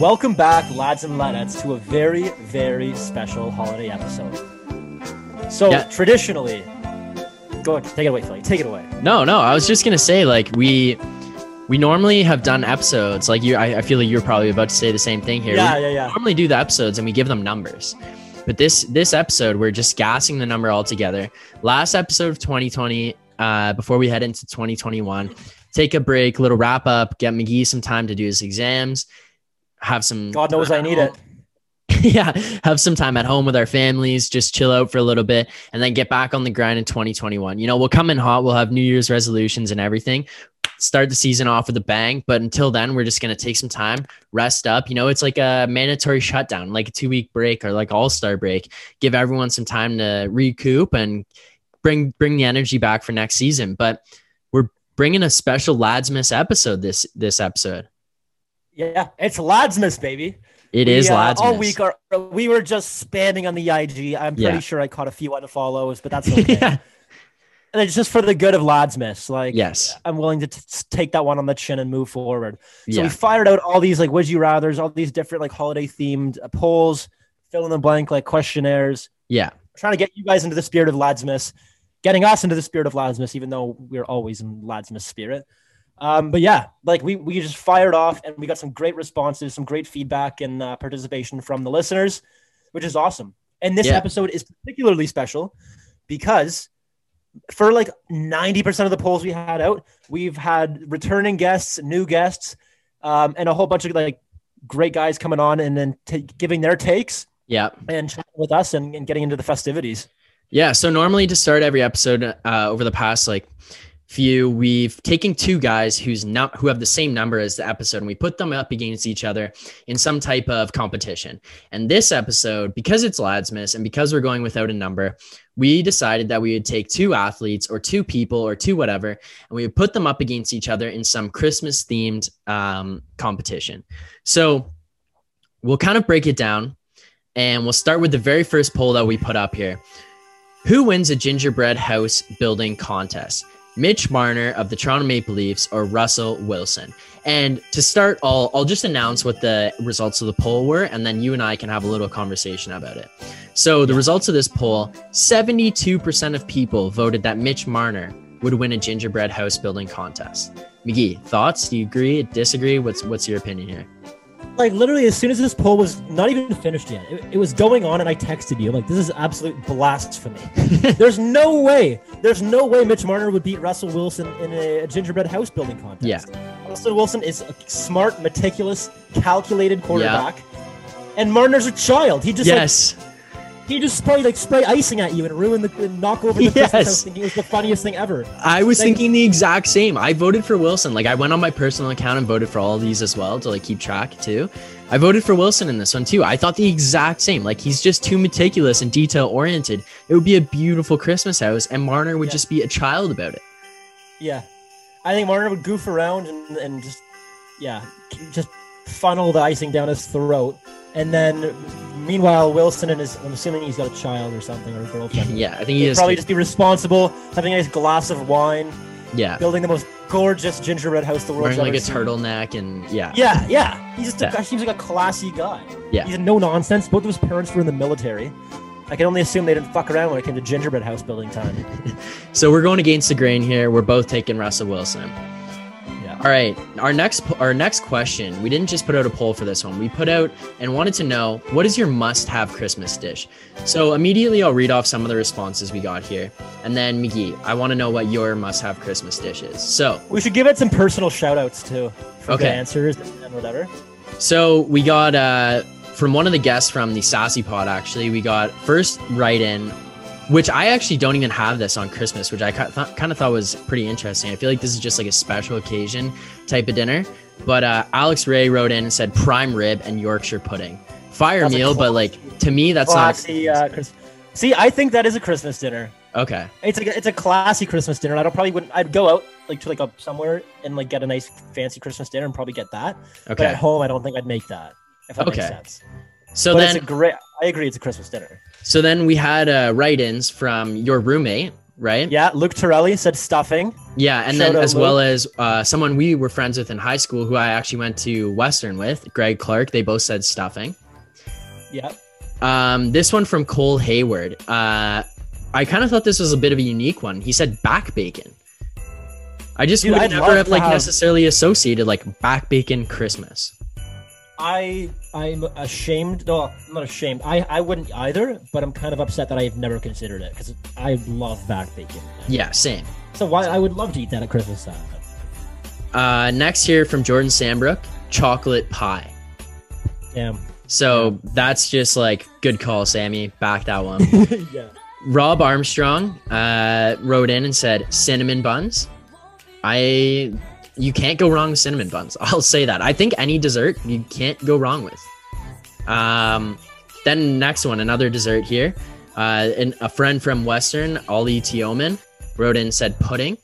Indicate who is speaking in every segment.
Speaker 1: Welcome back, lads and ladettes, to a very, very special holiday episode. So,
Speaker 2: Yeah.
Speaker 1: traditionally, go ahead, take it away, Philly. Take it away.
Speaker 2: No, no, I was just gonna say like we we normally have done episodes like you. I, I feel like you're probably about to say the same thing here.
Speaker 1: Yeah,
Speaker 2: we
Speaker 1: yeah, yeah.
Speaker 2: normally do the episodes and we give them numbers, but this this episode we're just gassing the number altogether. Last episode of 2020, uh, before we head into 2021, take a break, little wrap up, get Magee some time to do his exams, have some.
Speaker 1: God knows I need it.
Speaker 2: yeah, have some time at home with our families, just chill out for a little bit, and then get back on the grind in 2021. You know, we'll come in hot, we'll have New Year's resolutions and everything, start the season off with a bang. But until then, we're just going to take some time, rest up. You know, it's like a mandatory shutdown, like a two week break or like all star break. Give everyone some time to recoup and bring bring the energy back for next season. But we're bringing a special Ladsmas episode this this episode.
Speaker 1: Yeah, it's Ladsmas, baby.
Speaker 2: It
Speaker 1: We,
Speaker 2: is
Speaker 1: uh, All week, our, we were just spamming on the IG. I'm pretty
Speaker 2: Yeah.
Speaker 1: sure I caught a few unfollows, but that's okay.
Speaker 2: yeah.
Speaker 1: And it's just for the good of Ladsmas. Like,
Speaker 2: Yes.
Speaker 1: I'm willing to t- take that one on the chin and move forward. So
Speaker 2: Yeah.
Speaker 1: we fired out all these like would you rather's, all these different like holiday themed uh, polls, fill in the blank like questionnaires,
Speaker 2: Yeah.
Speaker 1: trying to get you guys into the spirit of Ladsmas, getting us into the spirit of Ladsmas, even though we're always in Ladsmas spirit. Um, but yeah, like we we just fired off and we got some great responses, some great feedback and uh, participation from the listeners, which is awesome. And this
Speaker 2: Yeah.
Speaker 1: episode is particularly special because for like 90% of the polls we had out, we've had returning guests, new guests, um, and a whole bunch of like great guys coming on and then ta giving their takes
Speaker 2: Yeah.
Speaker 1: and chatting with us and, and getting into the festivities.
Speaker 2: Yeah. So normally to start every episode uh, over the past like few, we've taken two guys who's not who have the same number as the episode, and we put them up against each other in some type of competition. And this episode, because it's Ladsmas and because we're going without a number, we decided that we would take two athletes or two people or two whatever, and we would put them up against each other in some Christmas themed um, competition. So we'll kind of break it down, and we'll start with the very first poll that we put up here. Who wins a gingerbread house building contest? Mitch Marner of the Toronto Maple Leafs or Russell Wilson? And to start, I'll, I'll just announce what the results of the poll were, and then you and I can have a little conversation about it. So, the results of this poll 72% of people voted that Mitch Marner would win a gingerbread house building contest. Magee, thoughts? Do you agree? Disagree? What's what's your opinion here?
Speaker 1: Like literally, as soon as this poll was not even finished yet, it, it was going on, and I texted you. I'm like, this is absolute blasphemy. There's no way. There's no way Mitch Marner would beat Russell Wilson in a, a gingerbread house building contest.
Speaker 2: Yeah.
Speaker 1: Russell Wilson is a smart, meticulous, calculated quarterback, and Marner's a child. He just like,
Speaker 2: yes.
Speaker 1: He just spray like spray icing at you and ruin the and knock over the Christmas
Speaker 2: Yes.
Speaker 1: house, thinking it was the funniest thing ever.
Speaker 2: I was
Speaker 1: Like-
Speaker 2: thinking the exact same. I voted for Wilson. Like I went on my personal account and voted for all these as well to like keep track too. I voted for Wilson in this one too. I thought the exact same. Like he's just too meticulous and detail oriented. It would be a beautiful Christmas house, and Marner would
Speaker 1: Yeah.
Speaker 2: just be a child about it.
Speaker 1: Yeah, I think Marner would goof around and, and just yeah, just funnel the icing down his throat, and then meanwhile Wilson and his I'm assuming he's got a child or something or a girlfriend.
Speaker 2: Yeah, I think he
Speaker 1: He'd
Speaker 2: is.
Speaker 1: probably just be responsible, having a nice glass of wine,
Speaker 2: yeah,
Speaker 1: building the most gorgeous gingerbread house the world's
Speaker 2: wearing like a
Speaker 1: seen.
Speaker 2: turtleneck and yeah,
Speaker 1: Yeah, yeah. He's just a,
Speaker 2: Yeah.
Speaker 1: guy seems like a classy guy.
Speaker 2: Yeah.
Speaker 1: He's no nonsense. Both of his parents were in the military. I can only assume they didn't fuck around when it came to gingerbread house building time.
Speaker 2: So we're going against the grain here. We're both taking Russell Wilson. All right, our next our next question. We didn't just put out a poll for this one. We put out and wanted to know what is your must-have Christmas dish. So immediately I'll read off some of the responses we got here, and then Magee, I want to know what your must-have Christmas dish is. So
Speaker 1: We should give it some personal shout outs too for
Speaker 2: Okay.
Speaker 1: the answers and whatever.
Speaker 2: So we got uh from one of the guests from the Sassy Pod actually, we got first write in which I actually don't even have this on Christmas, which I kind of thought was pretty interesting. I feel like this is just like a special occasion type of dinner. But uh, Alex Ray wrote in and said prime rib and Yorkshire pudding. Fire
Speaker 1: That's
Speaker 2: meal, but like to me, that's
Speaker 1: classy. Uh, Chris- See, I think that is a Christmas dinner.
Speaker 2: okay.
Speaker 1: It's a it's a classy Christmas dinner. I don't probably wouldn't. I'd go out like to like a somewhere and like get a nice fancy Christmas dinner and probably get that. But at home, I don't think I'd make that. If that
Speaker 2: Okay.
Speaker 1: makes sense.
Speaker 2: So
Speaker 1: but
Speaker 2: then,
Speaker 1: it's a great. I agree. It's a Christmas dinner.
Speaker 2: So then we had uh, write-ins from your roommate, right?
Speaker 1: Yeah, Luke Torelli said stuffing.
Speaker 2: Yeah, and
Speaker 1: Shout
Speaker 2: then as well as uh, someone we were friends with in high school who I actually went to Western with, Greg Clark. They both said stuffing.
Speaker 1: Yeah.
Speaker 2: Um, this one from Cole Hayward. Uh, I kind of thought this was a bit of a unique one. He said back bacon. I just
Speaker 1: Dude,
Speaker 2: would
Speaker 1: I'd
Speaker 2: never have like
Speaker 1: have-
Speaker 2: necessarily associated like back bacon Christmas.
Speaker 1: I I'm ashamed. No, I'm not ashamed. I I wouldn't either, but I'm kind of upset that I've never considered it because I love back bacon.
Speaker 2: Yeah, same.
Speaker 1: So why I would love to eat that at Christmas time.
Speaker 2: Uh, next here from Jordan Sambrook, chocolate pie.
Speaker 1: Damn.
Speaker 2: So that's just like good call, Sammy. Back that one.
Speaker 1: yeah.
Speaker 2: Rob Armstrong uh, wrote in and said cinnamon buns. I you can't go wrong with cinnamon buns. I'll say that. I think any dessert you can't go wrong with. Um, then next one, another dessert here. Uh, and a friend from Western, Ollie Tioman, wrote in said pudding.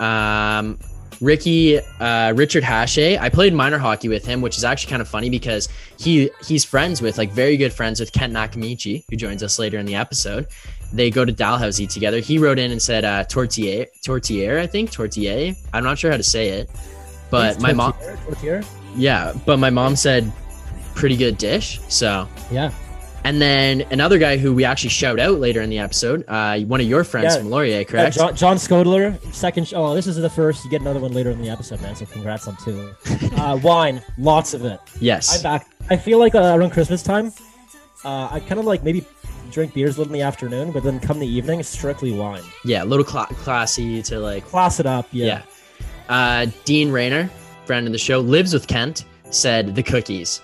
Speaker 2: Um, Ricky uh, Richard Hashay. I played minor hockey with him, which is actually kind of funny because he he's friends with like very good friends with Kent Nakamichi, who joins us later in the episode. They go to Dalhousie together. He wrote in and said uh, tortilla, tortilla, I think tortilla. I'm not sure how to say it, but
Speaker 1: It's
Speaker 2: my mom, yeah, but my mom said pretty good dish. So
Speaker 1: Yeah.
Speaker 2: and then another guy who we actually shout out later in the episode, uh, one of your friends
Speaker 1: Yeah.
Speaker 2: from Laurier,
Speaker 1: Yeah,
Speaker 2: correct?
Speaker 1: John, John Skodler, second. Sh- oh, this is the first. You get another one later in the episode, man. So congrats on two. uh, wine, lots of it. I
Speaker 2: yes.
Speaker 1: back. I feel like uh, around Christmas time, uh, I kind of like maybe drink beers a little in the afternoon, but then come the evening, strictly wine.
Speaker 2: Yeah, a little cla classy to like
Speaker 1: Class it up,
Speaker 2: Yeah.
Speaker 1: yeah.
Speaker 2: Uh, Dean Rayner, friend of the show, lives with Kent, said the cookies.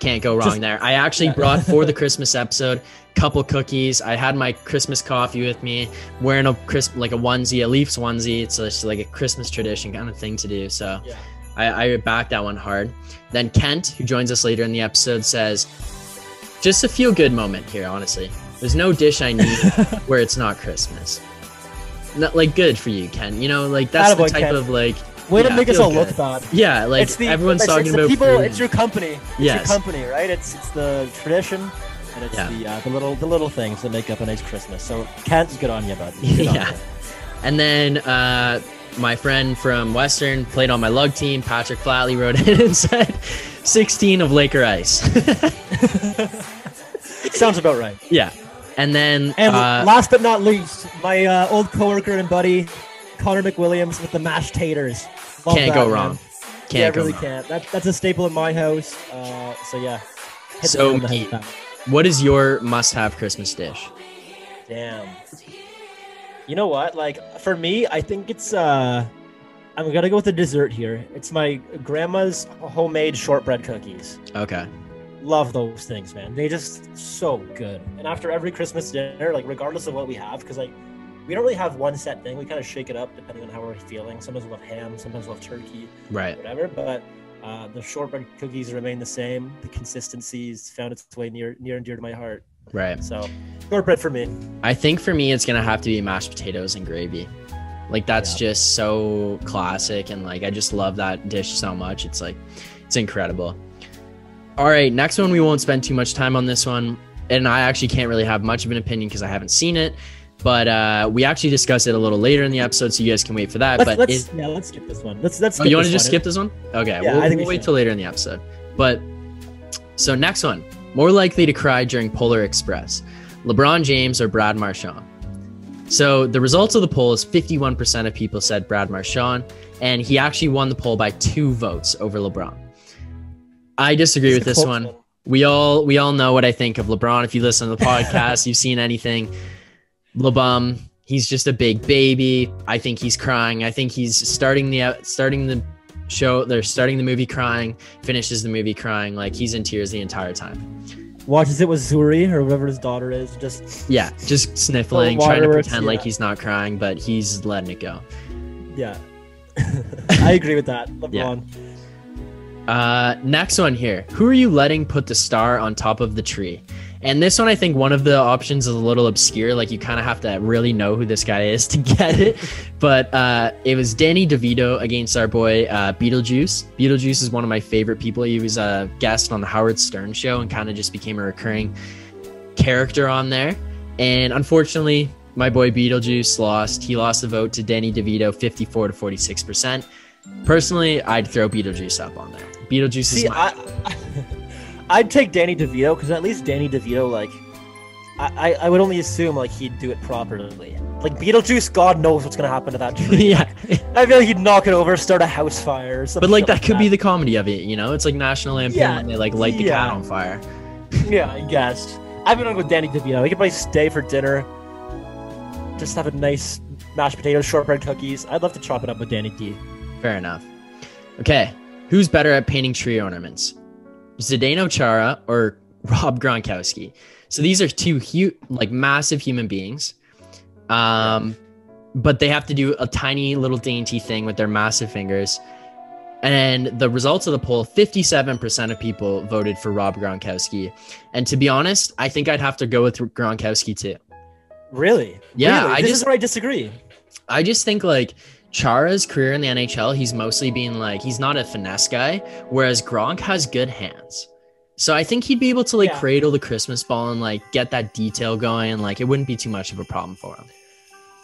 Speaker 2: Can't go wrong
Speaker 1: Just-
Speaker 2: there. I actually
Speaker 1: Yeah.
Speaker 2: brought for the Christmas episode couple cookies. I had my Christmas coffee with me, wearing a crisp like a onesie, a Leafs onesie. It's just like a Christmas tradition kind of thing to do. So
Speaker 1: Yeah.
Speaker 2: I, I backed that one hard. Then Kent, who joins us later in the episode, says, "Just a feel good moment here. Honestly, there's no dish I need where it's not Christmas." Not like good for you, Ken. You know, like that's the type
Speaker 1: Ken.
Speaker 2: of like
Speaker 1: Way
Speaker 2: Yeah,
Speaker 1: to make us all look
Speaker 2: good.
Speaker 1: bad.
Speaker 2: yeah, like
Speaker 1: it's the,
Speaker 2: everyone's
Speaker 1: it's,
Speaker 2: talking
Speaker 1: it's
Speaker 2: about
Speaker 1: the people.
Speaker 2: food.
Speaker 1: It's your company. It's
Speaker 2: Yes.
Speaker 1: your company, right? It's it's the tradition, and it's
Speaker 2: Yeah.
Speaker 1: the uh, the little the little things that make up a nice Christmas. So Kent's good on you, bud. On
Speaker 2: Yeah.
Speaker 1: you.
Speaker 2: And then uh, my friend from Western played on my lug team, Patrick Flatley, wrote in and said 16 of Laker Ice.
Speaker 1: Sounds about right.
Speaker 2: yeah. And then
Speaker 1: And
Speaker 2: uh,
Speaker 1: last but not least, my uh, old coworker and buddy, Connor McWilliams with the mashed taters. Love
Speaker 2: can't
Speaker 1: that,
Speaker 2: go
Speaker 1: man.
Speaker 2: wrong. Can't
Speaker 1: yeah,
Speaker 2: go
Speaker 1: really
Speaker 2: wrong.
Speaker 1: can't. That, that's a staple in my house. Uh, so yeah. Hit
Speaker 2: So,
Speaker 1: nail on the head
Speaker 2: Pete. What is your must-have Christmas dish?
Speaker 1: Damn. You know what? Like for me, I think it's uh I'm gonna go with the dessert here. It's my grandma's homemade shortbread cookies.
Speaker 2: Okay.
Speaker 1: Love those things, man. They just so good. And after every Christmas dinner, like regardless of what we have, because like we don't really have one set thing. We kind of shake it up depending on how we're feeling. Sometimes we'll have ham, sometimes we'll have turkey,
Speaker 2: Right.
Speaker 1: whatever. But uh, the shortbread cookies remain the same. The consistency's found its way near near and dear to my heart.
Speaker 2: Right.
Speaker 1: So shortbread for me.
Speaker 2: I think for me, it's gonna have to be mashed potatoes and gravy. Like that's
Speaker 1: Yeah.
Speaker 2: just so classic, and like I just love that dish so much. It's like it's incredible. All right, next one we won't spend too much time on this one, and I actually can't really have much of an opinion because I haven't seen it. But uh, we actually discuss it a little later in the episode, so you guys can wait for that.
Speaker 1: Let's,
Speaker 2: but
Speaker 1: let's
Speaker 2: is-
Speaker 1: yeah, let's skip this one. Let's let's.
Speaker 2: oh, you want to just skip this one? Okay,
Speaker 1: Yeah,
Speaker 2: we'll,
Speaker 1: I think
Speaker 2: we'll
Speaker 1: we
Speaker 2: wait till later in the episode. But so next one, more likely to cry during Polar Express, LeBron James or Brad Marchand. So the results of the poll is 51% of people said Brad Marchand, and he actually won the poll by two votes over LeBron. I disagree with this one. We all we all know what I think of LeBron. If you listen to the podcast, you've seen anything. LeBum, he's just a big baby. I think he's crying. I think he's starting the starting the show. They're starting the movie crying. Finishes the movie crying. Like he's in tears the entire time.
Speaker 1: Watches it with Zhuri or whoever his daughter is. Just
Speaker 2: Yeah, just sniffling, trying to pretend like he's not crying, but he's letting it go.
Speaker 1: yeah. I agree with that. LeBron.
Speaker 2: Uh, next one here. Who are you letting put the star on top of the tree? And this one, I think one of the options is a little obscure. Like you kind of have to really know who this guy is to get it. But uh, it was Danny DeVito against our boy uh, Beetlejuice. Beetlejuice is one of my favorite people. He was a guest on the Howard Stern show and kind of just became a recurring character on there. And unfortunately, My boy Beetlejuice lost. He lost the vote to Danny DeVito, 54 to 46 percent. Personally, I'd throw Beetlejuice up on there. Beetlejuice
Speaker 1: See,
Speaker 2: is my
Speaker 1: I, I'd take Danny DeVito because at least Danny DeVito, like, I, I, I would only assume like he'd do it properly. Like Beetlejuice, God knows what's gonna happen to that tree.
Speaker 2: yeah.
Speaker 1: I feel like he'd knock it over, start a house fire.
Speaker 2: But like that could be the comedy of it, you know? It's like National Lampoon
Speaker 1: Yeah,
Speaker 2: when they like light the
Speaker 1: yeah.
Speaker 2: cat on fire.
Speaker 1: Yeah, I guess. I've been on with Danny DeVito. We could probably stay for dinner. Just have a nice mashed potatoes, shortbread cookies. I'd love to chop it up with Danny D.
Speaker 2: Fair enough. Okay, who's better at painting tree ornaments? Zdeno Chara or Rob Gronkowski? So these are two huge, like massive human beings. Um, but they have to do a tiny little dainty thing with their massive fingers. And the results of the poll 57% of people voted for Rob Gronkowski. And to be honest, I think I'd have to go with Gronkowski too.
Speaker 1: Really?
Speaker 2: Yeah,
Speaker 1: Really?
Speaker 2: I
Speaker 1: this
Speaker 2: just-
Speaker 1: is where I disagree.
Speaker 2: I just think like Chara's career in the NHL, he's mostly being like he's not a finesse guy, whereas Gronk has good hands. So I think he'd be able to like
Speaker 1: Yeah.
Speaker 2: cradle the Christmas ball and like get that detail going. Like it wouldn't be too much of a problem for him.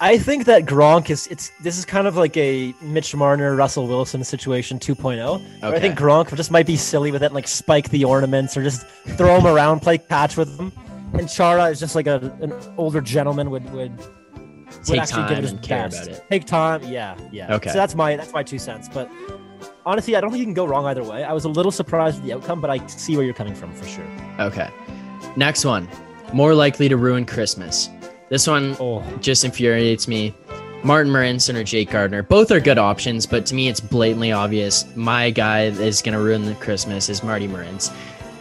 Speaker 1: I think that Gronk is it's this is kind of like a Mitch Marner, Russell Wilson situation 2.0. Where I think Gronk just might be silly with it, and, like spike the ornaments or just throw them around, play catch with them. And Chara is just like a, an older gentleman would, would
Speaker 2: Take
Speaker 1: actually give
Speaker 2: time and care
Speaker 1: best.
Speaker 2: about it.
Speaker 1: Take time, yeah, yeah.
Speaker 2: Okay.
Speaker 1: So that's my that's my two cents. But honestly, I don't think you can go wrong either way. I was a little surprised with the outcome, but I see where you're coming from for sure.
Speaker 2: Okay. Next one. More likely to ruin Christmas. This one
Speaker 1: Oh,
Speaker 2: just infuriates me. Martin Marincin or Jake Gardiner. Both are good options, but to me, it's blatantly obvious. My guy that is going to ruin the Christmas is Marty Marins.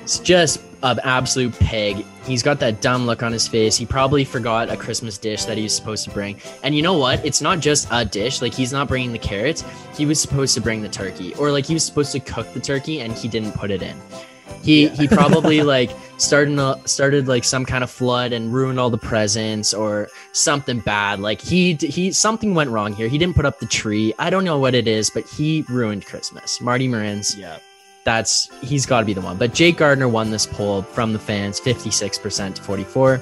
Speaker 2: It's just an absolute pig. He's got that dumb look on his face. He probably forgot a Christmas dish that he was supposed to bring. And you know what? It's not just a dish. Like, he's not bringing the carrots. He was supposed to bring the turkey. Or, like, he was supposed to cook the turkey and he didn't put it in. He, he probably like started uh, started like some kind of flood and ruined all the presents or something bad. Like he he something went wrong here. He didn't put up the tree. I don't know what it is, but he ruined Christmas. Marty Marins,
Speaker 1: yeah.
Speaker 2: That's he's got to be the one. But Jake Gardiner won this poll from the fans, 56% to 44.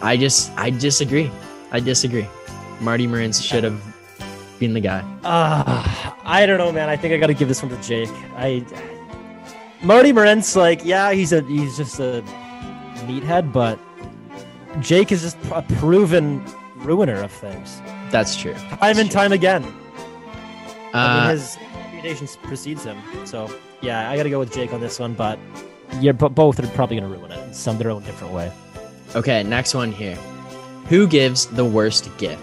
Speaker 2: I just I disagree. I disagree. Marty Marins should have been the guy.
Speaker 1: Uh, I don't know, man. I think I got to give this one to Jake. I Marty Morenz, like, yeah, he's a he's just a meathead, but Jake is just a proven ruiner of things,
Speaker 2: That's true.
Speaker 1: time and time again. I mean,
Speaker 2: Uh,
Speaker 1: his reputation precedes him. So yeah, I got to go with Jake on this one. But yeah, but both are probably gonna ruin it in some their own different way.
Speaker 2: Okay, next one here. Who gives the worst gift?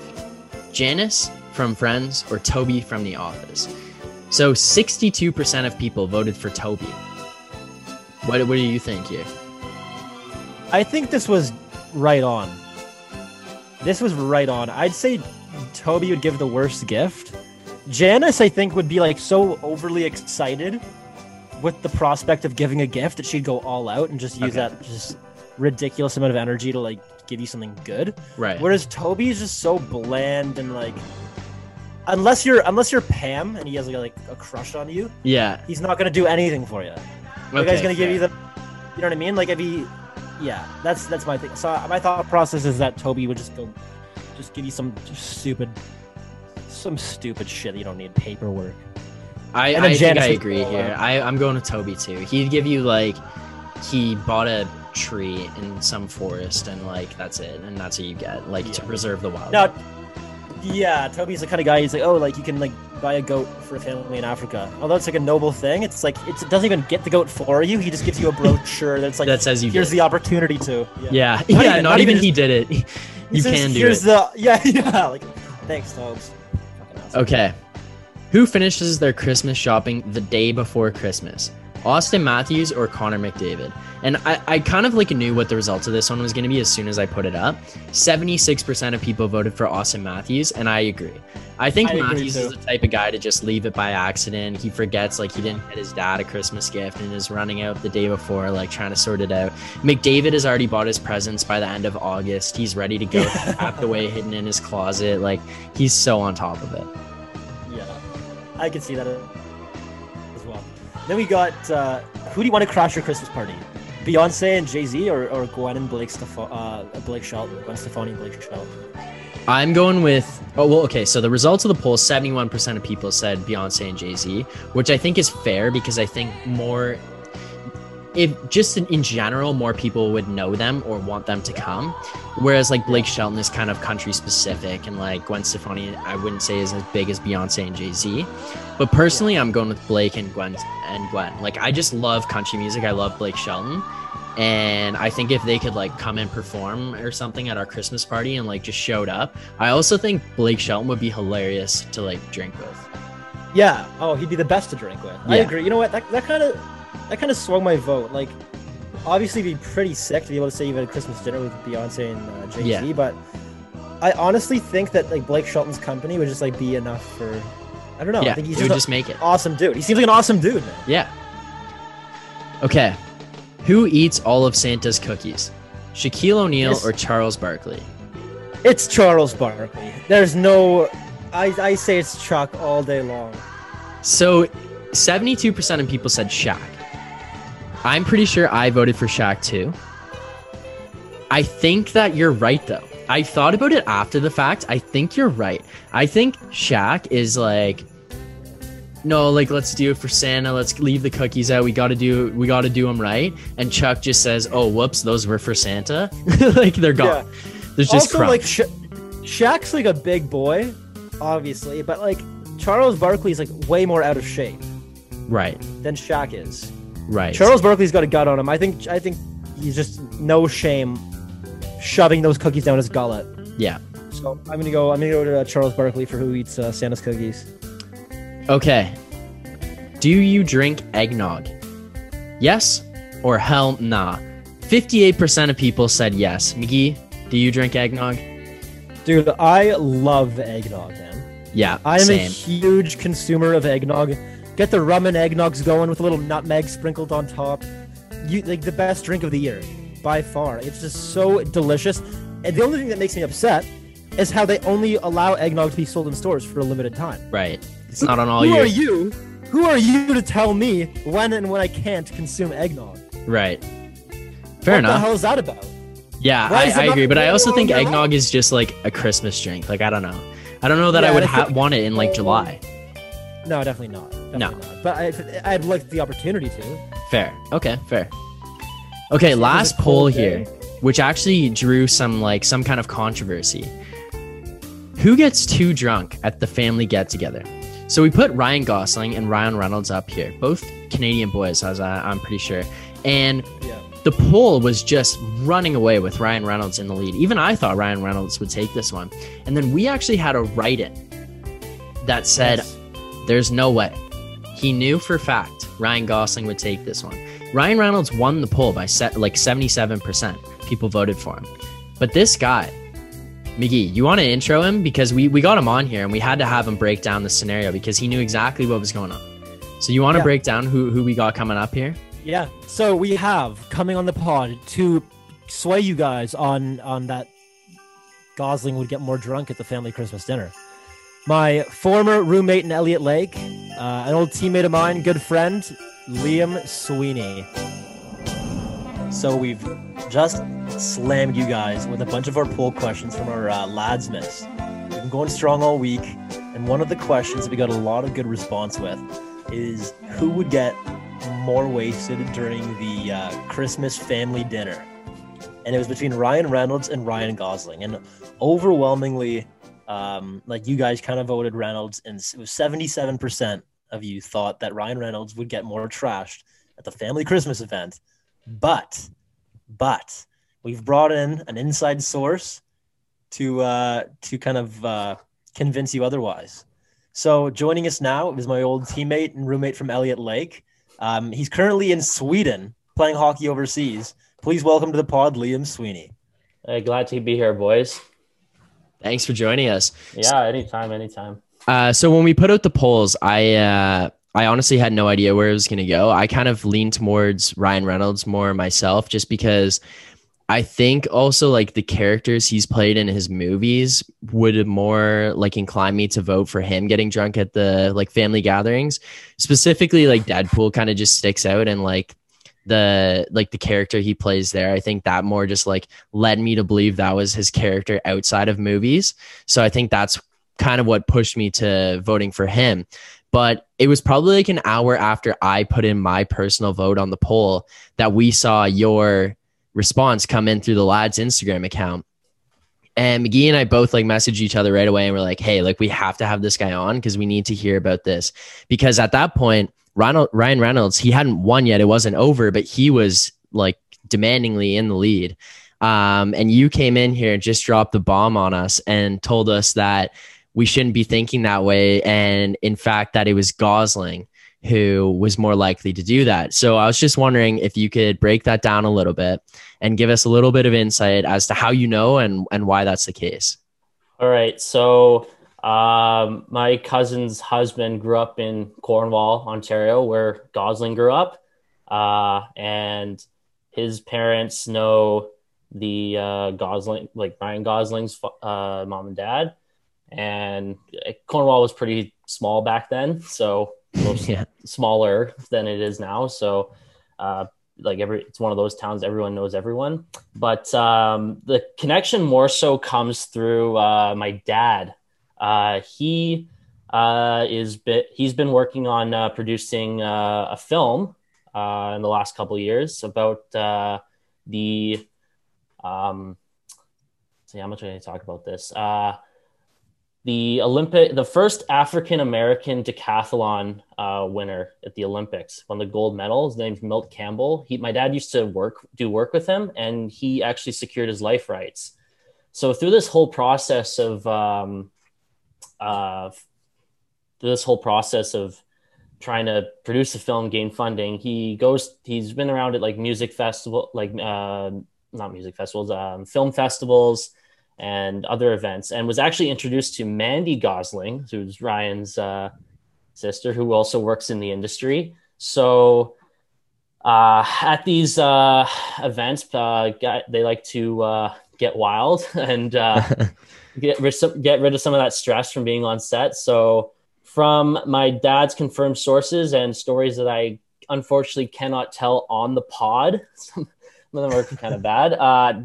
Speaker 2: Janice from Friends or Toby from The Office? So 62% of people voted for Toby. What, what do you think here?
Speaker 1: I think this was right on. This was right on. I'd say Toby would give the worst gift. Janice, I think, would be like so overly excited with the prospect of giving a gift that she'd go all out and just use
Speaker 2: Okay.
Speaker 1: that just ridiculous amount of energy to like give you something good.
Speaker 2: Right.
Speaker 1: Whereas Toby is just so bland and like unless you're unless you're Pam and he has like a, like a crush on you,
Speaker 2: yeah.
Speaker 1: he's not gonna do anything for you. The guy's gonna give you the, you know what I mean? Like if he, yeah, that's that's my thing. So my thought process is that Toby would just go, just give you some stupid, some stupid shit that you don't need paperwork.
Speaker 2: I, I think I agree
Speaker 1: go
Speaker 2: here. I, I'm going with Toby too. He'd give you like he bought a tree in some forest and like that's it, and that's what you get, like to preserve the wild.
Speaker 1: Now, yeah, Toby's the kind of guy. He's like, oh, like you can like buy a goat for a family in Africa. Although it's like a noble thing, it's like it's, it doesn't even get the goat for you. He just gives you a brochure that's like
Speaker 2: that says you
Speaker 1: here's
Speaker 2: did.
Speaker 1: the opportunity to.
Speaker 2: yeah,
Speaker 1: Not
Speaker 2: yeah.
Speaker 1: even-
Speaker 2: not,
Speaker 1: not
Speaker 2: even
Speaker 1: even
Speaker 2: he did it. You
Speaker 1: says,
Speaker 2: can do
Speaker 1: here's
Speaker 2: it.
Speaker 1: the yeah yeah like thanks Tobes.
Speaker 2: Okay. Who finishes their Christmas shopping the day before Christmas? Auston Matthews or Connor McDavid? And I, I kind of like knew what the results of this one was going to be as soon as I put it up. 76% of people voted for Auston Matthews, and I agree. I think
Speaker 1: I
Speaker 2: Matthews is the type of guy to just leave it by accident. He forgets like he didn't get his dad a Christmas gift and is running out the day before, like trying to sort it out. McDavid has already bought his presents by the end of August. He's ready to go, packed away, hidden in his closet. Like he's so on top of it.
Speaker 1: Yeah, I can see that. Then we got uh, who do you want to crash your Christmas party? Beyonce and Jay Z or, or Gwen and Blake Steph- uh, Blake Shelton, Gwen Stefani Blake Shelton.
Speaker 2: I'm going with oh well okay so the results of the poll 71% of people said Beyonce and Jay-Z which I think is fair because I think more if just in, in general more people would know them or want them to come whereas like Blake Shelton is kind of country specific and like Gwen Stefani I wouldn't say is as big as Beyonce and Jay-Z but personally I'm going with Blake and Gwen and Gwen like I just love country music I love Blake Shelton and I think if they could like come and perform or something at our Christmas party and like just showed up, I also think Blake Shelton would be hilarious to like drink with.
Speaker 1: Yeah. Oh, he'd be the best to drink with. I agree. You know what? That that kind of that kind of swung my vote. Like, obviously, it'd be pretty sick to be able to say you've had a Christmas dinner with Beyonce and uh, Jay Z.
Speaker 2: Yeah.
Speaker 1: But I honestly think that like Blake Shelton's company would just like be enough for. I don't know.
Speaker 2: yeah,
Speaker 1: I think he's just,
Speaker 2: just make it.
Speaker 1: awesome dude. He seems like an awesome dude, man.
Speaker 2: Yeah. Okay. Who eats all of Santa's cookies? Shaquille O'Neal
Speaker 1: Yes.
Speaker 2: or Charles Barkley?
Speaker 1: It's Charles Barkley. There's no. I, I say it's Chuck all day long.
Speaker 2: So, 72% of people said Shaq. I'm pretty sure I voted for Shaq too. I think that you're right though. I thought about it after the fact. I think you're right. I think Shaq is like no, like let's do it for Santa. Let's leave the cookies out. We got to do we got to do them right. And Chuck just says, "Oh, whoops, those were for Santa." like they're gone. There's just
Speaker 1: also, like Sha- Shaq's like a big boy, obviously, but like Charles Barkley's like way more out of shape
Speaker 2: right.
Speaker 1: than Shaq is.
Speaker 2: Right.
Speaker 1: Charles Barkley's got a gut on him. I think. I think he's just no shame shoving those cookies down his gullet.
Speaker 2: yeah.
Speaker 1: So I'm gonna go. I'm gonna go to uh, Charles Barkley for who eats uh, Santa's cookies.
Speaker 2: Okay. Do you drink eggnog? Yes or hell nah? 58% of people said yes. Magee, do you drink eggnog?
Speaker 1: Dude, I love eggnog, man.
Speaker 2: Yeah,
Speaker 1: I am a huge consumer of eggnog. Get the rum and eggnogs going with a little nutmeg sprinkled on top. You like the best drink of the year by far. It's just so delicious. And the only thing that makes me upset is how they only allow eggnog to be sold in stores for a limited time.
Speaker 2: Right. It's not on all
Speaker 1: Who are you? Who are you to tell me when and when I can't consume eggnog?
Speaker 2: Right. Fair enough.
Speaker 1: what the hell is that about?
Speaker 2: Yeah,
Speaker 1: Why
Speaker 2: I, I agree, but I also think eggnog is just like a Christmas drink. Like I don't know. I don't know that I would ha- want it in like July.
Speaker 1: No, definitely not. Definitely
Speaker 2: No.
Speaker 1: not. But I, I'd like the opportunity to.
Speaker 2: Fair. Okay, fair. Okay,
Speaker 1: It
Speaker 2: last
Speaker 1: a
Speaker 2: poll
Speaker 1: cold
Speaker 2: here, which actually drew some like some kind of controversy. Who gets too drunk at the family get together? So we put Ryan Gosling and Ryan Reynolds up here, both Canadian boys, as I, I'm pretty sure. And
Speaker 1: Yeah.
Speaker 2: the poll was just running away with Ryan Reynolds in the lead. Even I thought Ryan Reynolds would take this one. And then we actually had a write in that said,
Speaker 1: Yes.
Speaker 2: there's no way. He knew for fact Ryan Gosling would take this one. Ryan Reynolds won the poll by set, like 77%. People voted for him. But this guy, Magee, you want to intro him? Because we, we got him on here and we had to have him break down the scenario because he knew exactly what was going on. So you want to
Speaker 1: Yeah.
Speaker 2: break down who, who we got coming up here?
Speaker 1: Yeah. So we have coming on the pod to sway you guys on on that Gosling would get more drunk at the family Christmas dinner. My former roommate in Elliott Lake, uh, an old teammate of mine, good friend, Liam Sweeney. So we've just slammed you guys with a bunch of our poll questions from our uh, Ladsmas. We've been going strong all week, and one of the questions we got a lot of good response with is who would get more wasted during the uh, Christmas family dinner. And it was between Ryan Reynolds and Ryan Gosling. And overwhelmingly, um, like you guys kind of voted Reynolds, and it was 77% of you thought that Ryan Reynolds would get more trashed at the family Christmas event. But, but we've brought in an inside source to uh, to kind of uh, convince you otherwise. So joining us now is my old teammate and roommate from Elliott Lake. Um, he's currently in Sweden playing hockey overseas. Please welcome to the pod, Liam Sweeney.
Speaker 3: Hey, glad to be here, boys.
Speaker 2: Thanks for joining us.
Speaker 3: Yeah, anytime, anytime.
Speaker 2: Uh, so when we put out the polls, I uh, I honestly had no idea where it was going to go. I kind of leaned towards Ryan Reynolds more myself, just because I think also like the characters he's played in his movies would more like incline me to vote for him getting drunk at the like family gatherings. Specifically, like Deadpool kind of just sticks out, and like the like the character he plays there. I think that more just like led me to believe that was his character outside of movies. So I think that's kind of what pushed me to voting for him. But it was probably like an hour after I put in my personal vote on the poll that we saw your response come in through the lad's Instagram account. And Magee and I both like messaged each other right away and we're like, hey, like we have to have this guy on because we need to hear about this. Because at that point, Ryan Reynolds, he hadn't won yet. It wasn't over, but he was like demandingly in the lead. Um, and you came in here and just dropped the bomb on us and told us that we shouldn't be thinking that way. And in fact, that it was Gosling who was more likely to do that. So I was just wondering if you could break that down a little bit and give us a little bit of insight as to how you know and, and why that's the case.
Speaker 4: All right. So um, my cousin's husband grew up in Cornwall, Ontario, where Gosling grew up. Uh, and his parents know the uh, Gosling, like Ryan Gosling's uh, mom and dad. And Cornwall was pretty small back then. So yeah. smaller than it is now. So, uh, like every, it's one of those towns everyone knows everyone. But um, the connection more so comes through uh, my dad. Uh, he uh, is bit, he's been working on uh, producing uh, a film uh, in the last couple years about uh, the. Um, see how much I talk about this. The Olympic, the first African American decathlon winner at the Olympics, won the gold medal. His name's Milt Campbell. He, my dad used to work, do work with him, and he actually secured his life rights. So through this whole process of, um, uh, this whole process of trying to produce a film, gain funding, he goes. He's been around at like music festival, like uh, not music festivals, um, film festivals and other events, and was actually introduced to Mandy Gosling, who's Ryan's uh, sister, who also works in the industry. So uh, at these uh, events, uh, they like to uh, get wild and uh, get rid get rid of some of that stress from being on set. So from my dad's confirmed sources and stories that I unfortunately cannot tell on the pod, some, some of them are kind of bad uh,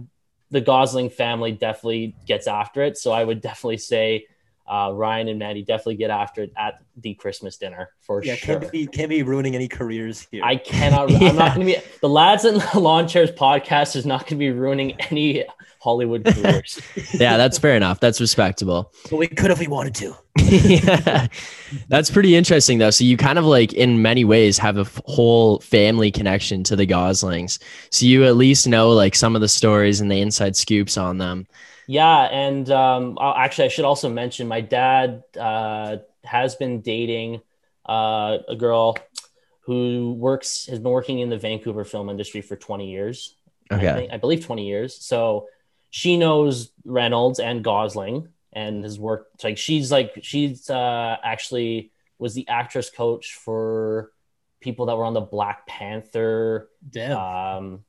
Speaker 4: the Gosling family definitely gets after it. So I would definitely say uh, Ryan and Maddie definitely get after it at the Christmas dinner for yeah,
Speaker 1: sure. Can't be, can't be ruining any careers here.
Speaker 4: I cannot. yeah. I'm not going to be. The Lads and the Lawn Chairs podcast is not going to be ruining any Hollywood careers.
Speaker 2: yeah, that's fair enough. That's respectable.
Speaker 1: But we could if we wanted to.
Speaker 2: yeah, that's pretty interesting though. So you kind of like, in many ways, have a whole family connection to the Goslings. So you at least know like some of the stories and the inside scoops on them.
Speaker 4: Yeah, and um, actually, I should also mention my dad uh, has been dating uh, a girl who works has been working in the Vancouver film industry for 20 years.
Speaker 2: Okay,
Speaker 4: I, think, I believe 20 years. So she knows Reynolds and Gosling and has worked like she's like she's uh actually was the actress coach for people that were on the Black Panther.
Speaker 1: Damn.
Speaker 4: Um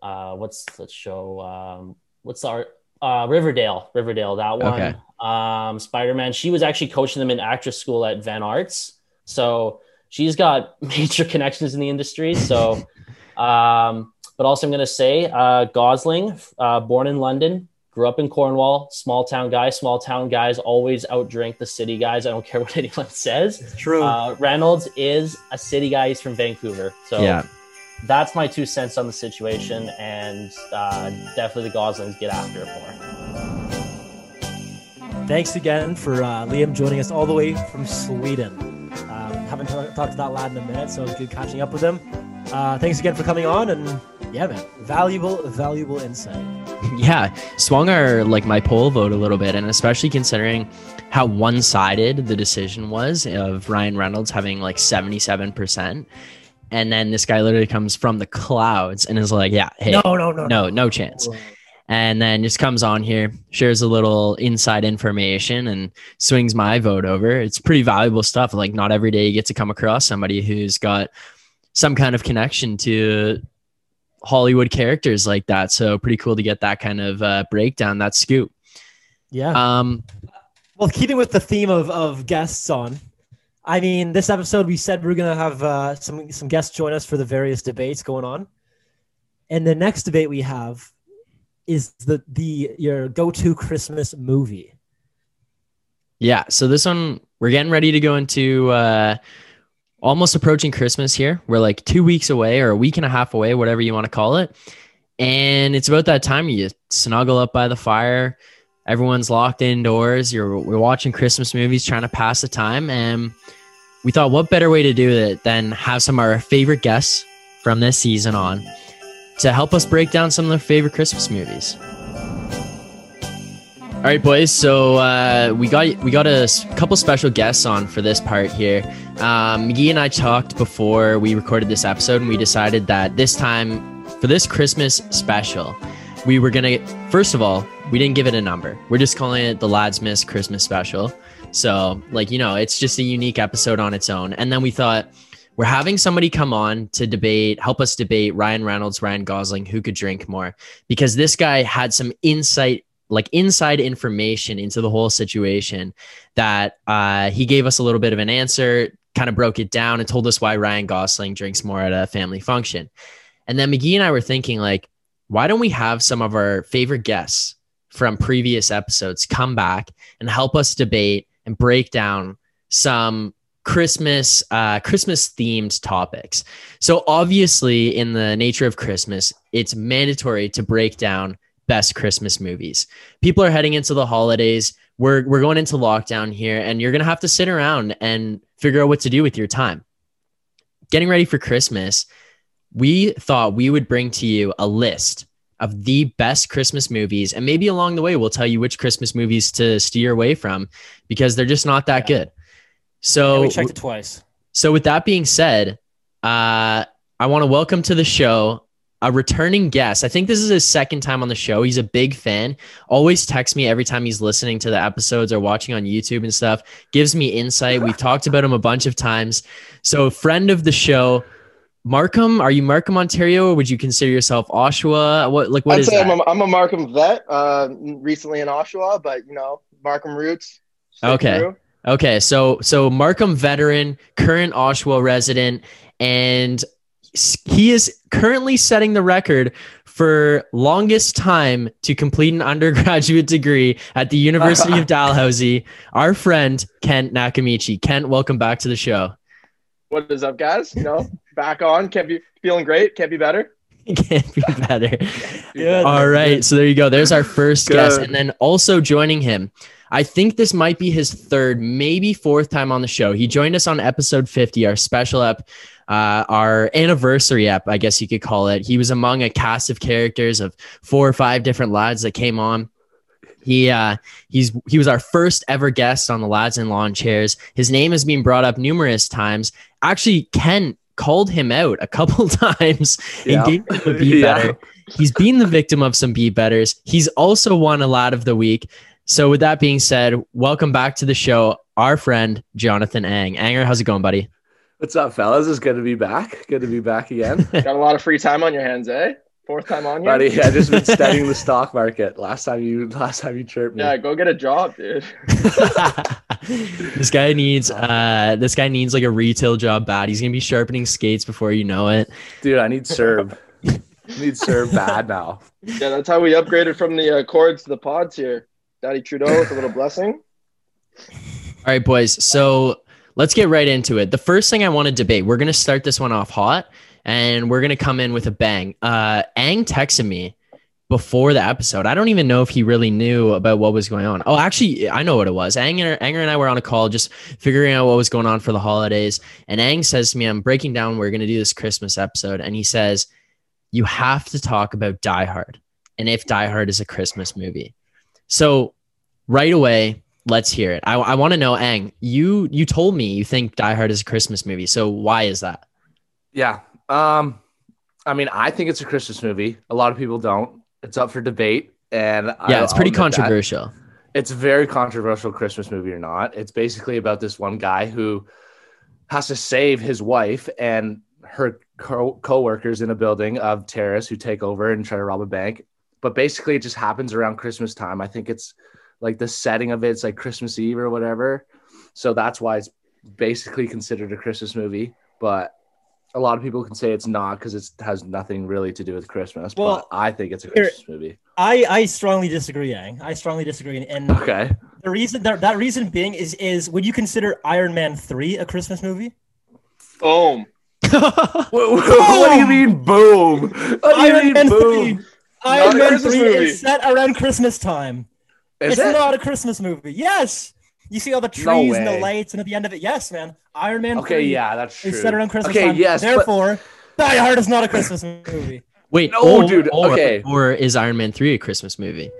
Speaker 4: uh what's the show? Um what's our uh Riverdale, Riverdale, that one. Okay. Um Spider-Man. She was actually coaching them in actress school at Van Arts. So she's got major connections in the industry. So um but also, I'm going to say uh, Gosling, uh, born in London, grew up in Cornwall, small town guy. Small town guys always outdrink the city guys. I don't care what anyone says.
Speaker 1: It's true.
Speaker 4: Uh, Reynolds is a city guy. He's from Vancouver. So yeah. That's my two cents on the situation. And uh, definitely the Goslings get after it more.
Speaker 1: Thanks again for uh, Liam joining us all the way from Sweden. Um, haven't t- talked to that lad in a minute, so it was good catching up with him. Uh, thanks again for coming on, and yeah, man, valuable, valuable insight.
Speaker 2: yeah, swung our like my poll vote a little bit, and especially considering how one-sided the decision was of Ryan Reynolds having like seventy-seven percent. And then this guy literally comes from the clouds and is like, "Yeah, hey,
Speaker 1: no, no, no,
Speaker 2: no, no chance." and then just comes on here, shares a little inside information, and swings my vote over. It's pretty valuable stuff. Like, not every day you get to come across somebody who's got some kind of connection to Hollywood characters like that. So pretty cool to get that kind of uh, breakdown, that scoop.
Speaker 1: Yeah.
Speaker 2: Um,
Speaker 1: well, keeping with the theme of, of guests on, I mean, this episode we said we are gonna have uh, some some guests join us for the various debates going on, and the next debate we have is the the your go to Christmas movie.
Speaker 2: Yeah, so this one we're getting ready to go into uh, almost approaching Christmas here. We're like two weeks away or a week and a half away, whatever you want to call it, and it's about that time you snuggle up by the fire. Everyone's locked indoors. You're we're watching Christmas movies, trying to pass the time, and we thought, what better way to do it than have some of our favorite guests from this season on to help us break down some of their favorite Christmas movies. All right, boys. So uh, we got we got a couple special guests on for this part here. Um, Magee and I talked before we recorded this episode, and we decided that this time for this Christmas special, we were gonna first of all we didn't give it a number. We're just calling it the Ladsmas Christmas Special. So, like, you know, it's just a unique episode on its own. And then we thought, we're having somebody come on to debate, help us debate Ryan Reynolds, Ryan Gosling, who could drink more, because this guy had some insight, like inside information into the whole situation that uh, he gave us a little bit of an answer, kind of broke it down, and told us why Ryan Gosling drinks more at a family function. And then Magee and I were thinking, like, why don't we have some of our favorite guests from previous episodes come back and help us debate and break down some Christmas uh, Christmas themed topics. So obviously, in the nature of Christmas, it's mandatory to break down best Christmas movies. People are heading into the holidays. We're we're going into lockdown here, and you're gonna have to sit around and figure out what to do with your time. Getting ready for Christmas, we thought we would bring to you a list of the best Christmas movies. And maybe along the way, we'll tell you which Christmas movies to steer away from because they're just not that yeah. good. So
Speaker 1: yeah, we checked it twice.
Speaker 2: So with that being said, uh, I want to welcome to the show a returning guest. I think this is his second time on the show. He's a big fan. Always texts me every time he's listening to the episodes or watching on YouTube and stuff. Gives me insight. We've talked about him a bunch of times. So friend of the show, Markham? Are you Markham, Ontario, or would you consider yourself Oshawa? What like what I'd is say
Speaker 5: that? I'm a, I'm a Markham vet. Uh, recently in Oshawa, but you know Markham roots.
Speaker 2: Okay. Through. Okay. So so Markham veteran, current Oshawa resident, and he is currently setting the record for longest time to complete an undergraduate degree at the University of Dalhousie. Our friend Kent Nakamichi. Kent, welcome back to the show.
Speaker 5: What is up, guys? You know, back on. Can't be feeling great. Can't be better.
Speaker 2: Can't be better. Good. All right. So there you go. There's our first Good. guest. And then also joining him, I think this might be his third, maybe fourth time on the show. He joined us on episode 50, our special ep, uh, our anniversary ep, I guess you could call it. He was among a cast of characters of four or five different lads that came on. He uh, he's he was our first ever guest on the Lads and Lawn Chairs. His name has been brought up numerous times. Actually, Ken called him out a couple times yeah. and gave him a beat yeah. better. He's been the victim of some beat betters. He's also won a lot of the week. So with that being said, welcome back to the show, our friend Jonathan Ang. Anger, how's it going, buddy?
Speaker 6: What's up, fellas? It's good to be back. Good to be back again.
Speaker 5: Got a lot of free time on your hands, eh? Fourth time on you,
Speaker 6: buddy. I just been studying the stock market. Last time you, last time you chirped me.
Speaker 5: Yeah, go get a job, dude.
Speaker 2: this guy needs, uh, this guy needs like a retail job bad. He's gonna be sharpening skates before you know it,
Speaker 6: dude. I need serve. I need serve bad now.
Speaker 5: Yeah, that's how we upgraded from the uh, cords to the pods here. Daddy Trudeau with a little blessing.
Speaker 2: All right, boys. So let's get right into it. The first thing I want to debate. We're gonna start this one off hot and we're gonna come in with a bang. Uh, Ang texted me before the episode. I don't even know if he really knew about what was going on. Oh, actually, I know what it was. Anger, Anger and I were on a call just figuring out what was going on for the holidays. And Ang says to me, I'm breaking down, we're going to do this Christmas episode. And he says, You have to talk about Die Hard and if Die Hard is a Christmas movie. So right away, let's hear it. I, I want to know, Ang, you you told me you think Die Hard is a Christmas movie. So why is that?
Speaker 6: Yeah, um, I mean, I think it's a Christmas movie. A lot of people don't. It's up for debate, and
Speaker 2: yeah, I'll, it's pretty controversial. That.
Speaker 6: It's a very controversial Christmas movie or not. It's basically about this one guy who has to save his wife and her co- workers in a building of terrorists who take over and try to rob a bank. But basically, it just happens around Christmas time. I think it's like the setting of it, it's like Christmas Eve or whatever. So that's why it's basically considered a Christmas movie, but a lot of people can say it's not because it has nothing really to do with Christmas.
Speaker 1: Well,
Speaker 6: but I think it's a
Speaker 1: here-
Speaker 6: Christmas movie.
Speaker 1: I I strongly disagree, Yang. I strongly disagree, and, and
Speaker 6: Okay.
Speaker 1: the reason that that reason being is is would you consider Iron Man three a Christmas movie?
Speaker 5: Boom.
Speaker 6: what, what do you mean, boom? What do you
Speaker 1: Iron
Speaker 6: mean,
Speaker 1: Man
Speaker 6: boom?
Speaker 1: three. Iron
Speaker 5: a
Speaker 1: Man three
Speaker 5: movie.
Speaker 1: is set around Christmas time.
Speaker 6: Is
Speaker 1: it's
Speaker 6: it?
Speaker 1: not a Christmas movie. Yes. You see all the trees
Speaker 6: No
Speaker 1: and the lights, and at the end of it, yes, man. Iron Man.
Speaker 6: Okay,
Speaker 1: 3
Speaker 6: yeah, that's true.
Speaker 1: Is set around Christmas
Speaker 6: Okay,
Speaker 1: time.
Speaker 6: yes, but-
Speaker 1: Therefore, Die Hard is not a Christmas movie.
Speaker 2: Wait,
Speaker 6: No,
Speaker 2: or,
Speaker 6: dude,
Speaker 2: Or,
Speaker 6: okay.
Speaker 2: or is Iron Man three a Christmas movie?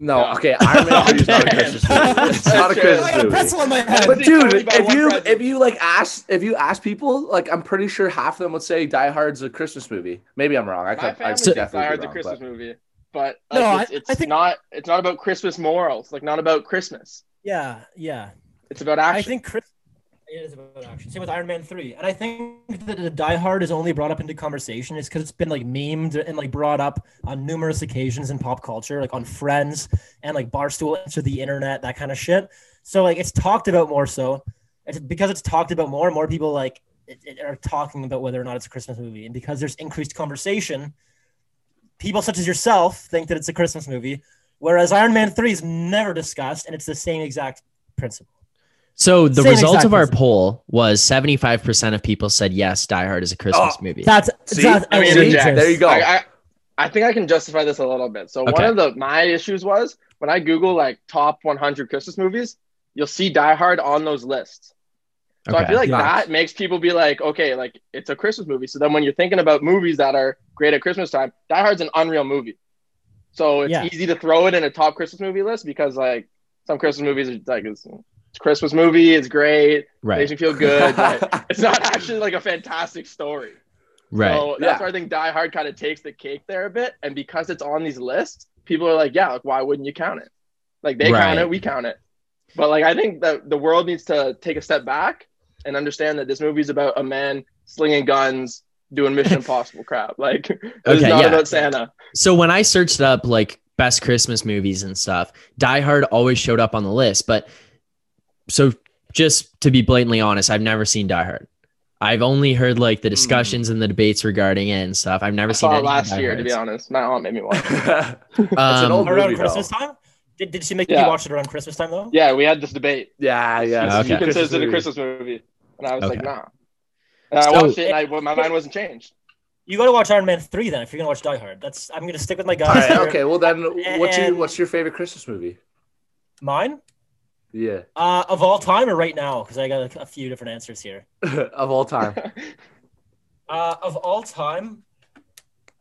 Speaker 6: No, okay, Iron Man 3 is not a Christmas movie. It's not a
Speaker 5: Okay.
Speaker 6: Christmas movie.
Speaker 1: Pretzel in my head.
Speaker 6: But dude, if you if you like ask if you ask people, like I'm pretty sure half of them would say Die Hard's a Christmas movie. Maybe I'm wrong. I
Speaker 5: My
Speaker 6: could I
Speaker 5: family
Speaker 6: could definitely
Speaker 5: Die
Speaker 6: be
Speaker 5: Hard's a Christmas
Speaker 6: but-
Speaker 5: movie, but
Speaker 1: No,
Speaker 5: like, it's,
Speaker 1: I-
Speaker 5: it's
Speaker 1: I think-
Speaker 5: not. It's not about Christmas morals. Like not about Christmas.
Speaker 1: Yeah, yeah.
Speaker 5: It's about action.
Speaker 1: I think Chris. It is about action. Same with Iron Man three, and I think that the Die Hard is only brought up into conversation is because it's been like memed and like brought up on numerous occasions in pop culture, like on Friends and like Barstool Answer the Internet, that kind of shit. So like it's talked about more. So it's because it's talked about more. More people like it, it are talking about whether or not it's a Christmas movie, and because there's increased conversation, people such as yourself think that it's a Christmas movie, whereas Iron Man three is never discussed, and it's the same exact principle.
Speaker 2: So the
Speaker 1: Same
Speaker 2: result
Speaker 1: exact
Speaker 2: of our
Speaker 1: principle.
Speaker 2: poll was 75% of people said yes, Die Hard is a Christmas
Speaker 6: Oh,
Speaker 2: movie.
Speaker 1: That's
Speaker 6: See?
Speaker 1: that's
Speaker 5: I mean,
Speaker 1: outrageous.
Speaker 5: Jack,
Speaker 6: There you go.
Speaker 5: I, I, I think I can justify this a little bit. So one
Speaker 2: Okay.
Speaker 5: of the my issues was when I Google like top 100 Christmas movies, you'll see Die Hard on those lists. So I
Speaker 2: Okay.
Speaker 5: feel like
Speaker 6: Yeah.
Speaker 5: that makes people be like, okay, like it's a Christmas movie. So then when you're thinking about movies that are great at Christmas time, Die Hard's an unreal movie. So it's
Speaker 1: Yeah.
Speaker 5: easy to throw it in a top Christmas movie list because like some Christmas movies are like it's, it's a Christmas movie, it's great,
Speaker 2: right.
Speaker 5: makes you feel good, but it's not actually like a fantastic story.
Speaker 2: Right.
Speaker 5: So that's
Speaker 6: Yeah.
Speaker 5: where I think Die Hard kind of takes the cake there a bit. And because it's on these lists, people are like, yeah, like why wouldn't you count it? Like they
Speaker 2: Right.
Speaker 5: count it, we count it. But like I think that the world needs to take a step back and understand that this movie is about a man slinging guns, doing Mission Impossible crap. Like it's
Speaker 2: Okay,
Speaker 5: not
Speaker 2: yeah.
Speaker 5: about Santa.
Speaker 2: So when I searched up like best Christmas movies and stuff, Die Hard always showed up on the list. But so just to be blatantly honest, I've never seen Die Hard. I've only heard like the discussions and the debates regarding it and stuff. I've never
Speaker 5: I
Speaker 2: seen
Speaker 5: saw it last
Speaker 2: Die
Speaker 5: year, to be honest. My aunt made me watch. it.
Speaker 6: it's an
Speaker 2: Um,
Speaker 6: old
Speaker 1: around
Speaker 6: movie,
Speaker 1: Christmas
Speaker 6: though.
Speaker 1: time. Did, did she make
Speaker 5: Yeah.
Speaker 1: you watch it around Christmas time though?
Speaker 5: Yeah, we had this debate.
Speaker 6: Yeah, yeah.
Speaker 2: Okay.
Speaker 5: He
Speaker 6: Christmas
Speaker 5: considers it a. Christmas movie, and I was like, nah. And I
Speaker 2: So-
Speaker 5: watched it, and I, my mind wasn't changed.
Speaker 1: You got to watch Iron Man three then if you're gonna watch Die Hard. That's I'm gonna stick with my
Speaker 6: All
Speaker 1: guys.
Speaker 6: right, okay. Well, then, what's your what's your favorite Christmas movie?
Speaker 1: Mine
Speaker 6: Yeah,
Speaker 1: uh, of all time or right now because I got a, a few different answers here.
Speaker 6: of all time.
Speaker 1: Uh, of all time,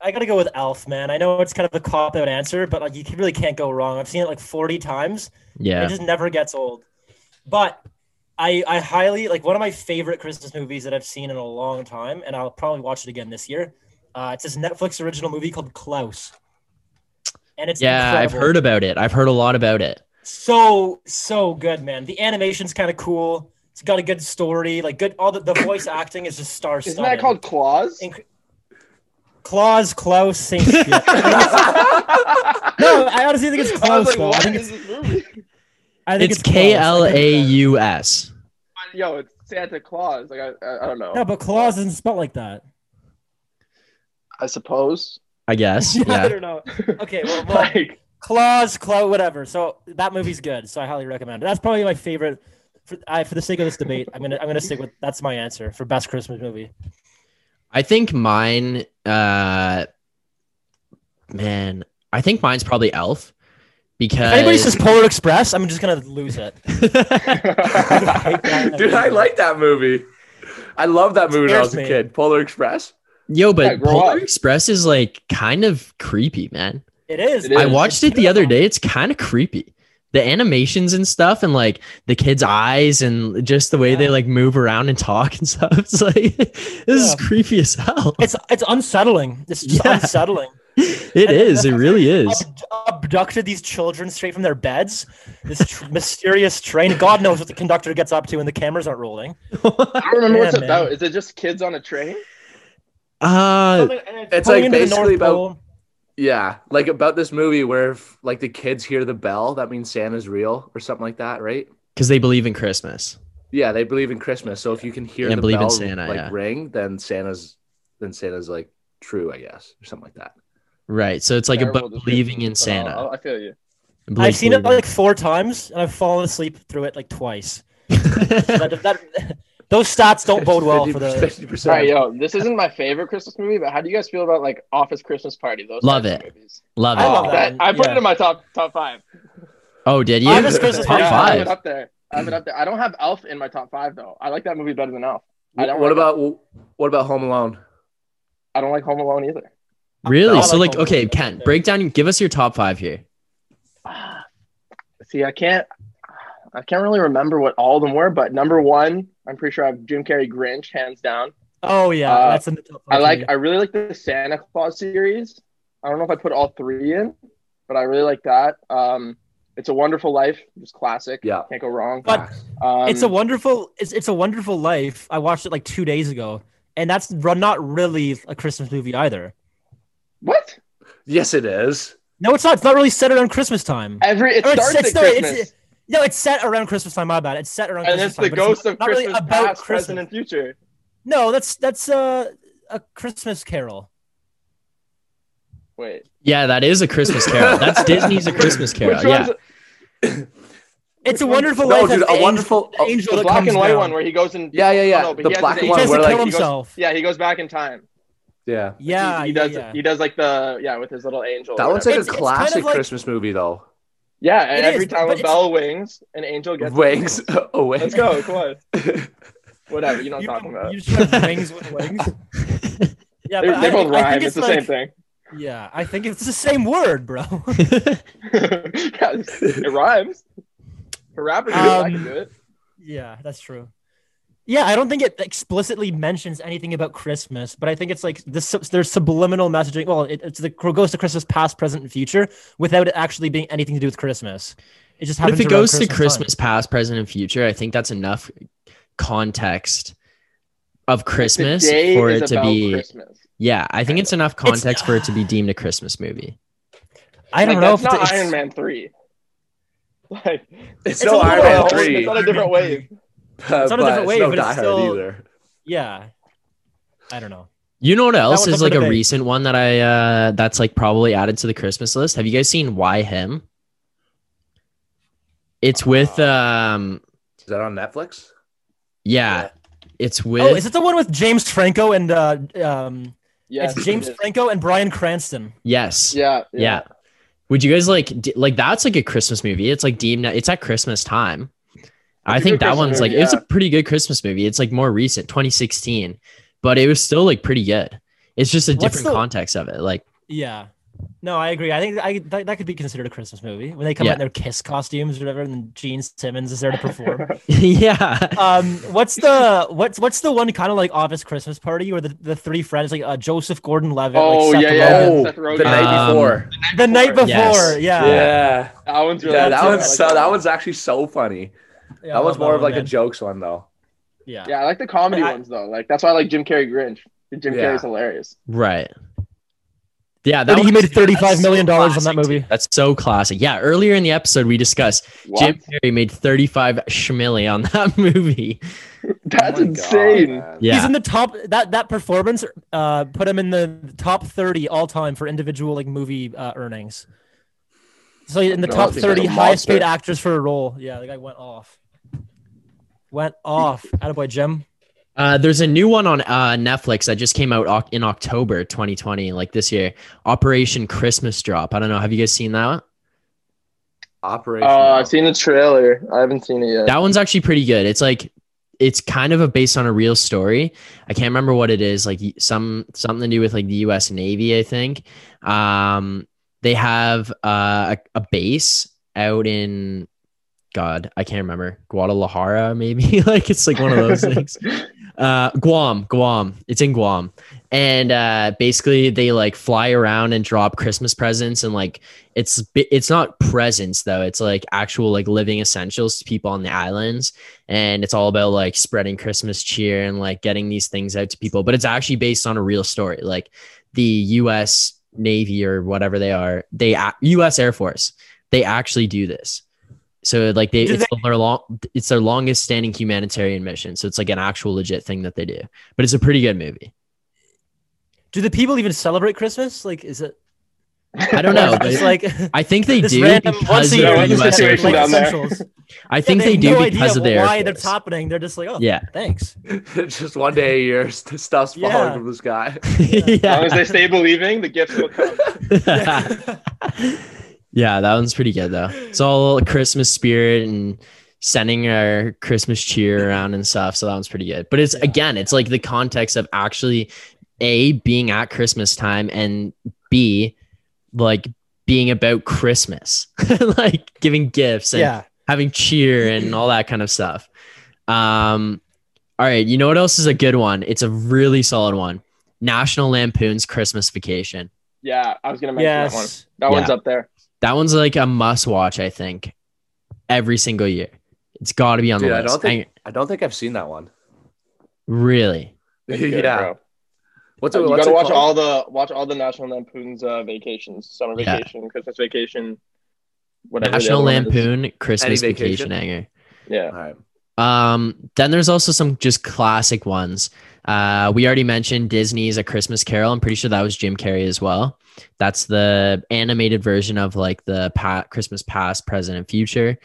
Speaker 1: I gotta go with Elf, man. I know it's kind of a cop out answer, but like you really can't go wrong. I've seen it like 40 times.
Speaker 2: Yeah.
Speaker 1: It just never gets old. But I I highly like one of my favorite Christmas movies that I've seen in a long time, and I'll probably watch it again this year. Uh, it's this Netflix original movie called Klaus, and it's
Speaker 2: Yeah, I've heard about it. I've heard a lot about it.
Speaker 1: so so good, man. The animation's kind of cool. It's got a good story, like good. All the, the voice acting is just star
Speaker 5: Isn't that called Claws?
Speaker 1: Inc- Klaus, Klaus, same shit. no, I honestly think it's
Speaker 5: I was
Speaker 1: Klaus
Speaker 5: like,
Speaker 1: though. I think
Speaker 5: is
Speaker 1: it's
Speaker 5: this movie?
Speaker 1: I think
Speaker 2: It's
Speaker 1: Klaus.
Speaker 2: K
Speaker 1: I
Speaker 2: L
Speaker 1: think-
Speaker 2: A U S.
Speaker 5: Yo, it's Santa Claus. Like I, I, I don't know.
Speaker 1: No, but Claus isn't spelled like that.
Speaker 5: I suppose.
Speaker 2: I guess. Yeah.
Speaker 1: I don't know. Okay, well, well
Speaker 5: Like,
Speaker 1: Claus, Klaus, whatever. So that movie's good. So I highly recommend it. That's probably my favorite. For, I, for the sake of this debate, I'm gonna I'm gonna stick with that's my answer for best Christmas movie.
Speaker 2: I think mine uh man, I think mine's probably Elf
Speaker 1: If anybody says Polar Express, I'm just gonna lose it.
Speaker 6: Dude, I like that movie. I love that movie when I was a
Speaker 1: me.
Speaker 6: kid. Polar Express.
Speaker 2: Yo,
Speaker 5: Yeah,
Speaker 2: but
Speaker 5: grow
Speaker 2: Polar
Speaker 5: up.
Speaker 2: Express is like kind of creepy, man.
Speaker 1: It is.
Speaker 5: It
Speaker 2: I
Speaker 5: is.
Speaker 2: watched it the other day. It's kind of creepy. The animations and stuff, and like the kids' eyes, and just the way they like move around and talk and stuff. It's like this is creepy as hell.
Speaker 1: It's it's unsettling. It's just
Speaker 2: Yeah.
Speaker 1: unsettling.
Speaker 2: It is. It really is.
Speaker 1: Abducted these children straight from their beds. This tr- mysterious train. God knows what the conductor gets up to when the cameras aren't rolling.
Speaker 5: I don't remember what it's
Speaker 1: man.
Speaker 5: about. Is it just kids on a train?
Speaker 2: Uh,
Speaker 6: it's like basically about-
Speaker 1: Pole.
Speaker 6: Yeah, like about this movie where if, like the kids hear the bell, that means Santa's real or something like that, right?
Speaker 2: because they believe in Christmas.
Speaker 6: Yeah, they believe in Christmas. So if you can hear
Speaker 2: Yeah,
Speaker 6: the
Speaker 2: believe in
Speaker 6: bell
Speaker 2: Santa,
Speaker 6: like
Speaker 2: yeah.
Speaker 6: ring, then Santa's then Santa's like true, I guess, or something like that.
Speaker 2: Right. So it's like
Speaker 5: Terrible
Speaker 2: about believing in Santa.
Speaker 5: I'll- I feel you.
Speaker 2: Believe-
Speaker 1: I've seen it like four times, and I've fallen asleep through it like twice. that, that, those stats don't bode well for the.
Speaker 6: 50%.
Speaker 5: All right, yo, this isn't my favorite Christmas movie, but how do you guys feel about like Office Christmas Party? Those
Speaker 2: Love it.
Speaker 5: movies.
Speaker 2: Love it.
Speaker 1: I love
Speaker 5: Oh,
Speaker 1: that
Speaker 5: that- I put
Speaker 1: yeah.
Speaker 5: it in my top top five.
Speaker 2: Oh, did you?
Speaker 1: Office Christmas Party.
Speaker 5: Yeah, I have it up there. I have it up there. I don't have Elf in my top five though. I like that movie better than Elf. I don't
Speaker 6: What
Speaker 5: like
Speaker 6: about what about Home Alone?
Speaker 5: I don't like Home Alone either.
Speaker 2: Really? So
Speaker 1: like
Speaker 2: like, okay,
Speaker 1: Alone.
Speaker 2: Kent, break down. Give us your top five here.
Speaker 5: See, I can't. I can't really remember what all of them were, but number one, I'm pretty sure I have Jim Carrey Grinch, hands down.
Speaker 1: Oh yeah,
Speaker 5: Uh,
Speaker 1: that's in the top.
Speaker 5: I like. I really like the Santa Claus series. I don't know if I put all three in, but I really like that. Um, it's a Wonderful Life, just classic.
Speaker 6: Yeah.
Speaker 5: can't go wrong.
Speaker 1: But-
Speaker 5: Um,
Speaker 1: it's a wonderful. It's it's a wonderful life. I watched it like two days ago, and that's not really a Christmas movie either.
Speaker 5: What?
Speaker 6: Yes, it is.
Speaker 1: No, it's not. It's not really set around Christmas time.
Speaker 5: Every it
Speaker 1: Or it's-
Speaker 5: starts
Speaker 1: it's-
Speaker 5: at
Speaker 1: no, it's-
Speaker 5: Christmas,
Speaker 1: No, it's set around Christmas time. My bad. It's set around.
Speaker 5: and
Speaker 1: Christmas
Speaker 5: it's
Speaker 1: time,
Speaker 5: the
Speaker 1: but
Speaker 5: ghost
Speaker 1: not-
Speaker 5: of
Speaker 1: not really
Speaker 5: Christmas
Speaker 1: about
Speaker 5: past,
Speaker 1: Christmas.
Speaker 5: present, and future.
Speaker 1: No, that's that's uh, a Christmas Carol.
Speaker 5: Wait,
Speaker 2: Yeah, that is a Christmas Carol. That's Disney's A Christmas Carol.
Speaker 5: Which
Speaker 2: Yeah.
Speaker 5: one's
Speaker 1: It's a
Speaker 5: Which one?
Speaker 1: wonderful
Speaker 6: No,
Speaker 1: life.
Speaker 6: dude,
Speaker 1: has
Speaker 6: a
Speaker 1: the angel-
Speaker 6: wonderful-
Speaker 1: the angel
Speaker 5: the
Speaker 1: that
Speaker 5: black
Speaker 1: comes
Speaker 5: and white
Speaker 1: down.
Speaker 5: one where he goes in?
Speaker 6: Yeah, yeah, yeah.
Speaker 5: Oh, no, but
Speaker 6: the
Speaker 5: he has
Speaker 6: black
Speaker 5: his
Speaker 6: and
Speaker 1: He
Speaker 6: white where
Speaker 1: to
Speaker 6: like
Speaker 1: kill
Speaker 5: he goes-
Speaker 1: himself.
Speaker 5: Yeah, he goes back in time.
Speaker 6: Yeah.
Speaker 1: Yeah,
Speaker 5: he, he does.
Speaker 1: yeah.
Speaker 5: He does like the yeah with his little angel.
Speaker 6: That
Speaker 5: or
Speaker 6: one's like a
Speaker 1: It's- it's kind of
Speaker 6: classic
Speaker 1: like-
Speaker 6: Christmas movie though.
Speaker 5: yeah. And every
Speaker 1: is,
Speaker 5: time
Speaker 1: but
Speaker 5: a bell wings, an angel gets
Speaker 6: Wings away.
Speaker 5: Let's go. Come on. Whatever. You know what
Speaker 1: You,
Speaker 5: I'm talking about.
Speaker 1: you just have wings with wings. Yeah,
Speaker 5: They, they both
Speaker 1: I
Speaker 5: rhyme.
Speaker 1: think
Speaker 5: It's,
Speaker 1: it's,
Speaker 5: the
Speaker 1: like,
Speaker 5: same thing.
Speaker 1: Yeah, I think it's the same word, bro.
Speaker 5: Yeah, it rhymes. For rappers, I
Speaker 1: Um,
Speaker 5: can do it.
Speaker 1: yeah, that's true. Yeah, I don't think it explicitly mentions anything about Christmas, but I think it's like this. There's subliminal messaging. Well, it, it's the it goes to Christmas past, present, and future without it actually being anything to do with Christmas. It just
Speaker 2: But
Speaker 1: happens.
Speaker 2: if it
Speaker 1: around
Speaker 2: goes to
Speaker 1: time.
Speaker 2: Christmas past, present, and future, I think that's enough context of Christmas for it to be.
Speaker 5: Christmas.
Speaker 2: Yeah, I think it's enough context for it to be deemed a Christmas movie.
Speaker 1: I don't
Speaker 5: like,
Speaker 1: know
Speaker 5: That's
Speaker 1: if
Speaker 5: not
Speaker 1: it's,
Speaker 5: Iron Man three. Like
Speaker 6: It's,
Speaker 1: It's
Speaker 6: no
Speaker 1: a
Speaker 6: Iron
Speaker 1: little-
Speaker 6: Man three.
Speaker 5: It's on a different wave.
Speaker 6: It's
Speaker 1: on a different wave,
Speaker 6: no
Speaker 1: but it's
Speaker 6: Die Hard
Speaker 1: still-
Speaker 6: either.
Speaker 1: Yeah, I don't know.
Speaker 2: You know what else is like
Speaker 1: for
Speaker 2: a
Speaker 1: debate.
Speaker 2: recent one that I uh that's like probably added to the Christmas list? Have you guys seen Why Him? It's with
Speaker 1: Uh,
Speaker 2: um
Speaker 6: Is that on Netflix?
Speaker 2: yeah, it's with
Speaker 1: Oh, is it the one with James Franco and uh, um,
Speaker 5: Yes,
Speaker 1: it's James
Speaker 5: it is.
Speaker 1: Franco and Bryan Cranston?
Speaker 2: yes.
Speaker 5: Yeah,
Speaker 2: yeah. Would you guys like d- like that's like a Christmas movie? It's like deemed it's at Christmas time. I
Speaker 5: a
Speaker 2: think that
Speaker 5: Christmas
Speaker 2: one's like
Speaker 5: movie,
Speaker 2: it's a pretty good Christmas movie. It's like more recent, 2016, but it was still like pretty good. It's just a
Speaker 1: What's
Speaker 2: different
Speaker 1: the-
Speaker 2: context of it. Like
Speaker 1: Yeah. No, I agree. I think I, that, that could be considered a Christmas movie when they come
Speaker 2: Yeah.
Speaker 1: out in their Kiss costumes or whatever, and Gene Simmons is there to perform.
Speaker 2: yeah.
Speaker 1: um, what's the what's what's the one kind of like Office Christmas party where the, the three friends like uh, Joseph Gordon-Levitt,
Speaker 5: Oh,
Speaker 1: like
Speaker 5: yeah,
Speaker 1: Seth
Speaker 5: yeah.
Speaker 1: Rogen.
Speaker 6: Oh,
Speaker 5: Seth Rogen.
Speaker 6: the night
Speaker 2: Um,
Speaker 6: before.
Speaker 1: the night before,
Speaker 2: Yes.
Speaker 1: yeah,
Speaker 6: yeah,
Speaker 5: That one's really
Speaker 6: yeah. That
Speaker 5: too. I
Speaker 6: one's
Speaker 5: like
Speaker 6: so.
Speaker 5: that
Speaker 6: That
Speaker 5: one.
Speaker 6: one's actually so funny.
Speaker 1: Yeah,
Speaker 6: that one's
Speaker 1: love
Speaker 6: more of
Speaker 1: one,
Speaker 6: like a jokes one though.
Speaker 1: yeah.
Speaker 5: Yeah, I like the comedy
Speaker 1: I-
Speaker 5: ones though. Like that's why I like Jim Carrey Grinch. Jim
Speaker 6: Yeah.
Speaker 5: Carrey's hilarious.
Speaker 2: Right. Yeah, that
Speaker 1: He made thirty-five million
Speaker 2: so
Speaker 1: dollars on that movie.
Speaker 2: too. That's so classic. Yeah, earlier in the episode we discussed
Speaker 5: What?
Speaker 2: Jim Carrey made 35 schmilly on that movie.
Speaker 5: That's
Speaker 6: Oh my God,
Speaker 5: insane.
Speaker 2: Yeah.
Speaker 1: He's in the top. That that performance uh, put him in the top thirty all time for individual like movie uh, earnings. So in the
Speaker 5: No,
Speaker 1: top thirty
Speaker 5: a
Speaker 1: highest paid actors for a role. Yeah, the guy went off. Went off. Attaboy Jim.
Speaker 2: Uh, there's a new one on uh, Netflix that just came out in October 2020, like this year. Operation Christmas Drop. I don't know. Have you guys seen that one?
Speaker 6: Operation.
Speaker 5: Uh, I've seen the trailer. I haven't seen it yet.
Speaker 2: That one's actually pretty good. It's like it's kind of a based on a real story. I can't remember what it is. Like some something to do with like the U.S. Navy, I think. Um, they have uh, a, a base out in God, I can't remember Guadalajara, maybe. like it's like one of those things. Uh, Guam, Guam. It's in Guam, and uh, basically they like fly around and drop Christmas presents, and like it's it's not presents though. It's like actual like living essentials to people on the islands, and it's all about like spreading Christmas cheer and like getting these things out to people. But it's actually based on a real story. Like the U.S. Navy or whatever they are, they U.S. Air Force, they actually do this. So like they,
Speaker 1: Do
Speaker 2: it's their long, it's their longest standing humanitarian mission. So it's like an actual legit thing that they do. But it's a pretty good movie.
Speaker 1: Do the people even celebrate Christmas? Like, is it?
Speaker 2: I don't know. But
Speaker 1: like
Speaker 2: I think they do
Speaker 1: random
Speaker 2: because
Speaker 1: once a
Speaker 2: of
Speaker 1: year
Speaker 2: the U.S. Air
Speaker 5: situation
Speaker 2: Force.
Speaker 5: down there.
Speaker 2: I think
Speaker 1: Yeah,
Speaker 2: they
Speaker 1: have
Speaker 2: do
Speaker 1: no
Speaker 2: because
Speaker 1: idea
Speaker 2: of their
Speaker 1: why that's happening. They're just like, oh,
Speaker 2: Yeah.
Speaker 1: thanks.
Speaker 6: Just one day a year, st- stuff's falling
Speaker 1: Yeah.
Speaker 6: from the sky.
Speaker 5: As long as they stay believing, the gifts will come.
Speaker 2: yeah, that one's pretty good though. It's all Christmas spirit and sending our Christmas cheer around and stuff. So that one's pretty good. But it's
Speaker 1: Yeah.
Speaker 2: again, it's like the context of actually a being at Christmas time and b like being about Christmas, like giving gifts and
Speaker 1: yeah.
Speaker 2: having cheer and all that kind of stuff. Um, all right, you know what else is a good one? It's a really solid one. National Lampoon's Christmas Vacation.
Speaker 5: Yeah, I was gonna mention that one.
Speaker 1: Yes.
Speaker 5: That one's up there.
Speaker 2: That one's like a must watch, I think, every single year. It's got to be on
Speaker 6: Dude,
Speaker 2: the
Speaker 6: I
Speaker 2: list.
Speaker 6: don't think I don't think I've seen that one.
Speaker 2: really.
Speaker 5: Good,
Speaker 6: yeah.
Speaker 5: bro.
Speaker 6: What's it?
Speaker 5: you gotta watch
Speaker 6: called?
Speaker 5: all the watch all the National Lampoon's uh, vacations, summer
Speaker 2: Yeah.
Speaker 5: vacation, Christmas vacation, whatever.
Speaker 2: National
Speaker 5: other one is.
Speaker 2: Lampoon Christmas
Speaker 6: Any
Speaker 2: Vacation,
Speaker 6: vacation?
Speaker 2: Hanger.
Speaker 5: Yeah,
Speaker 6: All right.
Speaker 2: Um, then there's also some just classic ones. Uh, we already mentioned Disney's A Christmas Carol. I'm pretty sure that was Jim Carrey as well. That's the animated version of like the pa- Christmas past, present, and future.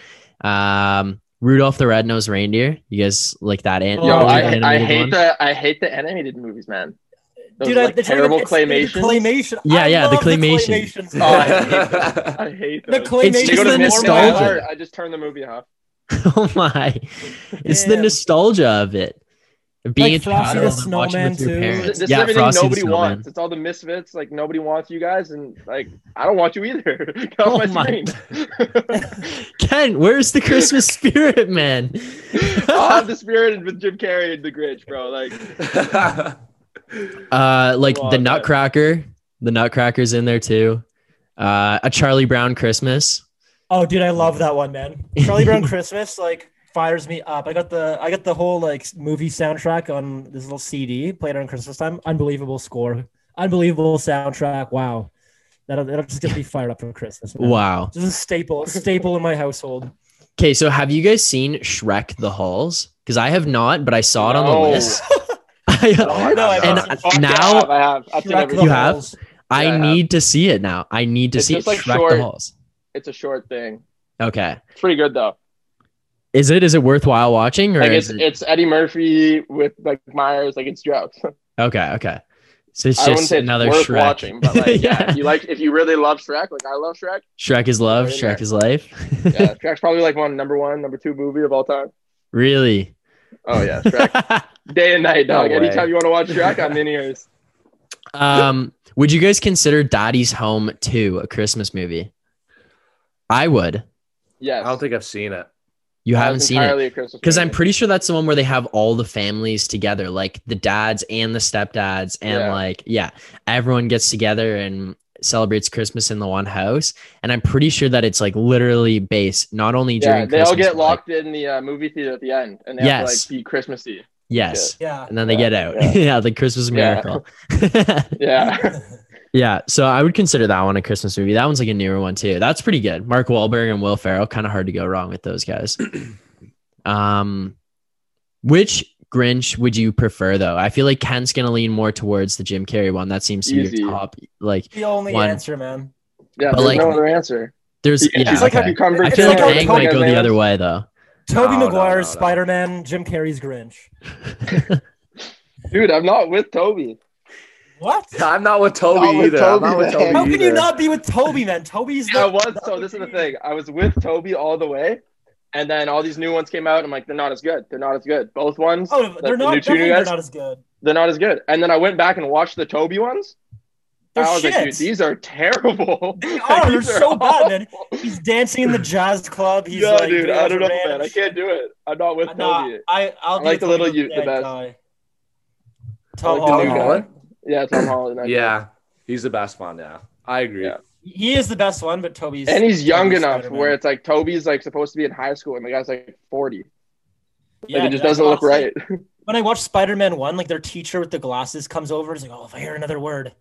Speaker 2: Um, Rudolph the Red-Nosed Reindeer. You guys like that? An-
Speaker 1: Oh,
Speaker 5: Yo,
Speaker 1: yeah.
Speaker 5: I, I hate
Speaker 2: one?
Speaker 5: the I hate the animated movies, man. Those
Speaker 1: Dude, I-
Speaker 5: like
Speaker 1: it's not
Speaker 5: terrible
Speaker 1: even- it's
Speaker 5: claymation.
Speaker 1: Claymation.
Speaker 2: Yeah,
Speaker 1: I
Speaker 2: yeah, the
Speaker 1: love
Speaker 2: claymation.
Speaker 5: Oh, I hate. I hate
Speaker 1: The
Speaker 5: those.
Speaker 1: claymation.
Speaker 2: It's just the nostalgia.
Speaker 5: Heart, I just turned the movie off.
Speaker 2: oh my! It's the nostalgia of it. Being
Speaker 1: Like Frosty the Snowman too.
Speaker 2: parents.
Speaker 5: This is
Speaker 2: yeah,
Speaker 5: everything
Speaker 2: Frosty the
Speaker 5: nobody
Speaker 2: Snowman.
Speaker 5: wants. It's all the misfits. Like nobody wants you guys, and like I don't want you either. Get
Speaker 2: Oh
Speaker 5: off my
Speaker 2: my- Ken, where's the Christmas spirit, man?
Speaker 5: Oh, I'll have the spirit with Jim Carrey and the Grinch, bro. Like
Speaker 2: Uh, like the. Nutcracker. The Nutcracker's in there too. Uh, a Charlie Brown Christmas.
Speaker 1: Oh, dude, I love that one, man. Charlie Brown Christmas like fires me up. I got the I got the whole like movie soundtrack on this little CD played on Christmas time. Unbelievable score, unbelievable soundtrack. Wow, that'll, that'll just get me fired up for Christmas. Man.
Speaker 2: Wow.
Speaker 1: This is a staple, a staple in my household.
Speaker 2: Okay, so have you guys seen Shrek the Halls? Because I have not, but I saw it on the list. I,
Speaker 1: No,
Speaker 2: and
Speaker 1: haven't.
Speaker 2: Now
Speaker 5: I have, I have. I've seen
Speaker 1: Shrek
Speaker 2: You have?
Speaker 1: Halls.
Speaker 2: I
Speaker 5: Yeah, I have.
Speaker 2: need to see it now. I need to
Speaker 5: It's
Speaker 2: see it.
Speaker 5: like,
Speaker 2: Shrek
Speaker 5: short.
Speaker 2: the Halls.
Speaker 5: It's a short thing.
Speaker 2: Okay.
Speaker 5: It's pretty good though.
Speaker 2: Is it is it worthwhile watching or
Speaker 5: Like it's
Speaker 2: it...
Speaker 5: it's Eddie Murphy with like Myers. Like it's jokes.
Speaker 2: okay? Okay. So it's
Speaker 5: I
Speaker 2: just
Speaker 5: say it's
Speaker 2: another
Speaker 5: worth
Speaker 2: Shrek.
Speaker 5: watching, but like yeah,
Speaker 2: Yeah.
Speaker 5: if you like if you really love Shrek, like I love Shrek.
Speaker 2: Shrek is love.
Speaker 5: Right
Speaker 2: Shrek
Speaker 5: there.
Speaker 2: is life.
Speaker 5: Yeah, Shrek's probably like one number one, number two movie of all time.
Speaker 2: really?
Speaker 5: Oh yeah, Shrek. Day and night, dog.
Speaker 6: way.
Speaker 5: Anytime you want to watch Shrek, I'm in ears.
Speaker 2: um, would you guys consider Daddy's Home 2 a Christmas movie? I would.
Speaker 5: Yeah,
Speaker 6: I don't think I've seen it.
Speaker 2: You haven't seen it.
Speaker 5: entirely a Christmas
Speaker 2: Because I'm pretty sure that's the one where they have all the families together, like the dads and the stepdads, and
Speaker 5: Yeah.
Speaker 2: like yeah, everyone gets together and celebrates Christmas in the one house. And I'm pretty sure that it's like literally based not only during
Speaker 5: Yeah, they
Speaker 2: Christmas,
Speaker 5: all get
Speaker 2: but, like-
Speaker 5: locked in the uh, movie theater at the end, and they have
Speaker 2: Yes.
Speaker 5: to like be Christmassy.
Speaker 2: yes,
Speaker 1: Yeah.
Speaker 2: and then they
Speaker 5: Yeah,
Speaker 2: get out.
Speaker 5: yeah.
Speaker 2: Yeah, the Christmas
Speaker 5: Yeah.
Speaker 2: miracle.
Speaker 5: Yeah,
Speaker 2: yeah, so I would consider that one a Christmas movie. That one's like a newer one too. That's pretty good. Mark Wahlberg and Will Ferrell, kind of hard to go wrong with those guys. um, which Grinch would you prefer though? I feel like Ken's gonna lean more towards the Jim Carrey one. That seems to be
Speaker 5: Easy.
Speaker 2: your top. Like
Speaker 1: The only
Speaker 2: One.
Speaker 1: answer, man.
Speaker 5: yeah.
Speaker 2: But,
Speaker 5: there's
Speaker 2: like-
Speaker 5: no other answer.
Speaker 2: there's yeah.
Speaker 5: She's like, have you come?
Speaker 2: I feel like
Speaker 1: like how
Speaker 2: Ang might
Speaker 1: Tony
Speaker 2: go the other way though.
Speaker 1: Tobey
Speaker 6: No, no, no, no.
Speaker 1: Spider Man, Jim Carrey's Grinch.
Speaker 5: Dude, I'm not with Tobey.
Speaker 1: What?
Speaker 6: I'm not with Tobey
Speaker 5: Not with
Speaker 6: either.
Speaker 5: Tobey,
Speaker 6: I'm not with. Tobey
Speaker 1: How can you not be with Tobey, man? Tobey's the
Speaker 5: I was so. This is the thing. I was with Tobey all the way, and then all these new ones came out. I'm like, they're not as good. They're not as good. Both ones,
Speaker 1: Oh,
Speaker 5: the-
Speaker 1: they're
Speaker 5: the
Speaker 1: not.
Speaker 5: new new
Speaker 1: Definitely they're not as good.
Speaker 5: they're not as good. And then I went back and watched the Tobey ones.
Speaker 1: They're
Speaker 5: I was like,
Speaker 1: shit.
Speaker 5: dude, these are terrible.
Speaker 1: They are. They're
Speaker 5: These are
Speaker 1: so bad, man. He's dancing in the jazz club. He's
Speaker 5: yeah,
Speaker 1: like,
Speaker 5: dude, I don't know,
Speaker 1: random
Speaker 5: man. I can't do it. I'm not with
Speaker 1: Nah,
Speaker 5: Tobey.
Speaker 1: I, I'll
Speaker 5: I like the little youth the best.
Speaker 1: guy. Tom
Speaker 5: I like the new
Speaker 1: Holland.
Speaker 5: guy.
Speaker 6: Holland?
Speaker 5: Yeah, Tom Holland. I
Speaker 6: Yeah, he's the best one. Yeah, I agree.
Speaker 5: Yeah.
Speaker 1: He is the best one, but
Speaker 5: Tobey's. And he's young
Speaker 1: Tobey's
Speaker 5: enough
Speaker 1: Spider-Man.
Speaker 5: where it's like Tobey's like supposed to be in high school and the guy's like 40. Like
Speaker 1: Yeah,
Speaker 5: it just
Speaker 1: man.
Speaker 5: doesn't look
Speaker 1: Honestly,
Speaker 5: right.
Speaker 1: When I watched Spider Man One, like their teacher with the glasses comes over and is like, "Oh, if I hear another word,"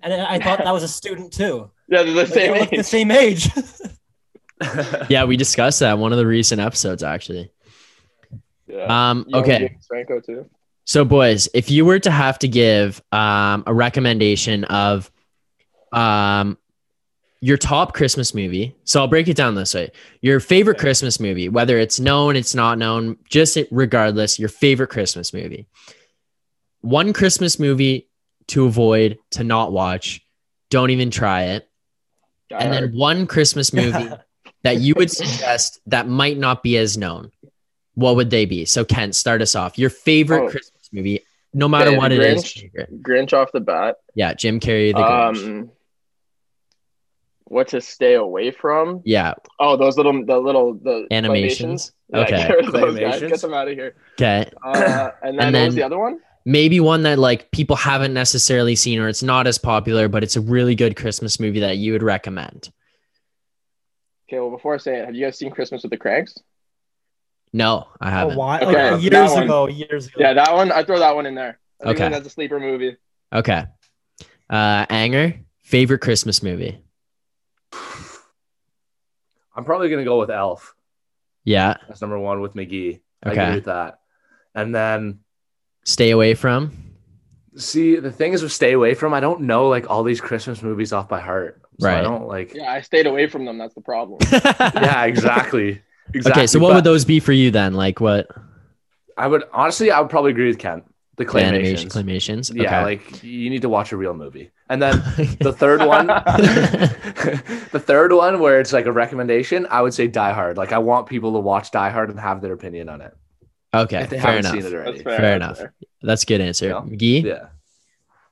Speaker 1: and I thought that was a student too.
Speaker 5: yeah, they're the
Speaker 1: Like,
Speaker 5: same
Speaker 1: they look
Speaker 5: age.
Speaker 1: the same age.
Speaker 2: Yeah, we discussed that in one of the recent episodes actually.
Speaker 5: Yeah.
Speaker 2: Um,
Speaker 5: You
Speaker 2: okay.
Speaker 5: Franco too.
Speaker 2: So, boys, if you were to have to give um, a recommendation of um, your top Christmas movie, so I'll break it down this way: your favorite Christmas movie, whether it's known, it's not known, just it, regardless, your favorite Christmas movie. One Christmas movie to avoid, to not watch, don't even try it, and then one Christmas movie that you would suggest that might not be as known. What would they be? So, Kent, start us off. Your favorite
Speaker 5: Oh.
Speaker 2: Christmas movie, no matter
Speaker 5: Okay,
Speaker 2: what it is.
Speaker 5: Grinch.
Speaker 2: favorite.
Speaker 5: Grinch off the bat.
Speaker 2: Yeah, Jim Carrey, the Grinch.
Speaker 5: Um, what to stay away from?
Speaker 2: yeah,
Speaker 5: Oh, those little, the little, the
Speaker 2: Animations?
Speaker 5: claymations. Yeah,
Speaker 2: Okay.
Speaker 5: get rid of those guys.
Speaker 6: Claymations?
Speaker 5: Get them out of here.
Speaker 2: okay.
Speaker 5: Uh, and then,
Speaker 2: And
Speaker 5: what was
Speaker 2: then-
Speaker 5: the other one?
Speaker 2: Maybe one that like people haven't necessarily seen or it's not as popular, but it's a really good Christmas movie that you would recommend.
Speaker 5: Okay, well, before I say it, have you guys seen Christmas with the Kranks?
Speaker 2: No, I haven't.
Speaker 1: while,
Speaker 5: Okay,
Speaker 1: like, years ago, years ago.
Speaker 5: Yeah, that one. I throw that one in there. I
Speaker 2: Okay.
Speaker 5: that's a sleeper movie.
Speaker 2: Okay. Uh Anger, favorite Christmas movie.
Speaker 6: I'm probably gonna go with Elf.
Speaker 2: Yeah.
Speaker 6: That's number one with Magee. I
Speaker 2: Okay.
Speaker 6: agree with that. And then
Speaker 2: Stay away from.
Speaker 6: see the thing is with Stay Away From, I don't know like all these Christmas movies off by heart. So I don't like
Speaker 5: Yeah, I stayed away from them. That's the problem.
Speaker 6: Yeah, exactly. Exactly.
Speaker 2: Okay, so what
Speaker 6: But
Speaker 2: would those be for you then? Like what?
Speaker 6: I would honestly I would probably agree with Kent. The
Speaker 2: The animation
Speaker 6: claymations.
Speaker 2: claymations.
Speaker 6: Yeah, like you need to watch a real movie. And then the third one the third one where it's like a recommendation, I would say Die Hard. Like I want people to watch Die Hard and have their opinion on it.
Speaker 2: okay,
Speaker 6: If they
Speaker 2: fair enough.
Speaker 6: seen it
Speaker 5: That's fair.
Speaker 2: Fair enough.
Speaker 5: fair.
Speaker 2: That's a good answer.
Speaker 6: Yeah.
Speaker 2: Magee?
Speaker 6: Yeah.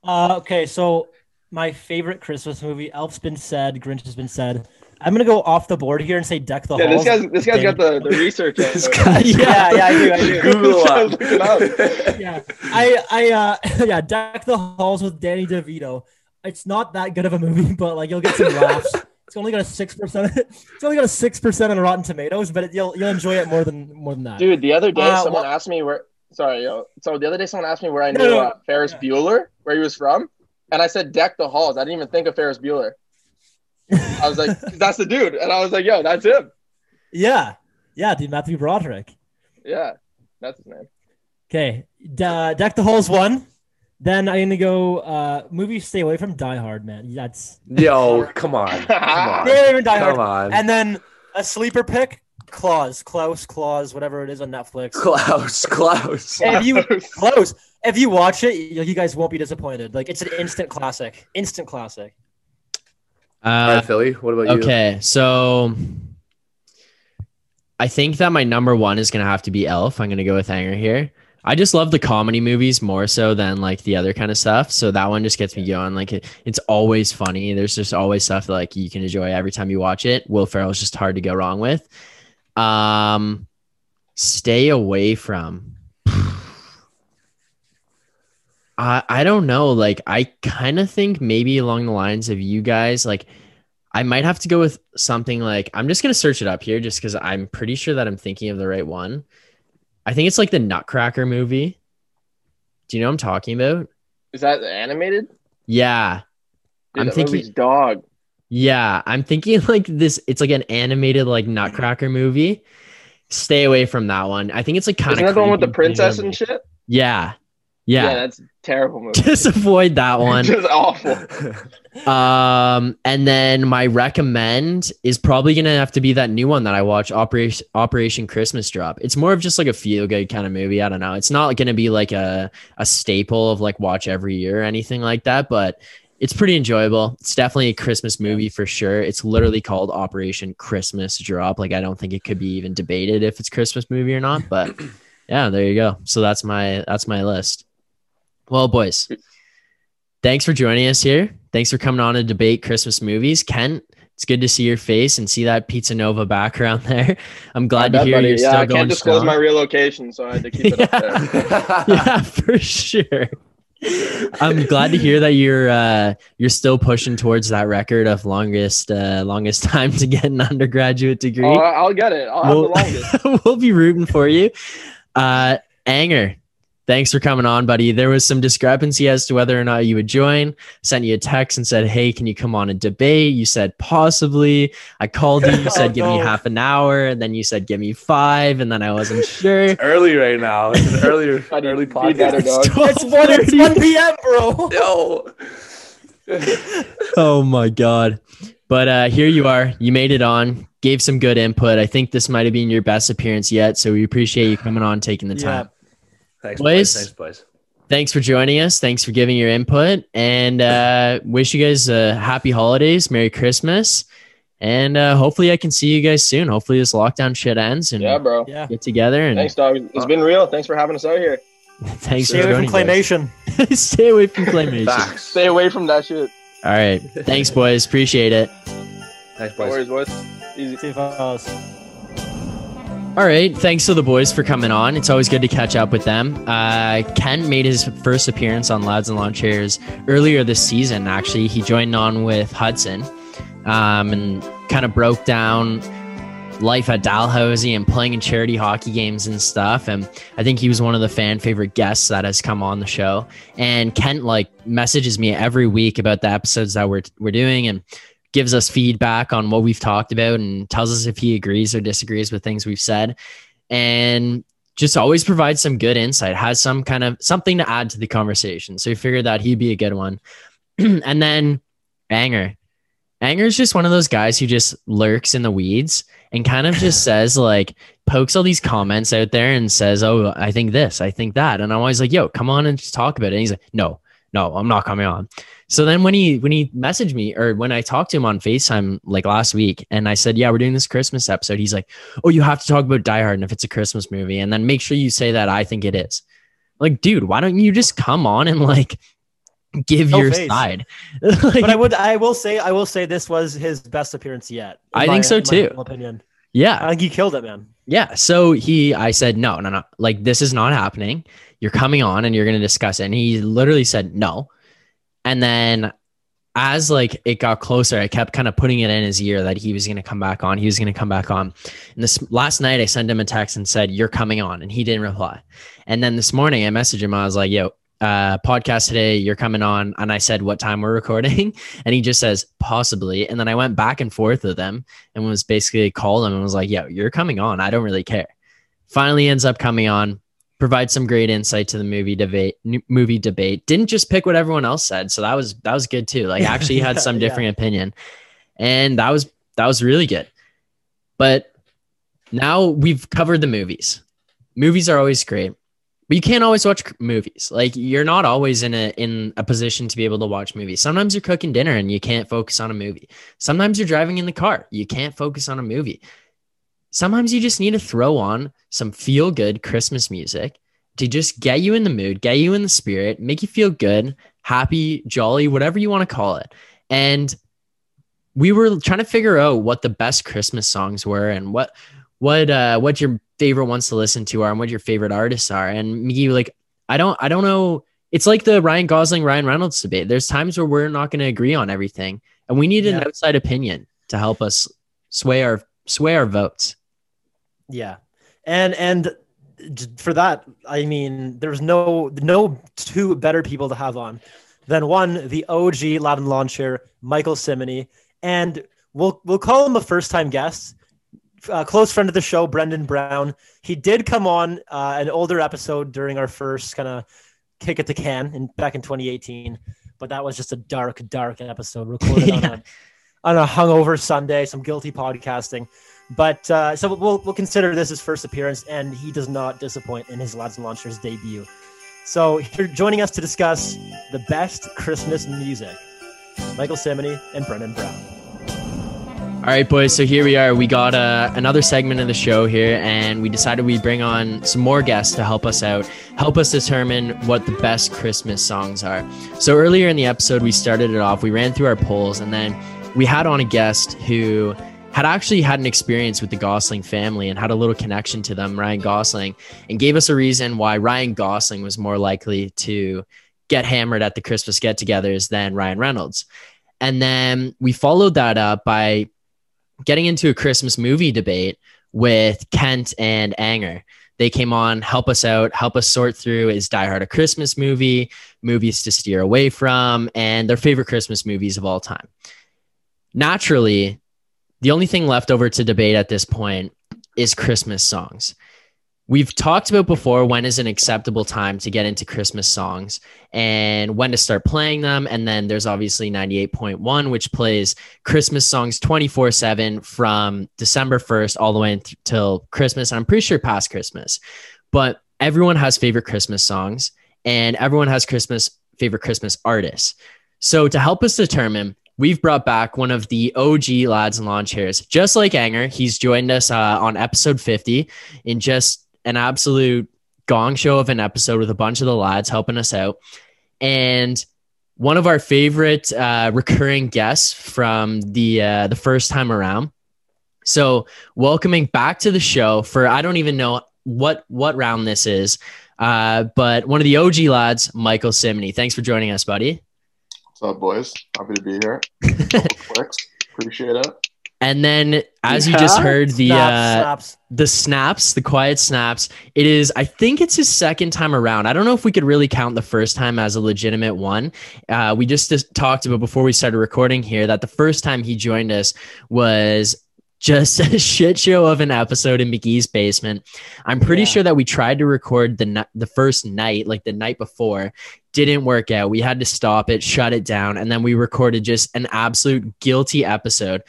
Speaker 1: Uh, okay, so my favorite Christmas movie, Elf's been said, Grinch has been said. I'm gonna go off the board here and say Deck the
Speaker 5: Yeah, this
Speaker 1: Halls.
Speaker 5: guy's this guy's got the, the research.
Speaker 6: This guy-
Speaker 1: yeah, yeah, I do, I do.
Speaker 6: Google
Speaker 5: it
Speaker 6: up.
Speaker 5: up.
Speaker 1: yeah, I, I, uh, yeah, Deck the Halls with Danny DeVito. It's not that good of a movie, but like you'll get some laughs. It's only got a six percent. It's only got a six percent on Rotten Tomatoes, but it, you'll you'll enjoy it more than more than that.
Speaker 5: Dude, the other day
Speaker 1: Uh,
Speaker 5: someone
Speaker 1: well-
Speaker 5: asked me where. Sorry, yo. So the other day someone asked me where I
Speaker 1: No,
Speaker 5: knew
Speaker 1: no,
Speaker 5: uh, Ferris
Speaker 1: yeah.
Speaker 5: Bueller, where he was from, and I said Deck the Halls. I didn't even think of Ferris Bueller. I was like, that's the dude, and I was like, yo, that's him.
Speaker 1: Yeah, yeah, dude, Matthew Broderick.
Speaker 5: Yeah, that's his name.
Speaker 1: Okay, De- Deck the Halls one. Then I'm gonna go uh movie stay away from Die Hard, man. That's
Speaker 6: Yo, come on. Come on.
Speaker 1: stay away from Die Hard.
Speaker 6: Come on.
Speaker 1: And then a sleeper pick, Claus, Klaus, Claus, whatever it is on Netflix.
Speaker 6: Klaus, Klaus.
Speaker 1: If you close, if you watch it, you, you guys won't be disappointed. Like it's an instant classic, instant classic.
Speaker 6: All
Speaker 2: Uh,
Speaker 6: right, Philly. What about you?
Speaker 2: Okay, so I think that my number one is gonna have to be Elf. I'm gonna go with Anger here. I just love the comedy movies more so than like the other kind of stuff. So that one just gets me going. Like it, it's always funny. There's just always stuff that, like you can enjoy every time you watch it. Will Ferrell is just hard to go wrong with. Um, stay away from. I I don't know. Like I kind of think maybe along the lines of you guys. Like I might have to go with something like I'm just gonna search it up here just because I'm pretty sure that I'm thinking of the right one. I think it's like the Nutcracker movie. Do you know what I'm talking about?
Speaker 5: Is that animated?
Speaker 2: Yeah.
Speaker 5: Dude,
Speaker 2: I'm thinking-
Speaker 5: dog.
Speaker 2: Yeah. I'm thinking like this, it's like an animated like Nutcracker movie. Stay away from that one. I think it's like kind
Speaker 5: Isn't
Speaker 2: of
Speaker 5: that the one with the princess and shit?
Speaker 2: Yeah.
Speaker 5: Yeah,
Speaker 2: Yeah.
Speaker 5: that's a terrible movie.
Speaker 2: Just avoid that one.
Speaker 5: Just awful.
Speaker 2: Um, and then my recommend is probably gonna have to be that new one that I watch, Operation Operation Christmas Drop. It's more of just like a feel good kind of movie. I don't know. It's not gonna be like a a staple of like watch every year or anything like that, but it's pretty enjoyable. It's definitely a Christmas movie for sure. It's literally called Operation Christmas Drop. Like I don't think it could be even debated if it's Christmas movie or not, but yeah, there you go. So that's my that's my list. Well, boys, thanks for joining us here. Thanks for coming on to debate Christmas movies. Kent, it's good to see your face and see that Pizza Nova background there. I'm glad
Speaker 5: I
Speaker 2: to hear
Speaker 5: buddy.
Speaker 2: you're
Speaker 5: yeah,
Speaker 2: still
Speaker 5: I
Speaker 2: going
Speaker 5: can't disclose
Speaker 2: strong.
Speaker 5: my real location, so I had to keep it up there.
Speaker 2: yeah, for sure. I'm glad to hear that you're uh, you're still pushing towards that record of longest uh, longest time to get an undergraduate degree.
Speaker 5: Oh, I'll get it. I'll
Speaker 2: we'll,
Speaker 5: the longest.
Speaker 2: we'll be rooting for you. Uh, Anger, thanks for coming on, buddy. There was some discrepancy as to whether or not you would join. Sent you a text and said, "Hey, can you come on and debate?" You said possibly. I called you. You said, "Give me half an hour," and then you said, "Give me five, and then I wasn't sure.
Speaker 6: It's early right now. It's an earlier,
Speaker 5: Buddy,
Speaker 6: early podcast.
Speaker 5: dog.
Speaker 1: It's 1, it's 1 p.m., bro.
Speaker 6: Yo.
Speaker 2: oh my god! But uh, here you are. You made it on. Gave some good input. I think this might have been your best appearance yet. So we appreciate you coming on, taking the
Speaker 1: Yeah.
Speaker 2: time.
Speaker 6: Thanks,
Speaker 2: Boys.
Speaker 6: boys. Thanks, boys.
Speaker 2: thanks for joining us. Thanks for giving your input, and uh, wish you guys uh, happy holidays, Merry Christmas, and uh, hopefully I can see you guys soon. Hopefully this lockdown shit ends and
Speaker 5: Yeah, bro.
Speaker 1: Yeah.
Speaker 2: get together. And
Speaker 5: Thanks, dog. It's been real. Thanks for having us out here.
Speaker 2: thanks
Speaker 1: Stay
Speaker 2: for
Speaker 1: away from
Speaker 2: joining. guys.
Speaker 1: claymation.
Speaker 2: Stay away from claymation.
Speaker 6: Facts.
Speaker 5: Stay away from that shit.
Speaker 2: All right, thanks, boys. Appreciate it.
Speaker 6: Thanks,
Speaker 5: No
Speaker 6: boys.
Speaker 5: worries, boys. Easy.
Speaker 1: See if I was-
Speaker 2: All right. Thanks to the boys for coming on. It's always good to catch up with them. Uh, Ken made his first appearance on Lads and Lawn Chairs earlier this season, actually. He joined on with Hudson um, and kind of broke down life at Dalhousie and playing in charity hockey games and stuff. And I think he was one of the fan favorite guests that has come on the show. And Kent like messages me every week about the episodes that we're, we're doing and gives us feedback on what we've talked about and tells us if he agrees or disagrees with things we've said. And just always provides some good insight, has some kind of something to add to the conversation. So we figured that he'd be a good one. and then Anger. Anger is just one of those guys who just lurks in the weeds and kind of just says like pokes all these comments out there and says, "Oh, I think this, I think that," and I'm always like, "Yo, come on and just talk about it." And he's like, "No, no, I'm not coming on." So then when he when he messaged me or when I talked to him on Facetime like last week, and I said, "Yeah, we're doing this Christmas episode," he's like, "Oh, you have to talk about Die Hard and if it's a Christmas movie, and then make sure you say that I think it is." Like, dude, why don't you just come on and like give
Speaker 1: No
Speaker 2: your
Speaker 1: face.
Speaker 2: side? Like,
Speaker 1: But I would, I will say, I will say this was his best appearance yet.
Speaker 2: I
Speaker 1: my-
Speaker 2: think so too.
Speaker 1: Opinion.
Speaker 2: yeah,
Speaker 1: I think he killed it, man.
Speaker 2: Yeah. So he, I said, no, no, no. Like, this is not happening. You're coming on and you're going to discuss it. And he literally said no. And then as like it got closer, I kept kind of putting it in his ear that he was going to come back on. He was going to come back on. And this last night, I sent him a text and said, you're coming on. And he didn't reply. And then this morning, I messaged him. I was like, yo, uh, podcast today, you're coming on. And I said, what time we're recording? And he just says, possibly. And then I went back and forth with him and was basically called him and was like, yo, you're coming on. I don't really care. Finally ends up coming on, provide some great insight to the movie debate, movie debate. Didn't just pick what everyone else said. So that was, that was good too. Like actually had some
Speaker 1: yeah.
Speaker 2: different opinion and that was, that was really good. But now we've covered the movies. Movies are always great. But you can't always watch movies. Like you're not always in a in a position to be able to watch movies. Sometimes you're cooking dinner and you can't focus on a movie. Sometimes you're driving in the car. You can't focus on a movie. Sometimes you just need to throw on some feel good Christmas music to just get you in the mood, get you in the spirit, make you feel good, happy, jolly, whatever you want to call it. And we were trying to figure out what the best Christmas songs were and what what uh what your favorite ones to listen to are and what your favorite artists are. And me like I don't I don't know. It's like the Ryan Gosling Ryan Reynolds debate. There's times where we're not going to agree on everything, and we need an
Speaker 1: Yeah.
Speaker 2: outside opinion to help us sway our sway our votes.
Speaker 1: Yeah, and and for that, I mean, there's no no two better people to have on than one the OG Latin lawn chair, Michael Cimini, and we'll we'll call him a first time guest, a close friend of the show, Brendan Browne. He did come on uh, an older episode during our first kind of kick it to can in back in 2018, but that was just a dark, dark episode recorded on, a, on a hungover Sunday, some guilty podcasting. But uh, so we'll we'll consider this his first appearance, and he does not disappoint in his Lads and Lawn Chairs debut. So you're joining us to discuss the best Christmas music, Michael Cimini and Brendan Browne.
Speaker 2: All right, boys. So here we are. We got uh, another segment of the show here, and we decided we'd bring on some more guests to help us out, help us determine what the best Christmas songs are. So earlier in the episode, we started it off. We ran through our polls, and then we had on a guest who had actually had an experience with the Gosling family and had a little connection to them, Ryan Gosling, and gave us a reason why Ryan Gosling was more likely to get hammered at the Christmas get togethers than Ryan Reynolds. And then we followed that up by getting into a Christmas movie debate with Kent and Anger. They came on, help us out, help us sort through is Die Hard a Christmas movie, movies to steer away from, and their favorite Christmas movies of all time. Naturally, the only thing left over to debate at this point is Christmas songs. We've talked about before when is an acceptable time to get into Christmas songs and when to start playing them. And then there's obviously 98.1, which plays Christmas songs 24 7 from December 1st all the way until Christmas. And I'm pretty sure past Christmas. But everyone has favorite Christmas songs and everyone has Christmas favorite Christmas artists. So to help us determine we've brought back one of the OG lads and lawn chairs, just like Anger. He's joined us uh, on episode 50 in just an absolute gong show of an episode with a bunch of the lads helping us out. And one of our favorite uh, recurring guests from the uh, the first time around. So welcoming back to the show for I don't even know what what round this is, uh, but one of the OG lads, Michael Cimini. Thanks for joining us, buddy.
Speaker 7: What's up, boys? Happy to be here. Clicks. Appreciate it.
Speaker 2: And then, as you just heard, the
Speaker 1: Snaps,
Speaker 2: uh,
Speaker 1: snaps.
Speaker 2: the snaps, the quiet snaps. It is, I think it's his second time around. I don't know if we could really count the first time as a legitimate one. Uh, we just, just talked about before we started recording here that the first time he joined us was just a shit show of an episode in Magee's basement. I'm pretty
Speaker 1: Yeah.
Speaker 2: sure that we tried to record the the first night, like the night before, didn't work out. We had to stop it, shut it down, and then we recorded just an absolute guilty episode.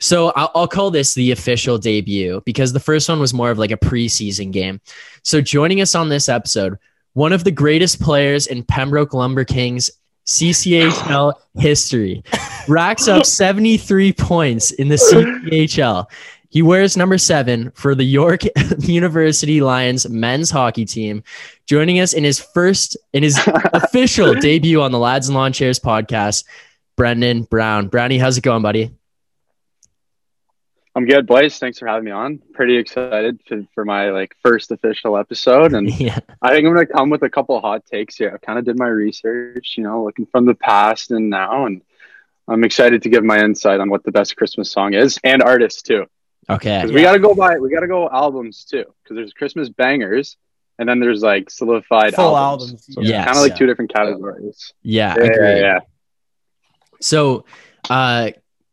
Speaker 2: So I'll, I'll call this the official debut because the first one was more of like a preseason game. So joining us on this episode, one of the greatest players in Pembroke Lumber Kings CCHL history, racks up 73 points in the CCHL. He wears number seven for the York University Lions men's hockey team. Joining us in his first, in his official debut on the Lads and Lawn Chairs podcast, Brendan Browne. Brownie, how's it going, buddy?
Speaker 4: I'm good, boys. Thanks for having me on. Pretty excited for, for my like first official episode, and
Speaker 2: Yeah.
Speaker 4: I think I'm gonna come with a couple hot takes here. I kind of did my research, you know, looking from the past and now, and I'm excited to give my insight on what the best Christmas song is and artists too.
Speaker 2: Okay.
Speaker 4: Because we gotta go by, we gotta go albums too. Because there's Christmas bangers, and then there's like solidified
Speaker 1: Full
Speaker 4: albums.
Speaker 1: albums,
Speaker 4: So it's
Speaker 2: yes.
Speaker 4: kind of like
Speaker 1: Yeah.
Speaker 4: two different categories.
Speaker 2: Yeah.
Speaker 4: Yeah,
Speaker 2: agreed.
Speaker 4: yeah, yeah.
Speaker 2: So, uh,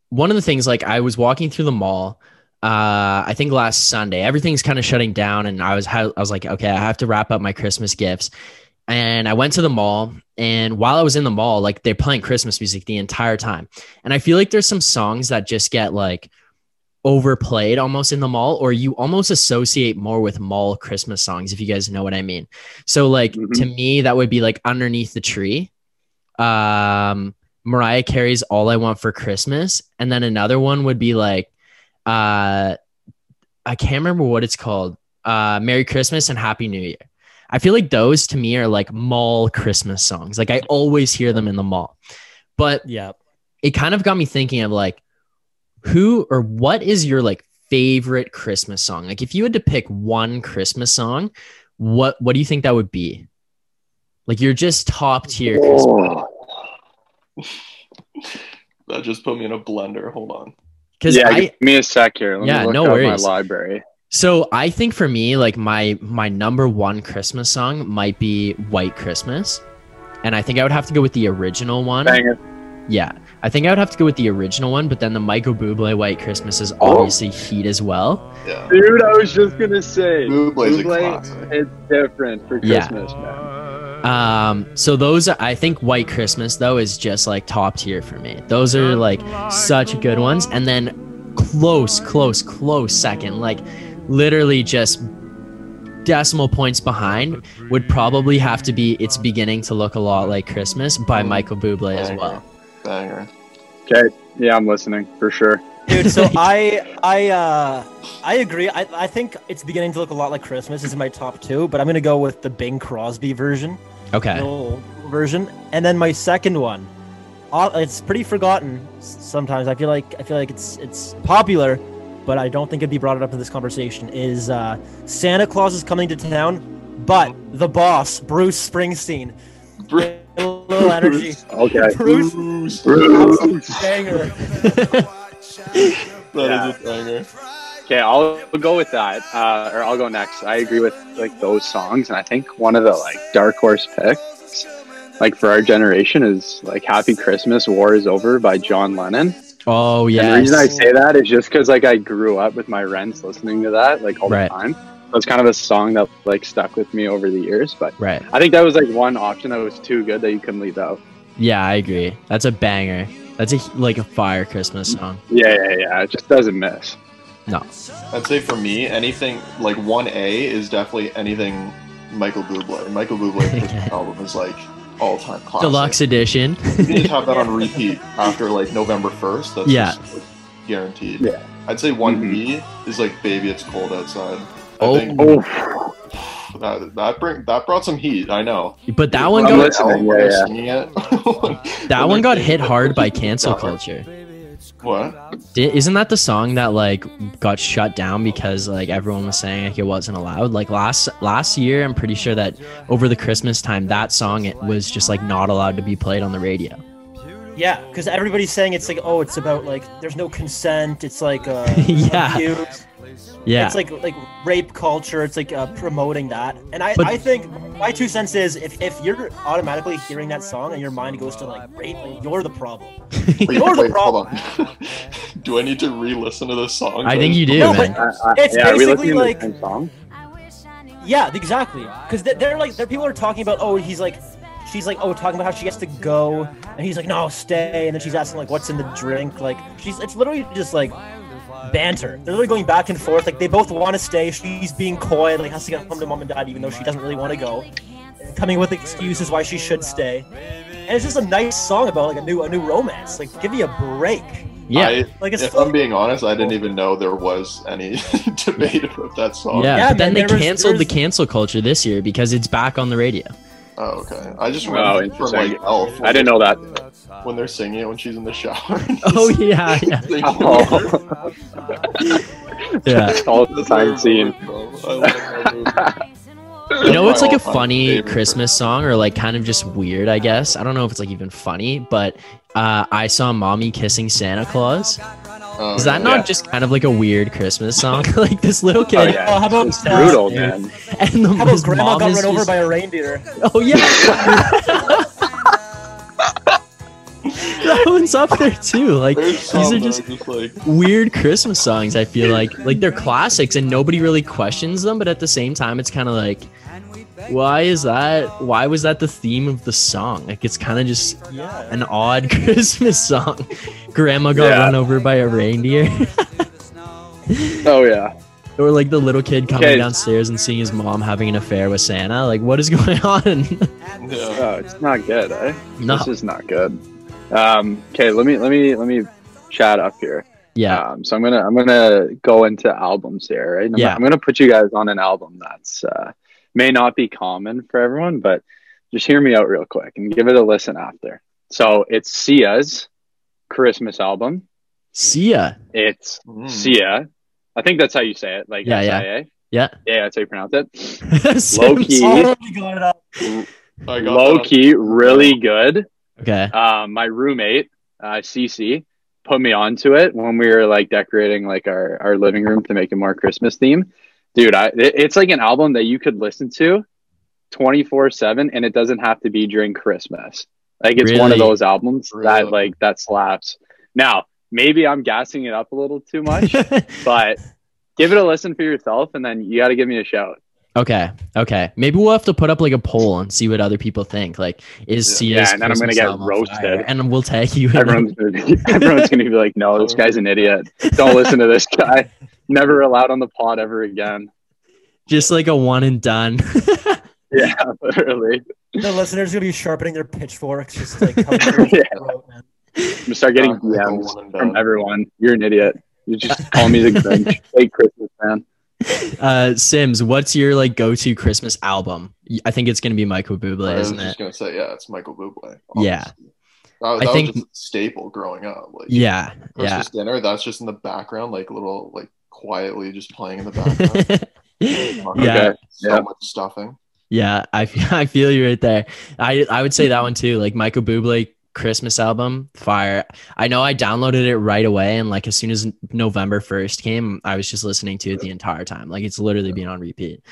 Speaker 2: one of the things, like I was walking through the mall, uh, I think last Sunday, everything's kind of shutting down, and I was I was like, okay, I have to wrap up my Christmas gifts, and I went to the mall, and while I was in the mall, like they're playing Christmas music the entire time, and I feel like there's some songs that just get like overplayed almost in the mall or you almost associate more with mall christmas songs if you guys know what i mean so like
Speaker 4: Mhm.
Speaker 2: to me that would be like underneath the tree um mariah carey's all i want for christmas and then another one would be like uh i can't remember what it's called uh merry christmas and happy new year i feel like those to me are like mall christmas songs like i always hear them in the mall but
Speaker 1: Yeah.
Speaker 2: it kind of got me thinking of like who or what is your like favorite Christmas song? Like if you had to pick one Christmas song, what what do you think that would be? Like you're just top tier Christmas.
Speaker 4: Oh.
Speaker 7: That just put me in a blender. Hold on.
Speaker 2: Because
Speaker 4: yeah,
Speaker 2: I
Speaker 4: give me a sec here. Let
Speaker 2: Yeah,
Speaker 4: me look
Speaker 2: no
Speaker 4: up
Speaker 2: worries.
Speaker 4: my library.
Speaker 2: so I think for me, like my my number one Christmas song might be White Christmas. And I think I would have to go with the original one.
Speaker 4: Banger.
Speaker 2: Yeah. I think I would have to go with the original one, but then the Michael Bublé White Christmas is
Speaker 4: Oh.
Speaker 2: obviously heat as well.
Speaker 7: Yeah.
Speaker 4: Dude, I was just gonna say,
Speaker 7: Bublé's a
Speaker 4: Bublé, it's different for
Speaker 2: Yeah.
Speaker 4: Christmas, man.
Speaker 2: Um, so those are, I think White Christmas though is just like top tier for me. Those are like such good ones, and then close, close, close second, like literally just decimal points behind would probably have to be "It's Beginning to Look a Lot Like Christmas" by Michael Bublé as well.
Speaker 7: Banger.
Speaker 4: Okay, yeah, I'm listening for sure.
Speaker 1: Dude, so I I uh I agree. I, I think it's beginning to look a lot like Christmas. This is my top two, but I'm gonna go with the Bing Crosby version,
Speaker 2: Okay,
Speaker 1: the old version, and then my second one. uh, It's pretty forgotten sometimes. I feel like I feel like it's it's popular, but I don't think it'd be brought up in this conversation. Is uh, Santa Claus is coming to town, but the boss Bruce Springsteen.
Speaker 7: Bruce.
Speaker 1: A little energy.
Speaker 4: Okay.
Speaker 1: Bruce,
Speaker 7: Bruce.
Speaker 4: Bruce.
Speaker 1: banger.
Speaker 7: That is
Speaker 4: Yeah.
Speaker 7: a banger.
Speaker 4: Okay, I'll go with that, uh, or I'll go next. I agree with like those songs, and I think one of the like dark horse picks, like for our generation, is like "Happy Christmas, War Is Over" by John Lennon.
Speaker 2: Oh yeah.
Speaker 4: the reason I say that is just because like I grew up with my rents listening to that like all
Speaker 2: Right.
Speaker 4: the time. So it's kind of a song that like stuck with me over the years. But
Speaker 2: Right.
Speaker 4: I think that was like one option that was too good that you couldn't leave out.
Speaker 2: Yeah, I agree. That's a banger. That's a like a fire Christmas song.
Speaker 4: Yeah, yeah, yeah. It just doesn't miss. No.
Speaker 7: I'd say for me, anything like one A is definitely anything Michael Bublé. Michael Bublé Christmas album is like all time classic.
Speaker 2: Deluxe edition.
Speaker 7: You can just have that on repeat after like November first. That's
Speaker 2: Yeah.
Speaker 7: just, like, guaranteed.
Speaker 4: Yeah.
Speaker 7: I'd say one B mm-hmm. is like "Baby It's Cold Outside." I
Speaker 2: Oh.
Speaker 7: think
Speaker 4: Oh,
Speaker 7: that that bring that brought some heat. I know.
Speaker 2: but that one
Speaker 4: I'm
Speaker 2: got
Speaker 4: yeah, yeah.
Speaker 2: that one
Speaker 7: they're
Speaker 2: got hit hard by cancel culture.
Speaker 7: What?
Speaker 2: Di- Isn't that the song that like got shut down because like everyone was saying like it wasn't allowed? Like last last year, I'm pretty sure that over the Christmas time, that song it was just like not allowed to be played on the radio.
Speaker 1: Yeah, because everybody's saying it's like, oh, it's about like there's no consent. It's like uh,
Speaker 2: Yeah.
Speaker 1: abuse.
Speaker 2: Yeah,
Speaker 1: It's like like rape culture. It's like uh, promoting that. And I,
Speaker 2: But-
Speaker 1: I think my two cents is if, if you're automatically hearing that song and your mind goes to like rape, like, you're the problem.
Speaker 7: Wait,
Speaker 1: You're the
Speaker 7: wait, hold
Speaker 1: problem.
Speaker 7: on. Do I need to re-listen to this song?
Speaker 2: I think you do,
Speaker 1: No,
Speaker 2: man.
Speaker 1: but-
Speaker 4: I, I,
Speaker 1: It's
Speaker 4: yeah,
Speaker 1: basically like-
Speaker 4: to the same song?
Speaker 1: Yeah, exactly. Because they're like, they're people are talking about, oh, he's like, she's like, oh, talking about how she has to go, and he's like, no, stay, and then she's asking like, what's in the drink? Like, she's it's literally just like banter. They're literally going back and forth. Like they both want to stay. She's being coy, like has to get home to mom and dad, even though she doesn't really want to go. Coming with excuses why she should stay. And it's just a nice song about like a new a new romance. Like, give me a break.
Speaker 2: yeah,
Speaker 7: I,
Speaker 1: Like it's
Speaker 7: if
Speaker 1: full-
Speaker 7: I'm being honest, I didn't even know there was any debate about that song.
Speaker 2: yeah.
Speaker 1: Yeah,
Speaker 2: but then
Speaker 1: man,
Speaker 2: they
Speaker 1: there was-
Speaker 2: canceled the cancel culture this year because it's back on the radio.
Speaker 7: Oh, okay. I just
Speaker 4: Oh,
Speaker 7: remember from like Elf.
Speaker 4: I didn't know that.
Speaker 7: They're- When they're singing it when she's in the shower.
Speaker 2: Oh yeah, yeah,
Speaker 7: Singing
Speaker 4: Oh.
Speaker 2: yeah.
Speaker 4: All the time scene.
Speaker 7: I love that movie.
Speaker 2: You know, it's like a funny Christmas song, or like kind of just weird, I guess. I don't know if it's like even funny, but uh, I saw mommy kissing Santa Claus.
Speaker 7: Oh,
Speaker 2: Is that not
Speaker 4: Yeah.
Speaker 2: just kind of like a weird Christmas song? like this little kid
Speaker 4: Oh, yeah.
Speaker 1: Oh, how about
Speaker 4: It's
Speaker 1: uh,
Speaker 4: brutal, man.
Speaker 2: and the
Speaker 1: How about grandma got run over
Speaker 2: just-
Speaker 1: by a reindeer?
Speaker 2: Oh yeah. One's up there too. Like
Speaker 7: There's
Speaker 2: these are just
Speaker 7: just like
Speaker 2: weird Christmas songs. I feel like like they're classics and nobody really questions them, but at the same time, it's kind of like, why is that? Why was that the theme of the song? Like it's kind of just
Speaker 1: Yeah.
Speaker 2: an odd Christmas song. Grandma got
Speaker 4: Yeah.
Speaker 2: run over by a reindeer,
Speaker 4: Oh yeah.
Speaker 2: or like the little kid coming
Speaker 4: Okay.
Speaker 2: downstairs and seeing his mom having an affair with Santa. Like what is going on?
Speaker 7: yeah.
Speaker 4: Oh, it's not good, eh?
Speaker 2: no.
Speaker 4: This is not good. Um, okay, let me let me let me chat up here.
Speaker 2: Yeah.
Speaker 4: Um, so I'm gonna I'm gonna go into albums here, right? I'm,
Speaker 2: Yeah.
Speaker 4: I'm gonna put you guys on an album that's uh, may not be common for everyone, but just hear me out real quick and give it a listen after. So it's Sia's Christmas album.
Speaker 2: See ya.
Speaker 4: It's
Speaker 7: Mm.
Speaker 4: Sia. I think that's how you say it. Like
Speaker 2: Yeah, yeah.
Speaker 4: S-I-A.
Speaker 2: Yeah.
Speaker 4: Yeah, that's how you pronounce it.
Speaker 2: Sims.
Speaker 4: key.
Speaker 1: Got it up.
Speaker 4: Low key, really good.
Speaker 2: Okay.
Speaker 4: um, my roommate, uh, Cece, put me onto it when we were like decorating like our, our living room to make it more Christmas theme. Dude, I, it- it's like an album that you could listen to 24 seven and it doesn't have to be during Christmas. Like it's one of those albums that like, that slaps. Now, maybe I'm gassing it up a little too much, but give it a listen for yourself and then you got to give me a shout.
Speaker 2: Okay. Okay. Maybe we'll have to put up like a poll and see what other people think. Like, is
Speaker 7: Yeah.
Speaker 2: Sia's
Speaker 4: Yeah, and then I'm gonna get roasted.
Speaker 2: And we'll tag you.
Speaker 4: Everyone's gonna be, everyone's gonna be like, no, this guy's an idiot. Don't listen to this guy. Never allowed on the pod ever again.
Speaker 2: just like a one and done.
Speaker 4: Yeah, literally.
Speaker 1: The listeners gonna be sharpening their pitchforks, just like coming through
Speaker 4: Yeah.
Speaker 1: the throat, man.
Speaker 4: I'm gonna start getting
Speaker 7: Sounds like a
Speaker 4: DMs from everyone. You're an idiot. You just call me the Grinch. Fake Christmas man.
Speaker 2: uh, Sims, what's your like go-to Christmas album? I think it's gonna be Michael Bublé,
Speaker 7: I was
Speaker 2: isn't
Speaker 7: just
Speaker 2: it?
Speaker 7: gonna say, yeah, it's Michael Bublé.
Speaker 2: Yeah.
Speaker 7: That, that
Speaker 2: I
Speaker 7: was
Speaker 2: think-
Speaker 7: just a staple growing up. Like
Speaker 2: Yeah.
Speaker 7: Christmas dinner, that's just in the background, like little, like quietly just playing in the background.
Speaker 2: Yeah. Yeah.
Speaker 4: Okay.
Speaker 7: So
Speaker 4: Yeah.
Speaker 7: much stuffing.
Speaker 2: Yeah, I feel, I feel you right there. I I would say that one too. Like Michael Bublé Christmas album, fire. I know I downloaded it right away, and like as soon as November 1st came, I was just listening to it the entire time. Like it's literally been on repeat.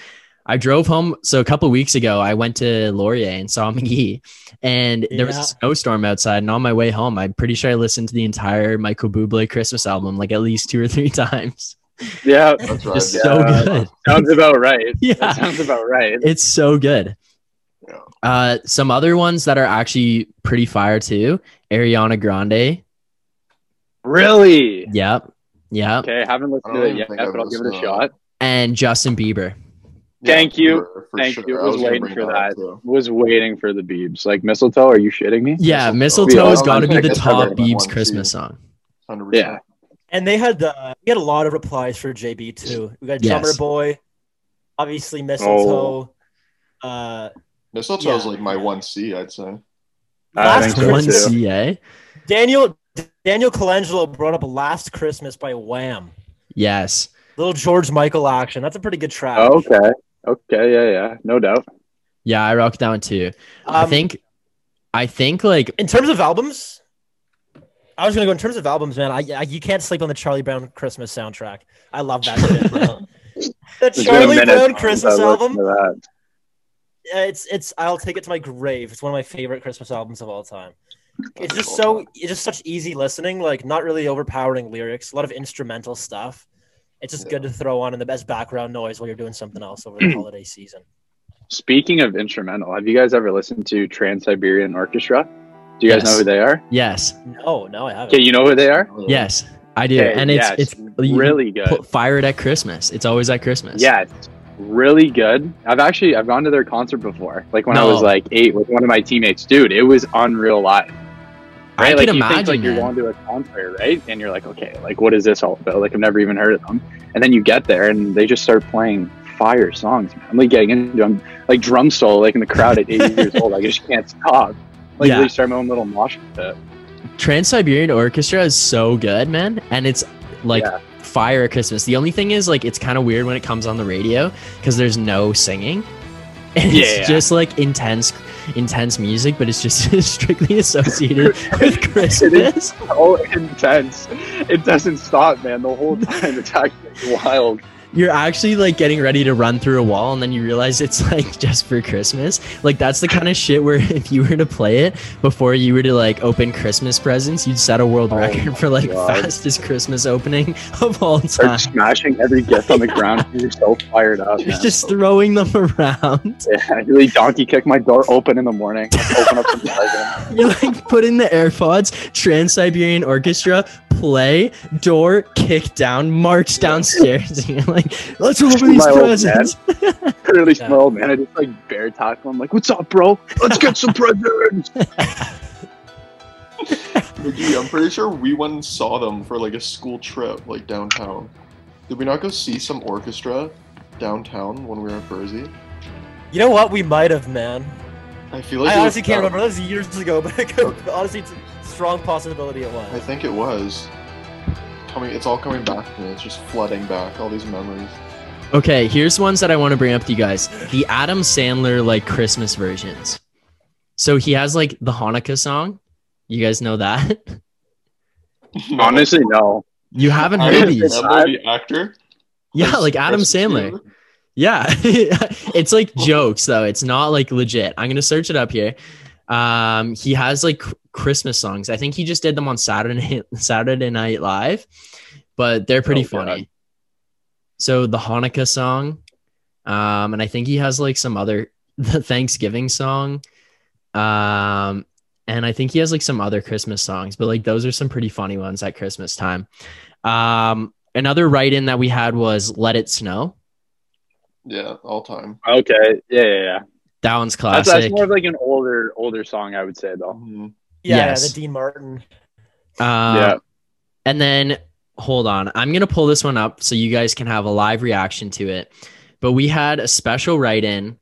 Speaker 2: I drove home. So a couple weeks ago, I went to Laurier and saw Magee, and there was a snowstorm outside. And on my way home, I'm pretty sure I listened to the entire Michael Bublé Christmas album like at least two or three times.
Speaker 4: Yeah,
Speaker 7: That's right.
Speaker 2: It's
Speaker 7: yeah.
Speaker 2: so good.
Speaker 4: sounds about right.
Speaker 2: Yeah.
Speaker 4: That sounds about right.
Speaker 2: It's so good.
Speaker 7: Yeah.
Speaker 2: Uh, some other ones that are actually pretty fire too. Ariana Grande.
Speaker 4: Really?
Speaker 2: Yep. Yep.
Speaker 4: Okay, I haven't
Speaker 7: I
Speaker 4: listened
Speaker 7: don't
Speaker 4: to it yet,
Speaker 7: think
Speaker 4: but
Speaker 7: I've
Speaker 4: I'll give it a
Speaker 7: listened to that.
Speaker 4: shot.
Speaker 2: And Justin Bieber.
Speaker 7: Yeah,
Speaker 4: Thank you.
Speaker 7: for- for
Speaker 4: Thank
Speaker 7: sure.
Speaker 4: you.
Speaker 7: I
Speaker 4: Was
Speaker 7: gonna
Speaker 4: waiting for
Speaker 7: up,
Speaker 4: that. Was waiting for the Beebs. Like mistletoe, are you shitting me?
Speaker 2: Yeah,
Speaker 7: Mistletoe.
Speaker 2: Mistletoe
Speaker 4: Yeah,
Speaker 2: has got to be the top
Speaker 7: better than
Speaker 2: Biebs
Speaker 7: one, too.
Speaker 2: Christmas song.
Speaker 7: 100%.
Speaker 4: Yeah.
Speaker 1: And they had uh, we had a lot of replies for JB too. We got
Speaker 2: Yes.
Speaker 1: Drummer Boy, obviously mistletoe. Uh,
Speaker 7: Mistletoe is
Speaker 1: Yeah.
Speaker 7: like my one C, I'd say.
Speaker 1: Last
Speaker 4: think so
Speaker 2: One
Speaker 4: too.
Speaker 2: CA.
Speaker 1: Daniel Daniel Colangelo brought up "Last Christmas" by Wham.
Speaker 2: Yes.
Speaker 1: Little George Michael action. That's a pretty good track.
Speaker 4: Oh, okay. Okay. Yeah. Yeah. No doubt.
Speaker 2: Yeah, I rocked that one too. I
Speaker 1: Um,
Speaker 2: think I think like
Speaker 1: in terms of albums, I was gonna go in terms of albums, man. I, I you can't sleep on the Charlie Brown Christmas soundtrack. I love that shit, bro. the
Speaker 4: It's been a
Speaker 1: Charlie Brown Christmas
Speaker 4: I listened
Speaker 1: album.
Speaker 4: To that.
Speaker 1: Yeah, it's it's I'll take it to my grave. It's one of my favorite Christmas albums of all time. It's just so it's just such easy listening, like not really overpowering lyrics, a lot of instrumental stuff. It's just good to throw on in the best background noise while you're doing something else over the holiday season.
Speaker 4: Speaking of instrumental, have you guys ever listened to Trans Siberian Orchestra? Do you guys know who they are?
Speaker 2: yes.
Speaker 1: No, no, I haven't.
Speaker 4: Okay, you know who they are? Oh.
Speaker 2: Yes. I do.
Speaker 4: Okay,
Speaker 2: and it's
Speaker 4: yeah,
Speaker 2: it's
Speaker 4: really good.
Speaker 2: put- fire it at Christmas. It's always at Christmas.
Speaker 4: Yeah, it's really good. I've actually I've gone to their concert before. Like when I was like eight with one of my teammates. Dude, it was unreal live.
Speaker 2: I
Speaker 4: Right?
Speaker 2: can
Speaker 4: you
Speaker 2: imagine
Speaker 4: think like you're going to a concert, right? And you're like, okay, like what is this all about? Like I've never even heard of them. And then you get there and they just start playing fire songs, man. I'm like getting into them like drum solo like in the crowd at eight years old. Like, I just can't stop. Like
Speaker 2: Yeah.
Speaker 4: really start my own little mosh pit.
Speaker 2: Trans Siberian Orchestra is so good, man, and it's like
Speaker 4: Yeah.
Speaker 2: Fire at Christmas. The only thing is, like, it's kind of weird when it comes on the radio because there's no singing. And
Speaker 4: Yeah.
Speaker 2: It's just like intense, intense music, but it's just strictly associated with Christmas.
Speaker 4: so intense. It doesn't stop, man. The whole time it's actually wild.
Speaker 2: You're actually like getting ready to run through a wall, and then you realize it's like just for Christmas. Like that's the kind of shit where if you were to play it before you were to like open Christmas presents, you'd set a world
Speaker 4: Oh
Speaker 2: record for like
Speaker 4: God.
Speaker 2: fastest Christmas opening of all time.
Speaker 4: Start smashing every gift on the ground. You're so fired up.
Speaker 2: You're
Speaker 4: man.
Speaker 2: just throwing them around.
Speaker 4: Yeah, I really donkey kick my door open in the morning. Open up some presents.
Speaker 2: You like put in the AirPods, Trans Siberian Orchestra, play, door, kick down, march downstairs. And you're like, let's open these
Speaker 4: My
Speaker 2: presents.
Speaker 4: Literally
Speaker 1: Yeah.
Speaker 4: small man. I just like bear tackle. I'm like, what's up, bro? Let's get some presents.
Speaker 7: Magee, I'm pretty sure we went and saw them for like a school trip, like downtown. Did we not go see some orchestra downtown when we were in Bursey?
Speaker 1: You know what? We might have, man.
Speaker 7: I feel like
Speaker 1: I honestly can't
Speaker 7: down-
Speaker 1: remember. That was years ago, but it could, honestly, it's a strong possibility it was.
Speaker 7: I think it was. Coming, it's all coming back to me. It's just flooding back all these memories.
Speaker 2: Okay, here's ones that I want to bring up to you guys. The Adam Sandler like Christmas versions. So he has like the Hanukkah song. You guys know that?
Speaker 4: Honestly, no.
Speaker 2: You haven't
Speaker 7: Adam
Speaker 2: heard these.
Speaker 7: Sandler, the actor.
Speaker 2: Yeah, like Adam
Speaker 7: Chris
Speaker 2: Sandler. Yeah. it's like jokes though. It's not like legit. I'm going to search it up here. Um he has like cr- Christmas songs. I think he just did them on Saturday Saturday Night Live, but they're pretty
Speaker 4: Oh, God.
Speaker 2: funny. So the Hanukkah song um and I think he has like some other the Thanksgiving song. Um and I think he has like some other Christmas songs, but like those are some pretty funny ones at Christmas time. Um another write-in that we had was Let It Snow.
Speaker 7: Yeah, all time.
Speaker 4: Okay. Yeah, yeah, yeah.
Speaker 2: That one's classic.
Speaker 4: that's more of like an older, older song, I would say, though.
Speaker 7: Mhm.
Speaker 1: Yeah,
Speaker 2: Yes.
Speaker 1: the Dean Martin.
Speaker 2: Um,
Speaker 4: Yeah.
Speaker 2: And then hold on, I'm gonna pull this one up so you guys can have a live reaction to it. But we had a special write-in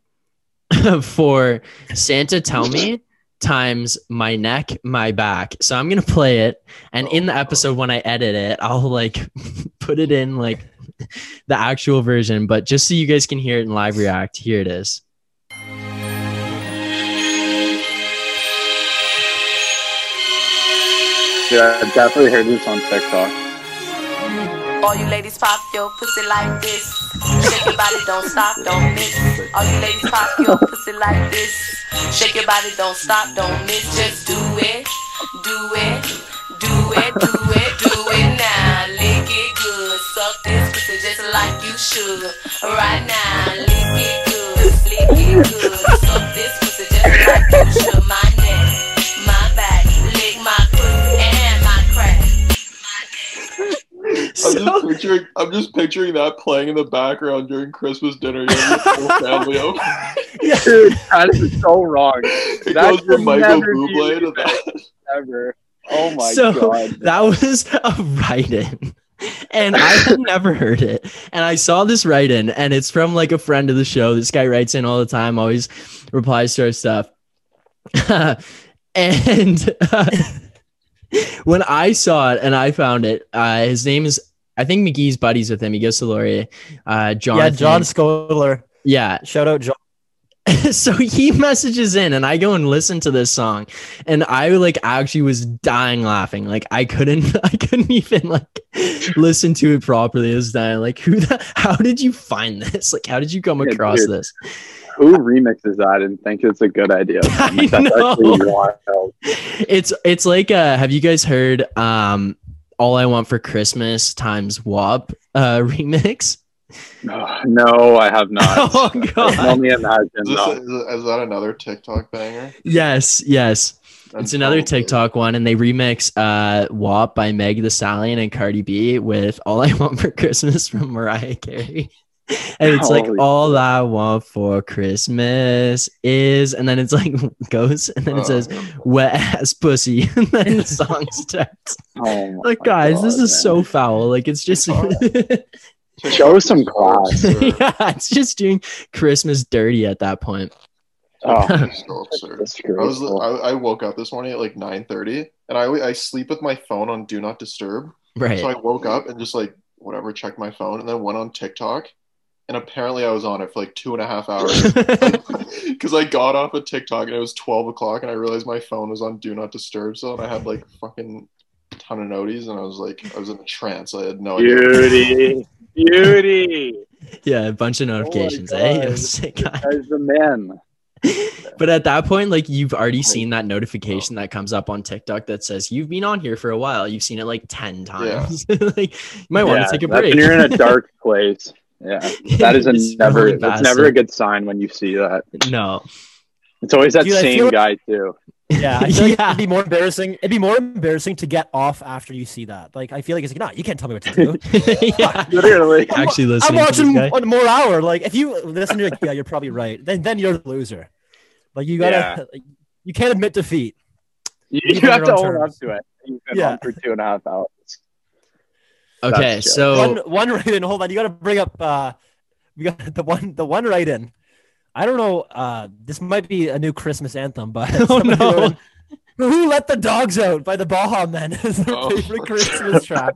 Speaker 2: for Santa Tell Me times my neck, my back. So I'm gonna play it, and in the episode when I edit it, I'll like put it in like the actual version. But just so you guys can hear it and live react, here it is.
Speaker 4: Yeah, I've definitely heard this on TikTok.
Speaker 8: All you ladies pop your pussy like this. Shake your body, don't stop, don't miss. All you ladies pop your pussy like this. Shake your body, don't stop, don't miss. Just do it, do it, do it, do it, do it now. Lick it good, suck this pussy just like you should. Right now, lick it good, lick it good, suck this pussy just like you should. My neck, my
Speaker 2: So-
Speaker 7: just picturing I'm just picturing that playing in the background during Christmas dinner. You have your whole family over.
Speaker 4: Dude, that is so wrong.
Speaker 7: It
Speaker 4: That
Speaker 7: goes from Michael
Speaker 4: never be
Speaker 7: Bublé to that.
Speaker 4: Ever. Oh my
Speaker 2: so
Speaker 4: god.
Speaker 2: that was a write-in and i had never heard it and i saw this write-in and it's from like a friend of the show this guy writes in all the time always replies to our stuff and uh, when i saw it and i found it uh, his name is i think magee's buddies with him he goes to laurier uh john
Speaker 1: Yeah, John Scholar.
Speaker 2: yeah
Speaker 1: Shout out John.
Speaker 2: so he messages in and I go and listen to this song and I like actually was dying laughing. Like I couldn't I couldn't even like listen to it properly. I was dying. Like who the how did you find this? Like how did you come
Speaker 4: Yeah,
Speaker 2: across
Speaker 4: dude.
Speaker 2: this?
Speaker 4: Who remixes that and think it's a good idea?
Speaker 2: I
Speaker 4: Like, that's
Speaker 2: know.
Speaker 4: actually wild.
Speaker 2: It's it's like uh have you guys heard um All I Want for Christmas times WAP uh remix?
Speaker 4: Oh, no, I have not.
Speaker 2: Oh
Speaker 4: I can only imagine.
Speaker 7: Is, this, is, is that another TikTok banger?
Speaker 2: Yes, yes.
Speaker 7: That's
Speaker 2: It's another
Speaker 7: probably-
Speaker 2: TikTok one, and they remix uh WAP by Meg the Stallion and Cardi B with All I Want for Christmas from Mariah Carey. And it's like
Speaker 4: Holy
Speaker 2: all I want for Christmas is, and then it's like goes, and then it
Speaker 7: Oh,
Speaker 2: says
Speaker 7: yeah.
Speaker 2: wet ass pussy, and then the song starts.
Speaker 4: Oh
Speaker 2: Like, guys, this
Speaker 4: God,
Speaker 2: is
Speaker 4: man.
Speaker 2: so foul. Like, it's just,
Speaker 4: Show some class.
Speaker 2: yeah, it's just doing Christmas dirty at that point.
Speaker 4: Oh,
Speaker 7: So
Speaker 4: that's
Speaker 7: I was. I, I woke up this morning at like 9:30 and I I sleep with my phone on do not disturb.
Speaker 2: Right.
Speaker 7: So I woke up and just like whatever checked my phone and then went on TikTok and apparently I was on it for like two and a half hours because I got off of TikTok and it was 12 o'clock and I realized my phone was on do not disturb so and I had like fucking ton of noties and I was like I was in a trance I had no idea.
Speaker 4: Beauty. Beauty.
Speaker 2: yeah, a bunch of notifications, eh?
Speaker 4: God.
Speaker 2: Sick guy.
Speaker 4: As the man.
Speaker 2: But at that point, like you've already seen that notification that comes up on TikTok that says you've been on here for a while. You've seen it like 10 times. like you might want to take a break.
Speaker 4: you're in a dark place. Yeah. That is a never
Speaker 2: really
Speaker 4: it's never a good sign when you see that.
Speaker 2: no.
Speaker 4: It's always that
Speaker 1: Dude,
Speaker 4: same
Speaker 1: feel-
Speaker 4: guy too.
Speaker 1: Yeah, I feel like
Speaker 2: Yeah.
Speaker 1: it'd be more embarrassing. It'd be more embarrassing to get off after you see that. Like, I feel like it's like, no, you can't tell me what to do.
Speaker 2: yeah.
Speaker 4: Literally.
Speaker 2: Actually
Speaker 1: I'm
Speaker 2: listening to
Speaker 1: watching
Speaker 2: this guy.
Speaker 1: one more hour. Like, if you listen to it, yeah, you're probably right. Then, then you're the loser. Like, you gotta, you can't admit defeat.
Speaker 4: You, you have to
Speaker 1: own
Speaker 4: own up to it. You've been
Speaker 1: Yeah.
Speaker 4: on for two and a half hours.
Speaker 2: Okay, so
Speaker 1: one, one right in. Hold on, you gotta bring up. uh We got the one, the one right in. I don't know. uh This might be a new Christmas anthem, but
Speaker 2: Oh, no.
Speaker 1: wrote in, Who let the dogs out by the Baja Men is their
Speaker 7: Oh.
Speaker 1: favorite Christmas track.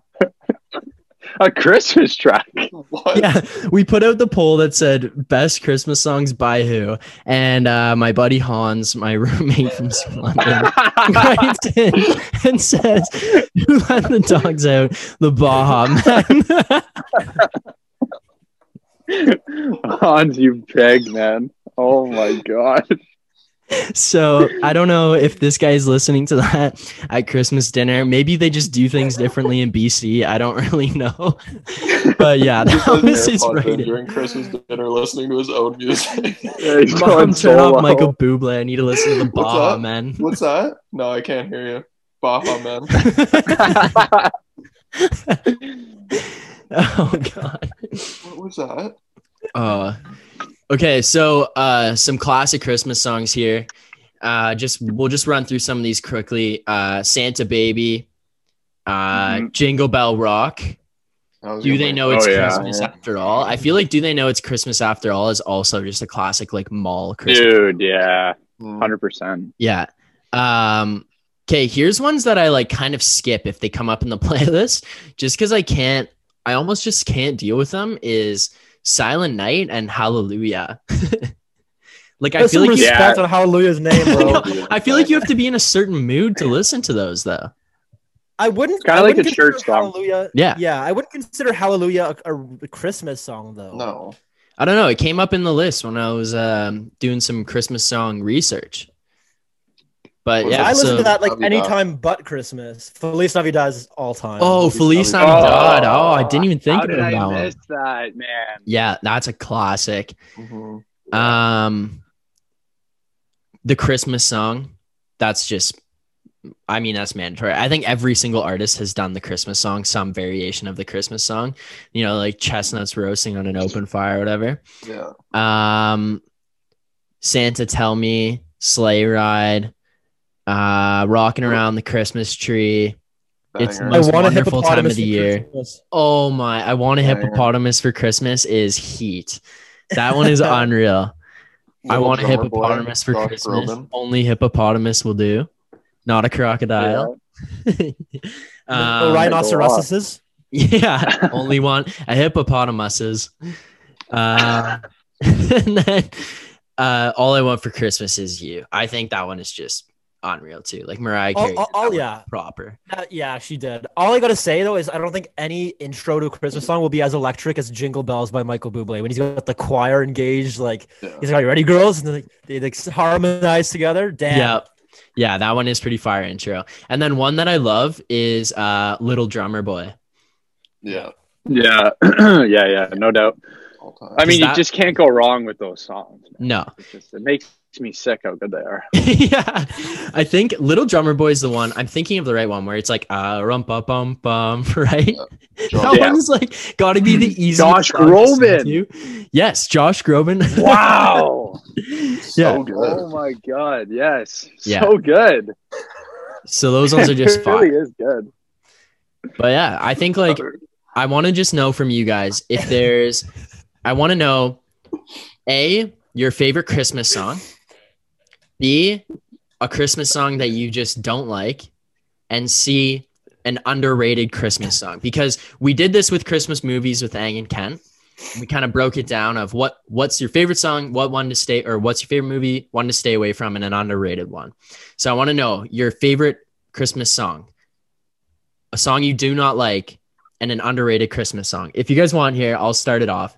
Speaker 4: A Christmas track.
Speaker 7: What?
Speaker 2: yeah, we put out the poll that said best Christmas songs by who, and uh, my buddy Hans, my roommate from London, writes in and says, "Who let the dogs out? The Baja Man."
Speaker 4: Hans, you pig, man. Oh my god.
Speaker 2: So I don't know if this guy is listening to that at Christmas dinner. Maybe they just do things differently in BC. I don't really know, but yeah,
Speaker 7: He
Speaker 2: that
Speaker 7: says
Speaker 2: was his
Speaker 7: AirPods
Speaker 2: rating.
Speaker 7: during Christmas dinner listening to his own music.
Speaker 4: Yeah,
Speaker 2: Mom, turn
Speaker 4: solo.
Speaker 2: off Michael Bublé. I need to listen to the
Speaker 7: What's
Speaker 2: Baja
Speaker 7: that?
Speaker 2: Man.
Speaker 7: What's that? No, I can't hear you. Baja man.
Speaker 2: oh god.
Speaker 7: What was that?
Speaker 2: Uh, okay, so uh, some classic Christmas songs here. Uh, just we'll just run through some of these quickly. Uh, Santa Baby, uh,
Speaker 4: Mhm.
Speaker 2: Jingle Bell Rock. Do they know
Speaker 4: Oh,
Speaker 2: it's
Speaker 4: yeah.
Speaker 2: Christmas
Speaker 7: Yeah.
Speaker 2: after all? I feel like Do They Know It's Christmas After All is also just a classic like mall Christmas.
Speaker 4: Dude, yeah.
Speaker 7: Hmm.
Speaker 4: Hundred percent.
Speaker 2: Yeah. Um okay, here's ones that I like kind of skip if they come up in the playlist just cuz I can't I almost just can't deal with them is Silent Night and Hallelujah. like I feel
Speaker 1: some
Speaker 2: like you,
Speaker 1: respect on Hallelujah's name, bro.
Speaker 2: I feel like you have to be in a certain mood to listen to those though.
Speaker 1: I wouldn't.
Speaker 4: Kinda like a church song.
Speaker 1: Hallelujah.
Speaker 2: Yeah.
Speaker 1: yeah. I wouldn't consider Hallelujah a, a Christmas song though.
Speaker 7: No.
Speaker 2: I don't know. It came up in the list when I was um, doing some Christmas song research. But yeah,
Speaker 1: I listen to that like
Speaker 7: Navidad.
Speaker 1: anytime but Christmas. Feliz Navidad is all time.
Speaker 2: Oh, Feliz
Speaker 7: Feliz
Speaker 2: Navidad. Oh, I didn't even think
Speaker 4: How
Speaker 2: of
Speaker 4: did
Speaker 2: that
Speaker 4: I
Speaker 2: one.
Speaker 4: miss that, man?
Speaker 2: Yeah, that's a classic.
Speaker 7: Mhm.
Speaker 2: Um, the Christmas song. That's just. I mean, that's mandatory. I think every single artist has done the Christmas song, some variation of the Christmas song. You know, like chestnuts roasting on an open fire, or whatever.
Speaker 7: Yeah.
Speaker 2: Um, Santa Tell Me, Sleigh Ride, uh, Rocking Around the Christmas Tree. It's the most
Speaker 1: I want a
Speaker 2: wonderful time of
Speaker 1: hippopotamus
Speaker 2: the
Speaker 1: for
Speaker 2: year.
Speaker 1: Christmas.
Speaker 2: Oh my, I want a
Speaker 7: Banger.
Speaker 2: hippopotamus for Christmas is heat. That one is unreal. I want a
Speaker 7: drummer boy,
Speaker 2: hippopotamus for Christmas.
Speaker 7: Groban.
Speaker 2: Only hippopotamus will do, not a crocodile.
Speaker 1: No
Speaker 2: um,
Speaker 1: rhinoceroses.
Speaker 2: yeah, only one a hippopotamuses. Uh, and then uh, all I want for Christmas is you. I think that one is just unreal too. Like Mariah
Speaker 1: All-
Speaker 2: Carey.
Speaker 1: all-
Speaker 2: did that
Speaker 1: all-
Speaker 2: one
Speaker 1: yeah.
Speaker 2: proper.
Speaker 1: Uh, yeah, she did. All I gotta say though is I don't think any intro to a Christmas song will be as electric as "Jingle Bells" by Michael Bublé when he's got the choir engaged. Like
Speaker 7: Yeah.
Speaker 1: he's like, "Are you ready, girls?" And they like, they like harmonize together. Damn.
Speaker 2: Yeah. Yeah, that one is pretty fire intro. And then one that I love is uh Little Drummer Boy.
Speaker 7: Yeah.
Speaker 4: Yeah, yeah, yeah, no doubt. I mean,
Speaker 2: that-
Speaker 4: you just can't go wrong with those songs. man.
Speaker 2: No.
Speaker 4: It's just, it makes me sick how good they are.
Speaker 2: yeah. I think Little Drummer Boy is the one. I'm thinking of the right one where it's like uh rum pa bum bum, right? That
Speaker 4: Yeah.
Speaker 2: one's like gotta be the easiest.
Speaker 4: Josh
Speaker 2: song to sing
Speaker 4: Groban.
Speaker 2: Yes, Josh Groban.
Speaker 4: Wow.
Speaker 2: yeah.
Speaker 7: So good.
Speaker 4: oh my god. Yes.
Speaker 2: Yeah.
Speaker 4: So good.
Speaker 2: So those ones are just
Speaker 4: it really
Speaker 2: fire.
Speaker 4: is good.
Speaker 2: But yeah, I think like I want to just know from you guys if there's, I want to know, A, your favorite Christmas song, B, a Christmas song that you just don't like, and C, an underrated Christmas song. Because we did this with Christmas movies with Ang and Ken. We kind of broke it down of what what's your favorite song, what one to stay, or what's your favorite movie, one to stay away from, and an underrated one. So I want to know your favorite Christmas song, a song you do not like, and an underrated Christmas song. If you guys want here, I'll start it off.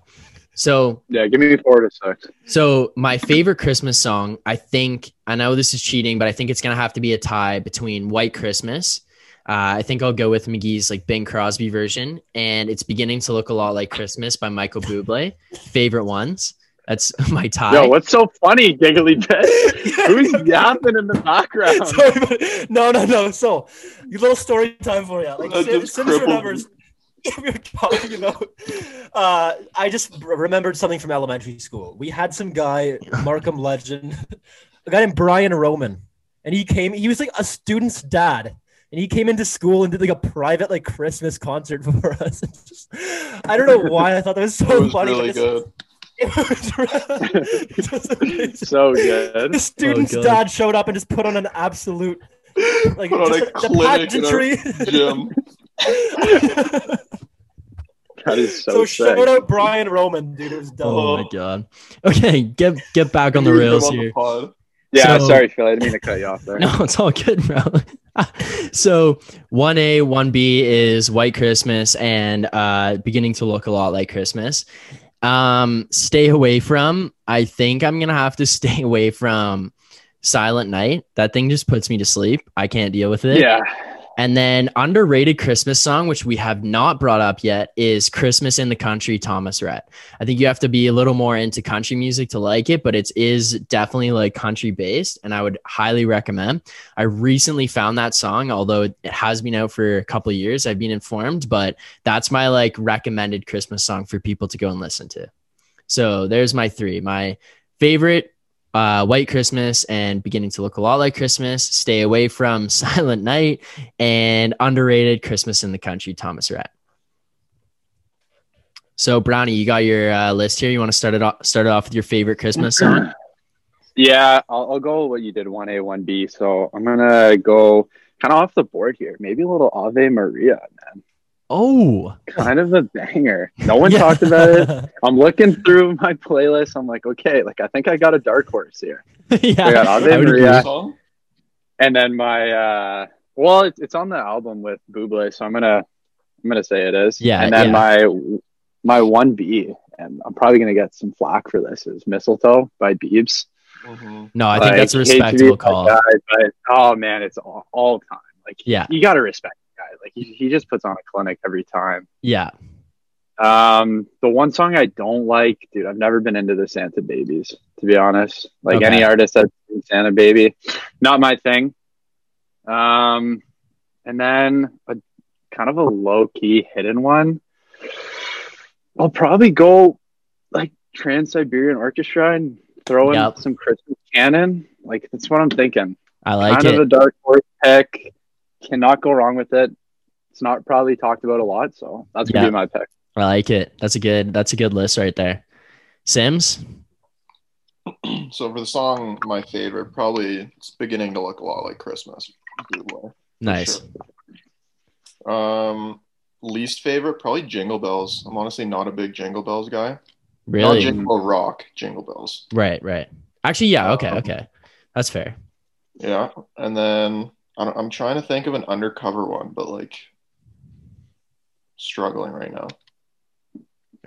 Speaker 2: So,
Speaker 4: Yeah, give me four to six.
Speaker 2: so my favorite Christmas song, I think, I know this is cheating, but I think it's gonna have to be a tie between White Christmas. Uh, I think I'll go with Magee's like Bing Crosby version, and it's beginning to look a lot like Christmas by Michael Bublé. Favorite ones. That's my tie.
Speaker 4: Yo, what's so funny, Giggly Bit? Who's yapping in the background?
Speaker 1: Sorry, but- no, no, no. So, a little story time for you. Like,
Speaker 7: That
Speaker 1: Sim,
Speaker 7: just
Speaker 1: Sims
Speaker 7: crippled
Speaker 1: remembers. we were talking about. Uh, I just r- remembered something from elementary school. We had some guy, Markham legend, a guy named Brian Roman, and he came. He was like a student's dad. And he came into school and did like a private like Christmas concert for us. Just, I don't know why I thought that was so
Speaker 7: It was
Speaker 1: funny.
Speaker 7: really good.
Speaker 1: It was, it was
Speaker 4: so good.
Speaker 1: The student's
Speaker 2: God.
Speaker 1: dad showed up and just put on an absolute like
Speaker 7: Put on
Speaker 1: just
Speaker 7: a
Speaker 1: the
Speaker 7: clinic in our
Speaker 1: pageantry.
Speaker 7: Jim.
Speaker 4: That is so,
Speaker 1: so
Speaker 4: sick.
Speaker 1: shout out Brian Roman, dude. It was dope.
Speaker 2: Oh my god. Okay, get get back on the rails
Speaker 7: on the
Speaker 2: here.
Speaker 7: pod.
Speaker 4: Yeah,
Speaker 2: So-
Speaker 4: sorry, Phil. I didn't mean to cut you off there.
Speaker 2: No, it's all good, bro. so one A, one B is White Christmas and uh beginning to look a lot like Christmas. Um, stay away from. I think I'm gonna have to stay away from Silent Night. That thing just puts me to sleep. I can't deal with it.
Speaker 4: Yeah.
Speaker 2: And then underrated Christmas song, which we have not brought up yet, is Christmas in the Country, Thomas Rhett. I think you have to be a little more into country music to like it, but it is definitely like country based, and I would highly recommend. I recently found that song, although it has been out for a couple years. I've been informed, but that's my like recommended Christmas song for people to go and listen to. So there's my three. My favorite uh, White Christmas and beginning to look a lot like Christmas. Stay away from Silent Night and underrated Christmas in the Country. Thomas Rhett. So Brownie, you got your uh, list here. You want to start it off? Start it off with your favorite Christmas song.
Speaker 4: Yeah, I'll, I'll go what you did, one A, one B. So I'm gonna go kind of off the board here. Maybe a little Ave Maria.
Speaker 2: Oh,
Speaker 4: Kind of a banger. No one
Speaker 2: Yeah.
Speaker 4: talked about it. I'm looking through my playlist. I'm like, okay, like I think I got a dark horse here.
Speaker 2: yeah.
Speaker 4: I got Ave Maria. And then my uh Well, it's, it's on the album with Bublé, so I'm gonna I'm gonna say it is.
Speaker 2: Yeah,
Speaker 4: And then
Speaker 2: yeah.
Speaker 4: my my one B, and I'm probably gonna get some flack for this, is Mistletoe by Beebs.
Speaker 7: Mhm.
Speaker 2: No, I think that's a
Speaker 4: hate
Speaker 2: respectable call.
Speaker 4: guy, but oh man, it's all, all time. Like
Speaker 2: Yeah.
Speaker 4: you gotta respect the guy. Like he, he just puts on a clinic every time.
Speaker 2: Yeah.
Speaker 4: Um, the one song I don't like, dude, I've never been into the Santa Babies, to be honest. Like
Speaker 2: Okay.
Speaker 4: any artist that's in Santa Baby, not my thing. Um, and then a kind of a low key hidden one. I'll probably go like Trans Siberian Orchestra and throw in
Speaker 2: Yep.
Speaker 4: some Christmas canon. Like that's what I'm thinking.
Speaker 2: I like
Speaker 4: kind
Speaker 2: it.
Speaker 4: of a dark horse pick. Cannot go wrong with it. It's not probably talked about a lot, so that's gonna
Speaker 2: Yeah.
Speaker 4: be my pick.
Speaker 2: I like it. That's a good that's a good list right there. Sims?
Speaker 7: So for the song, my favorite, probably it's beginning to look a lot like Christmas.
Speaker 2: Nice.
Speaker 7: Sure. Um, least favorite, probably Jingle Bells. I'm honestly not a big Jingle Bells guy. Not
Speaker 2: Really?
Speaker 7: Jingle Rock, Jingle Bells.
Speaker 2: right, right. Actually, yeah, okay,
Speaker 7: Um,
Speaker 2: okay. That's fair.
Speaker 7: Yeah, and then I don't, I'm trying to think of an undercover one, but like struggling right now.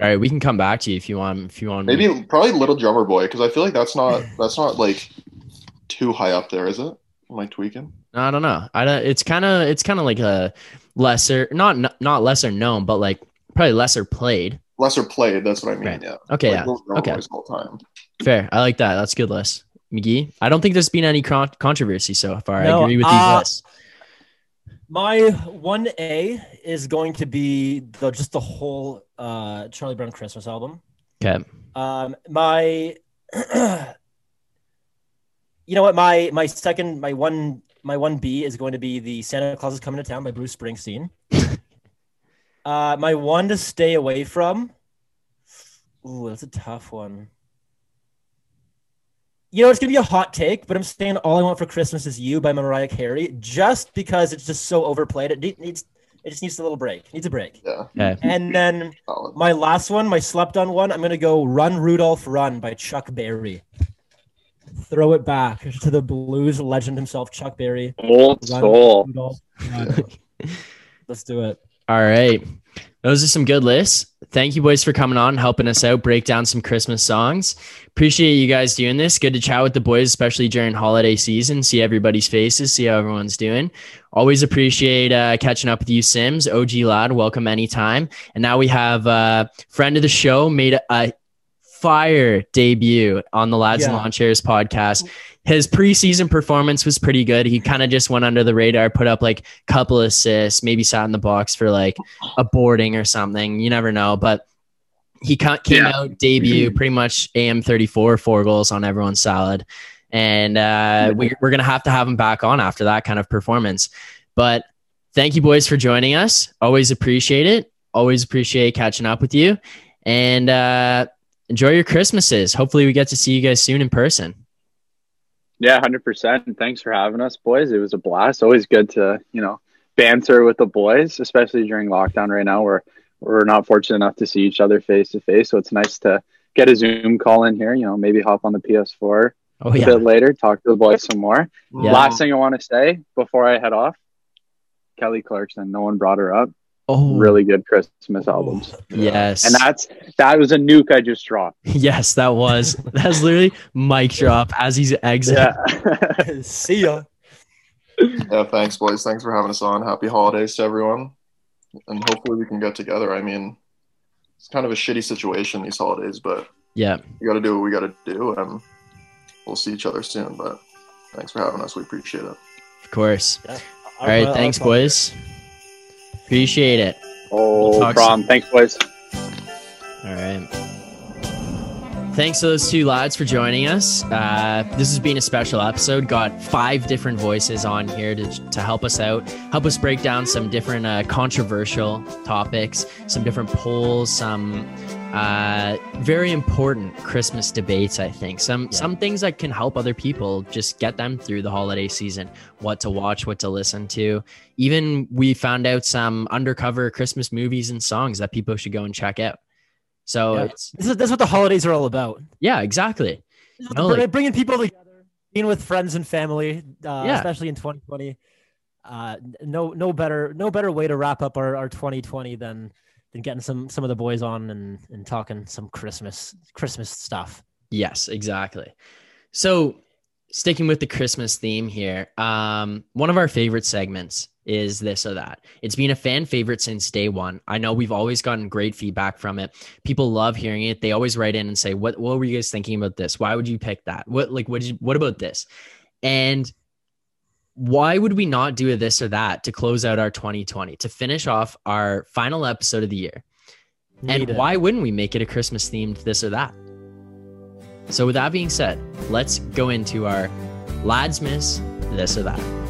Speaker 2: All right, we can come back to you if you want if you want
Speaker 7: Maybe probably Little Drummer Boy because I feel like that's not that's not like too high up there, is it? Am I tweaking?
Speaker 2: I don't know. I don't, it's kind of it's kind of like a lesser not not lesser known, but like probably lesser played.
Speaker 7: Lesser played. That's what I mean.
Speaker 2: Right.
Speaker 7: Yeah.
Speaker 2: Okay,
Speaker 7: Like
Speaker 2: yeah. Okay.
Speaker 7: All time.
Speaker 2: Fair. I like that. That's good list. Magee, I don't think there's been any con- controversy so far.
Speaker 1: No,
Speaker 2: I agree with these
Speaker 1: uh,
Speaker 2: lists.
Speaker 1: My one A is going to be the just the whole uh, Charlie Brown Christmas album.
Speaker 2: Okay.
Speaker 1: Um, my, you know what? My my second my one my one B is going to be the Santa Claus is coming to town by Bruce Springsteen. uh, my one to stay away from. Ooh, that's a tough one. You know, it's gonna be a hot take, but I'm saying "All I Want for Christmas Is You" by Mariah Carey, just because it's just so overplayed. It needs, it just needs a little break. It needs a break.
Speaker 7: Yeah.
Speaker 2: Okay.
Speaker 1: And then my last one, my slept on one, I'm gonna go "Run Rudolph Run" by Chuck Berry. Throw it back to the blues legend himself, Chuck Berry.
Speaker 4: Old
Speaker 1: Run,
Speaker 4: soul.
Speaker 1: Rudolph. Let's do it.
Speaker 2: All right. Those are some good lists. Thank you, boys, for coming on, helping us out, break down some Christmas songs. Appreciate you guys doing this. Good to chat with the boys, especially during holiday season, see everybody's faces, see how everyone's doing. Always appreciate uh, catching up with you, Sims. OG lad, welcome anytime. And now we have a friend of the show, made a fire debut on the Lads and
Speaker 1: Yeah.
Speaker 2: Lawn Chairs podcast. His preseason performance was pretty good. He kind of just went under the radar, put up like a couple assists, maybe sat in the box for like a boarding or something. You never know, but he came
Speaker 4: Yeah.
Speaker 2: out debut pretty much AM 34, four goals on everyone's salad. And uh, we, we're going to have to have him back on after that kind of performance. But thank you, boys, for joining us. Always appreciate it. Always appreciate catching up with you. And uh, enjoy your Christmases. Hopefully, we get to see you guys soon in person.
Speaker 4: Yeah, hundred percent. And thanks for having us, boys. It was a blast. Always good to you know banter with the boys, especially during lockdown right now, where we're not fortunate enough to see each other face to face. So it's nice to get a Zoom call in here. You know, maybe hop on the PS4
Speaker 2: Oh,
Speaker 4: a bit later, talk to the boys some more.
Speaker 2: Yeah.
Speaker 4: Last thing I want to say before I head off, Kelly Clarkson. No one brought her up.
Speaker 2: Oh,
Speaker 4: Really good Christmas albums,
Speaker 2: Yes.
Speaker 4: and that's that was a nuke I just dropped.
Speaker 2: yes, that was. That's literally mic drop as he's exiting.
Speaker 4: Yeah.
Speaker 1: See ya.
Speaker 7: Yeah, thanks, boys. Thanks for having us on. Happy holidays to everyone. And hopefully we can get together. I mean, it's kind of a shitty situation these holidays, but
Speaker 2: Yeah.
Speaker 7: we got to do what we got to do. And we'll see each other soon. But thanks for having us. We appreciate it.
Speaker 2: Of course.
Speaker 1: Yeah.
Speaker 2: All right. Thanks, boys. Appreciate it.
Speaker 4: oh,
Speaker 2: talk
Speaker 4: prom. Thanks, boys.
Speaker 2: All right. Thanks to those two lads for joining us. Uh, this has been a special episode. Got five different voices on here to, to help us out, help us break down some different uh, controversial topics, some different polls, some uh, very important Christmas debates. I think some some things that can help other people just get them through the holiday season. What to watch, what to listen to. Even we found out some undercover Christmas movies and songs that people should go and check out. So
Speaker 1: Yeah.
Speaker 2: it's
Speaker 1: This is, this is what the holidays are all about.
Speaker 2: yeah, exactly.
Speaker 1: This is what
Speaker 2: No,
Speaker 1: the-
Speaker 2: like-
Speaker 1: bringing people together, being with friends and family, uh,
Speaker 2: Yeah.
Speaker 1: especially in 2020. uh, no no better no better way to wrap up our, our 2020 than than getting some some of the boys on and and talking some Christmas Christmas stuff.
Speaker 2: Yes, exactly. So, sticking with the Christmas theme here, um, one of our favorite segments is this or that. It's been a fan favorite since day one. I know we've always gotten great feedback from it. People love hearing it. They always write in and say, "What what were you guys thinking about this? Why would you pick that? What like what did you, what about this?" And why would we not do a this or that to close out our 2020 to finish off our final episode of the year? And
Speaker 1: it.
Speaker 2: why wouldn't we make it a Christmas themed this or that? So, with that being said, let's go into our Ladsmas this or that.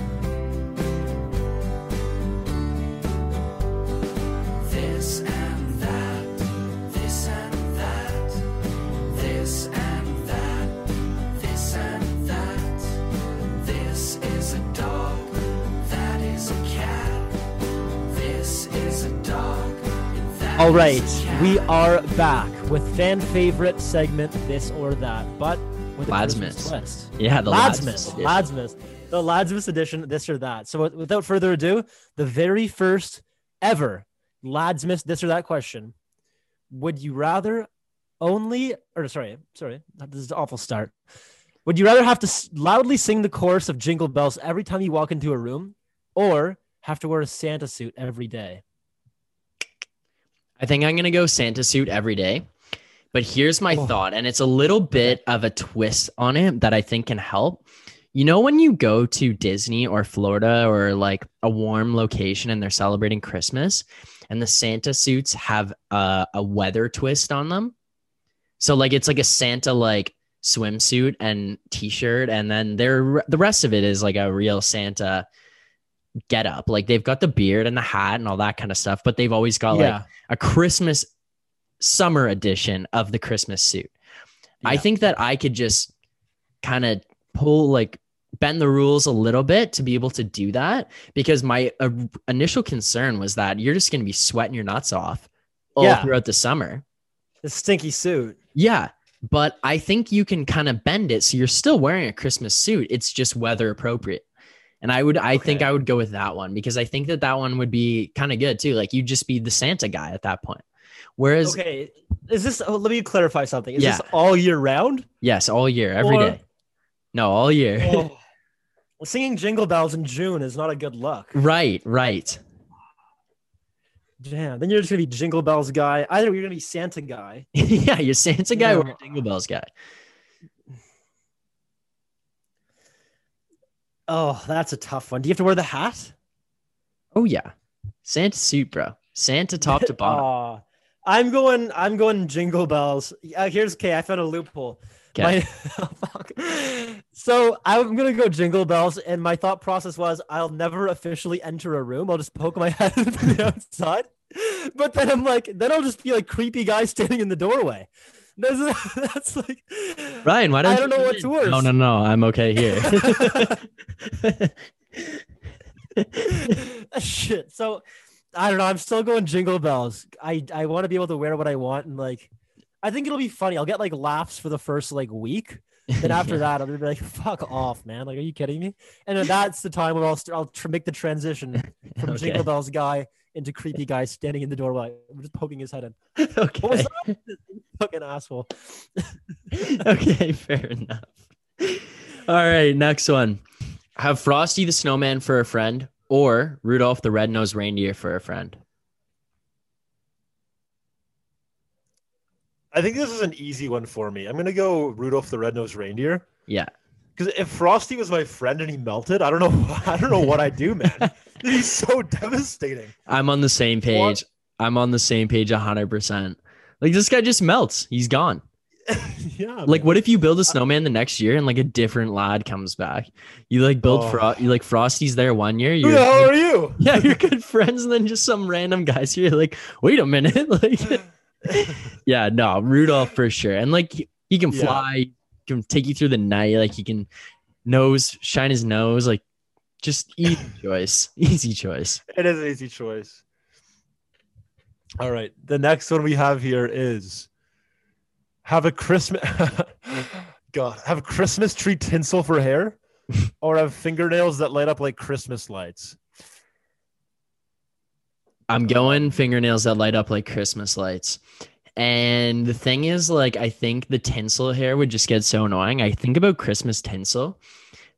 Speaker 1: All right, we are back with fan favorite segment this or that, but with a
Speaker 2: Lads
Speaker 1: Christmas
Speaker 2: miss.
Speaker 1: twist.
Speaker 2: Yeah, the
Speaker 1: Lads Ladsmas,
Speaker 2: edition.
Speaker 1: Ladsmas, the Ladsmas edition, this or that. So, without further ado, the very first ever Ladsmas this or that question: Would you rather only, or sorry, sorry, this is an awful start. Would you rather have to loudly sing the chorus of Jingle Bells every time you walk into a room, or have to wear a Santa suit every day?
Speaker 2: I think I'm gonna go Santa suit every day. But here's my
Speaker 1: Oh.
Speaker 2: thought, and it's a little bit of a twist on it that I think can help. You know, when you go to Disney or Florida or like a warm location and they're celebrating Christmas, and the Santa suits have a, a weather twist on them. So like it's like a Santa like swimsuit and t-shirt, and then they're the rest of it is like a real Santa get up. Like they've got the beard and the hat and all that kind of stuff, but they've always got like a Christmas summer edition of the Christmas suit. I think that I could just kind of pull like bend the rules a little bit to be able to do that because my uh, initial concern was that you're just going to be sweating your nuts off all
Speaker 1: Yeah.
Speaker 2: throughout the summer.
Speaker 1: the stinky suit.
Speaker 2: Yeah, but I think you can kind of bend it so you're still wearing a Christmas suit. It's just weather appropriate. And I would I think I would go with that one because I think that that one would be kind of good too. Like you'd just be the Santa guy at that point. Whereas
Speaker 1: Okay, is this? Oh, let me clarify something. Is
Speaker 2: Yeah.
Speaker 1: this all year round?
Speaker 2: yes, all year, every day.
Speaker 1: Or-
Speaker 2: No, all year.
Speaker 1: Well, oh. singing Jingle Bells in June is not a good look.
Speaker 2: right, right.
Speaker 1: Damn, then you're just gonna be Jingle Bells guy. Either you're gonna be Santa guy.
Speaker 2: yeah, you're Santa guy or
Speaker 1: Yeah.
Speaker 2: Jingle Bells guy.
Speaker 1: Oh, that's a tough one. Do you have to wear the hat?
Speaker 2: Oh yeah. Santa suit, bro. Santa top to bottom.
Speaker 1: Aw. I'm going. I'm going Jingle Bells. Uh, here's okay. I found a loophole.
Speaker 2: Okay.
Speaker 1: My, oh. So I'm gonna go Jingle Bells, and my thought process was I'll never officially enter a room. I'll just poke my head from the outside. But then I'm like, then I'll just be like creepy guy standing in the doorway. That's, that's like
Speaker 2: Ryan, why don't
Speaker 1: I don't know what's
Speaker 2: in?
Speaker 1: worse.
Speaker 2: No, no, no. I'm okay here.
Speaker 1: Shit. So I don't know. I'm still going Jingle Bells. I I want to be able to wear what I want, and like I think it'll be funny. I'll get like laughs for the first like week. Then after
Speaker 2: Yeah.
Speaker 1: that, I'll be like, "Fuck off, man! Like, are you kidding me?" And then that's the time where I'll st- I'll tr- make the transition from
Speaker 2: Okay.
Speaker 1: Jingle Bells guy into creepy guy standing in the doorway, just poking his head in. What was
Speaker 2: okay.
Speaker 1: that? Fucking asshole.
Speaker 2: okay, fair enough. All right, next one. Have Frosty the Snowman for a friend or Rudolph the Red-Nosed Reindeer for a friend?
Speaker 9: I think this is an easy one for me. I'm gonna go Rudolph the Red-Nosed Reindeer
Speaker 2: Yeah.
Speaker 9: because if Frosty was my friend and he melted, I don't know. I don't know what I'd do, man. He's so devastating.
Speaker 2: I'm on the same page. I'm on the same page 100%. Like this guy just melts. He's gone.
Speaker 9: yeah.
Speaker 2: Like what if you build a snowman the next year and like a different lad comes back? You like build
Speaker 9: Oh.
Speaker 2: Fro- you like Frosty's there one year.
Speaker 9: Who the hell are you?
Speaker 2: yeah, you're good friends, and then just some random guys here. Like, wait a minute, like, yeah, no, Rudolph for sure, and like he, he can fly, he can take you through the night, like he can nose shine his nose, like just easy choice, easy choice.
Speaker 9: It is an easy choice. All right. The next one we have here is have a Christmas God, have Christmas tree tinsel for hair or have fingernails that light up like Christmas lights
Speaker 2: I'm going fingernails that light up like Christmas lights. And the thing is, like, I think the tinsel hair would just get so annoying. I think about Christmas tinsel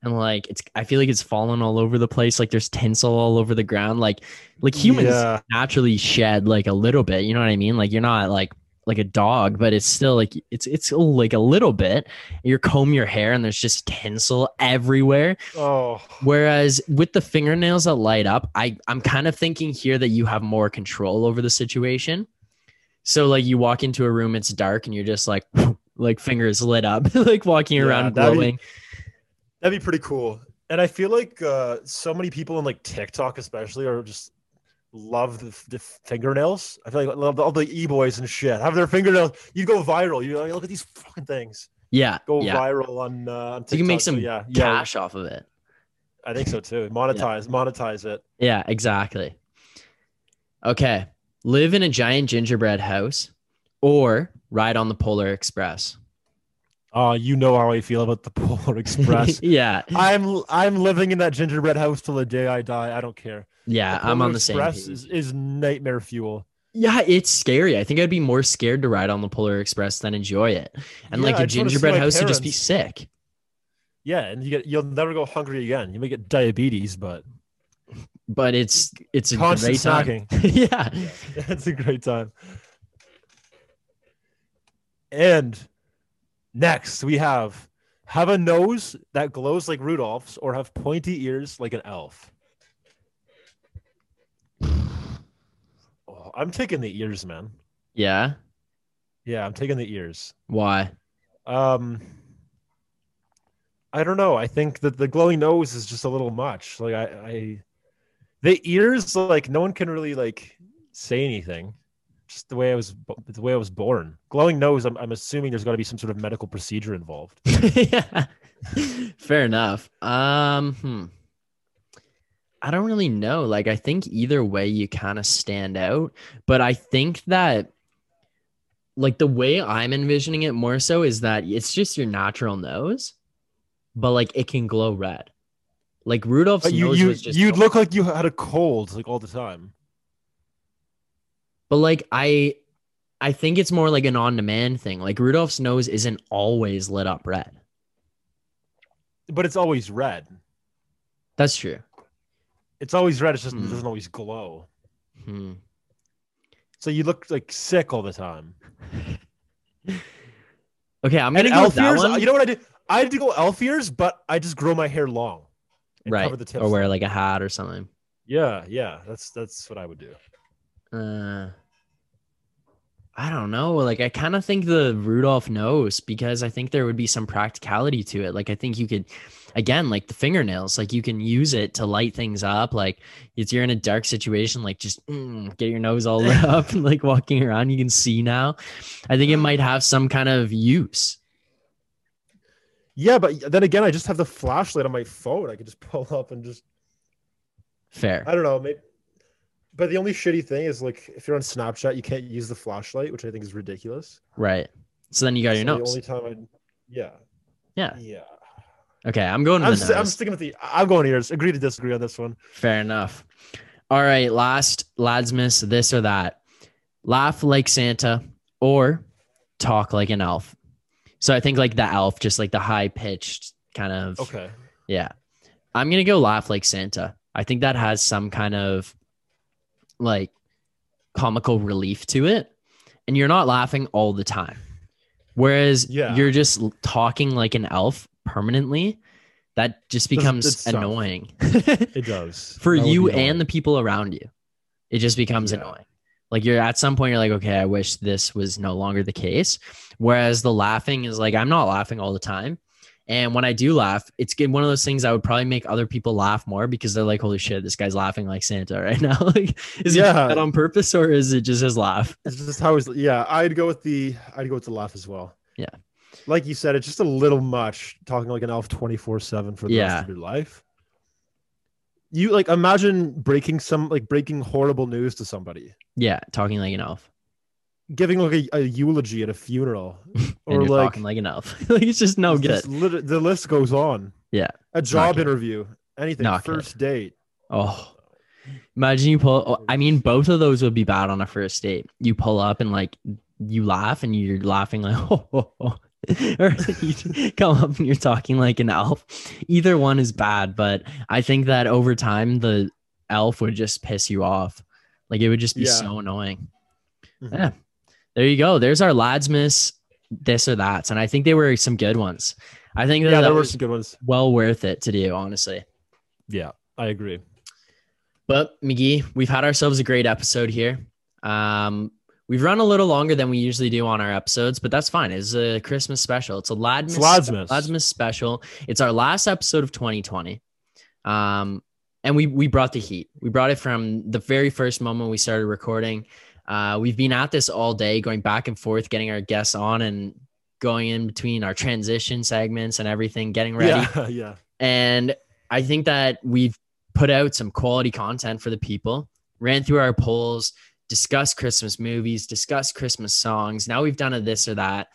Speaker 2: and like it's I feel like it's falling all over the place. Like there's tinsel all over the ground. Like like humans
Speaker 1: Yeah.
Speaker 2: naturally shed like a little bit. You know what I mean? Like you're not like like a dog, but it's still like it's it's oh, like a little bit. You comb your hair and there's just tinsel everywhere.
Speaker 1: Oh,
Speaker 2: Whereas with the fingernails that light up, I I'm kind of thinking here that you have more control over the situation. So like you walk into a room, it's dark, and you're just like like fingers lit up, like walking
Speaker 1: Yeah,
Speaker 2: around
Speaker 1: that'd be-
Speaker 2: glowing.
Speaker 1: That'd be pretty cool. And I feel like uh, so many people on like TikTok, especially, are just love the, the fingernails. I feel like love all the e boys and shit have their fingernails. You go viral. You know, look at these fucking things
Speaker 2: Yeah,
Speaker 1: go
Speaker 2: yeah.
Speaker 1: viral on. Uh, on
Speaker 2: So you can make
Speaker 1: TikTok. So
Speaker 2: some
Speaker 1: yeah, yeah,
Speaker 2: cash off of it.
Speaker 1: I think so too. Monetize, monetize it.
Speaker 2: Yeah, exactly. Okay. Live in a giant gingerbread house or ride on the Polar Express.
Speaker 1: Oh, you know how I feel about the Polar Express.
Speaker 2: yeah.
Speaker 1: I'm I'm living in that gingerbread house till the day I die. I don't care.
Speaker 2: Yeah, I'm on the same
Speaker 1: Express
Speaker 2: page.
Speaker 1: Is, is nightmare fuel.
Speaker 2: Yeah, it's scary. I think I'd be more scared to ride on the Polar Express than enjoy it. And like
Speaker 1: Yeah,
Speaker 2: a
Speaker 1: I just
Speaker 2: gingerbread house would just be sick.
Speaker 1: Yeah, and you get you'll never go hungry again. You may get diabetes, but
Speaker 2: But it's it's a
Speaker 1: Constant
Speaker 2: great time.
Speaker 1: snacking.
Speaker 2: yeah.
Speaker 1: it's a great time. And next we have have a nose that glows like Rudolph's or have pointy ears like an elf. Oh, I'm taking the ears, man.
Speaker 2: Yeah.
Speaker 1: Yeah, I'm taking the ears.
Speaker 2: Why?
Speaker 1: Um I don't know. I think that the glowing nose is just a little much. Like I, I the ears, like no one can really like say anything. Just the way I was the way I was born. Glowing nose, I'm, I'm assuming there's got to be some sort of medical procedure involved.
Speaker 2: yeah. Fair enough. Um, hmm. I don't really know. Like, I think either way you kind of stand out, but I think that, like, the way I'm envisioning it more so is that it's just your natural nose, but like it can glow red. Like Rudolph's
Speaker 1: But you
Speaker 2: nose
Speaker 1: you
Speaker 2: was just
Speaker 1: you'd look like you had a cold like all the time.
Speaker 2: But like I I think it's more like an on-demand thing. Like Rudolph's nose isn't always lit up red.
Speaker 1: But it's always red.
Speaker 2: That's true.
Speaker 1: It's always red. It's just
Speaker 2: Hmm.
Speaker 1: it doesn't always glow.
Speaker 2: Hmm.
Speaker 1: So you look like sick all the time.
Speaker 2: Okay, I'm
Speaker 1: And
Speaker 2: gonna go
Speaker 1: elf ears. You know what I did? I had to go elf ears, but I just grow my hair long. and
Speaker 2: right.
Speaker 1: cover the tips.
Speaker 2: Or wear like a hat or something.
Speaker 1: Yeah, yeah. That's that's what I would do.
Speaker 2: Uh I don't know. Like I kind of think the Rudolph nose because I think there would be some practicality to it. Like I think you could again, like the fingernails, like you can use it to light things up. Like if you're in a dark situation, like just mm, get your nose all lit up and like walking around, you can see now. I think it might have some kind of use.
Speaker 1: Yeah, but then again, I just have the flashlight on my phone. I could just pull up and just
Speaker 2: Fair.
Speaker 1: I don't know, maybe. But the only shitty thing is like if you're on Snapchat, you can't use the flashlight, which I think is ridiculous.
Speaker 2: Right. So then you got your
Speaker 1: So
Speaker 2: nose.
Speaker 1: The only time I, yeah,
Speaker 2: Yeah.
Speaker 1: yeah.
Speaker 2: Okay, I'm going to
Speaker 1: I'm,
Speaker 2: the
Speaker 1: st- I'm sticking with the. I'm going ears. Agree to disagree on this one.
Speaker 2: Fair enough. All right, last Ladsmas this or that. Laugh like Santa or talk like an elf. So I think like the elf, just like the high pitched kind of
Speaker 1: Okay.
Speaker 2: yeah. I'm gonna go laugh like Santa. I think that has some kind of like comical relief to it. And you're not laughing all the time. Whereas
Speaker 1: Yeah.
Speaker 2: you're just talking like an elf permanently, that just becomes annoying.
Speaker 1: It does
Speaker 2: For
Speaker 1: That
Speaker 2: you and the people around you. It just becomes
Speaker 1: Yeah.
Speaker 2: annoying. Like you're at some point, you're like, okay, I wish this was no longer the case. Whereas the laughing is like, I'm not laughing all the time. And when I do laugh, it's. One of those things I would probably make other people laugh more because they're like, holy shit, this guy's laughing like Santa right now. like, is he doing
Speaker 1: Yeah.
Speaker 2: that on purpose or is it just his laugh?
Speaker 1: It's just how is yeah. I'd go with the. I'd go with the laugh as well.
Speaker 2: Yeah.
Speaker 1: Like you said, it's just a little much talking like an elf twenty four seven for the
Speaker 2: Yeah.
Speaker 1: rest of your life. You like imagine breaking some like breaking horrible news to somebody,
Speaker 2: Yeah, talking like an elf.
Speaker 1: Giving like a, a eulogy at a funeral, or like,
Speaker 2: talking like an elf. like it's just no good.
Speaker 1: lit- the list goes on.
Speaker 2: Yeah,
Speaker 1: A job
Speaker 2: good.
Speaker 1: interview, anything,
Speaker 2: Not good.
Speaker 1: first date.
Speaker 2: Oh, Imagine you pull. I mean, both of those would be bad on a first date. You pull up and like you laugh, and you're laughing like, oh, oh, oh. or you come up and you're talking like an elf. Either one is bad, but I think that over time the elf would just piss you off. Like it would just be
Speaker 1: Yeah.
Speaker 2: so annoying.
Speaker 1: Mhm.
Speaker 2: Yeah, there you go. There's our Ladsmas this or that, and I think they were some good ones. I think that,
Speaker 1: Yeah, there were some good ones.
Speaker 2: well worth it to do, honestly.
Speaker 1: Yeah, I agree.
Speaker 2: But Magee, we've had ourselves a great episode here. Um, we've run a little longer than we usually do on our episodes, but that's fine. It's a Christmas special. It's a Ladmas,
Speaker 1: Ladsmas.
Speaker 2: Ladsmas special. It's our last episode of 2020. Um, and we we brought the heat. We brought it from the very first moment we started recording. Uh, we've been at this all day, going back and forth, getting our guests on and going in between our transition segments and everything, getting ready.
Speaker 1: Yeah, yeah.
Speaker 2: And I think that we've put out some quality content for the people, ran through our polls, discussed Christmas movies, discussed Christmas songs. Now we've done a this or that.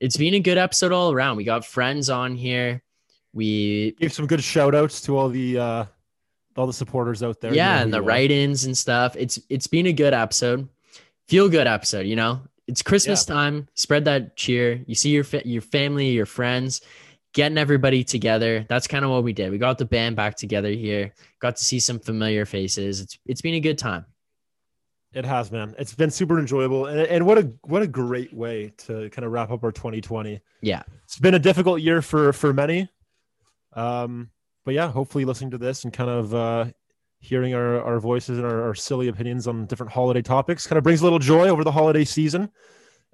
Speaker 2: It's been a good episode all around. We got friends on here. We
Speaker 1: gave some good shout outs to all the uh all the supporters out there. You
Speaker 2: yeah,
Speaker 1: know
Speaker 2: and the write-ins and stuff. It's it's been a good episode. Feel good episode, you know. It's Christmas time. Spread that cheer. You see your fa- your family, your friends, getting everybody together. That's kind of what we did. We got the band back together here. Got to see some familiar faces. It's it's been a good time.
Speaker 1: It has, man. It's been super enjoyable, and and what a what a great way to kind of wrap up our 2020.
Speaker 2: Yeah.
Speaker 1: It's been a difficult year for for many, um, but yeah, hopefully listening to this and kind of uh, hearing our our voices and our, our silly opinions on different holiday topics kind of brings a little joy over the holiday season.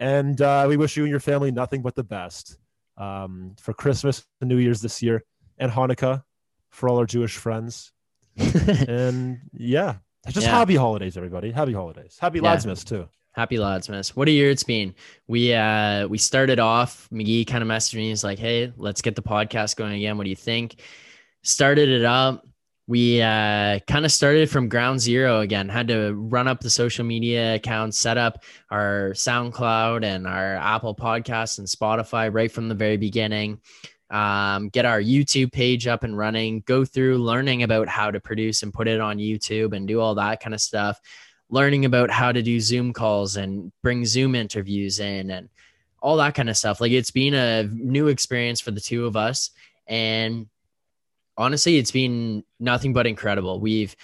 Speaker 1: And uh, we wish you and your family nothing but the best um, for Christmas and New Year's this year, and Hanukkah for all our Jewish friends. and yeah, just
Speaker 2: Yeah.
Speaker 1: happy holidays, everybody. Happy holidays. Happy
Speaker 2: Yeah.
Speaker 1: Ladsmas too.
Speaker 2: Happy Ladsmas. What a year it's been. We uh we started off, Magee kind of messaged me. He's like, hey, let's get the podcast going again. What do you think? Started it up. We uh kind of started from ground zero again. Had to run up the social media accounts, set up our SoundCloud and our Apple Podcasts and Spotify right from the very beginning. Um, get our YouTube page up and running, go through learning about how to produce and put it on YouTube and do all that kind of stuff learning about how to do Zoom calls and bring Zoom interviews in and all that kind of stuff. Like it's been a new experience for the two of us. And honestly, it's been nothing but incredible. We've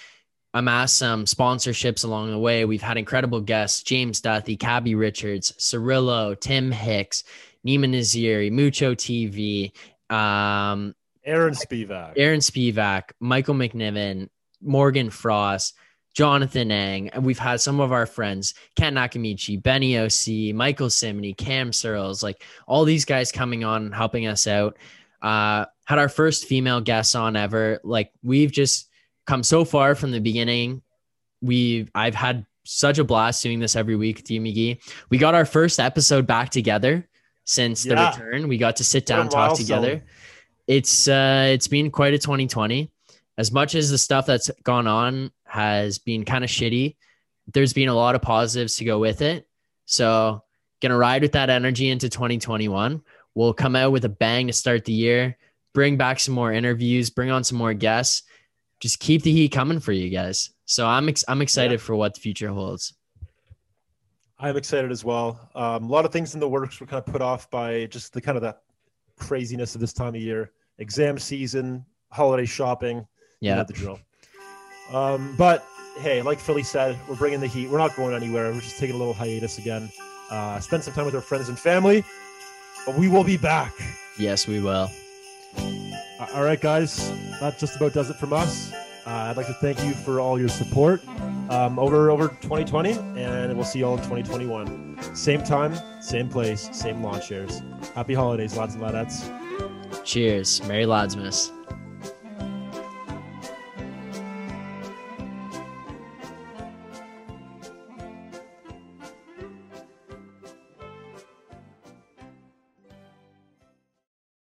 Speaker 2: amassed some sponsorships along the way. We've had incredible guests James Duthie, Cabbie Richards, Cirillo, Tim Hicks, Nima Naziri, Mucho TV, um,
Speaker 1: Aaron Spivak.
Speaker 2: Aaron Spivak, Michael McNiven, Morgan Frost, Jonathan Ang, and we've had some of our friends, Kent Nakamichi, Benny OC, Michael Cimini, Cam Searles, like all these guys coming on and helping us out. Uh, had our first female guest on ever. Like we've just come so far from the beginning. We've I've had such a blast doing this every week with you, Magee. We got our first episode back together since the return. We got to sit down, talk together. It's uh it's been quite a 2020 as much as the stuff that's gone on has been kind of shitty, there's been a lot of positives to go with it. So, gonna ride with that energy into 2021. We'll come out with a bang to start the year, bring back some more interviews, bring on some more guests. Just keep the heat coming for you guys. So I'm ex- I'm excited for what the future holds.
Speaker 1: I'm excited as well. Um, a lot of things in the works were kind of put off by just the kind of the craziness of this time of year, exam season, holiday shopping. you
Speaker 2: Yeah.
Speaker 1: know the drill. Um, but hey, like Philly said, we're bringing the heat. We're not going anywhere. We're just taking a little hiatus again. Uh, spend some time with our friends and family, but we will be back.
Speaker 2: Yes, we will.
Speaker 1: Uh, all right, guys, that just about does it from us. Uh, I'd like to thank you for all your support um, over over 2020, and we'll see you all in 2021. Same time, same place, same lawn chairs. Happy holidays, lads and ladettes.
Speaker 2: Cheers. Merry Ladsmas.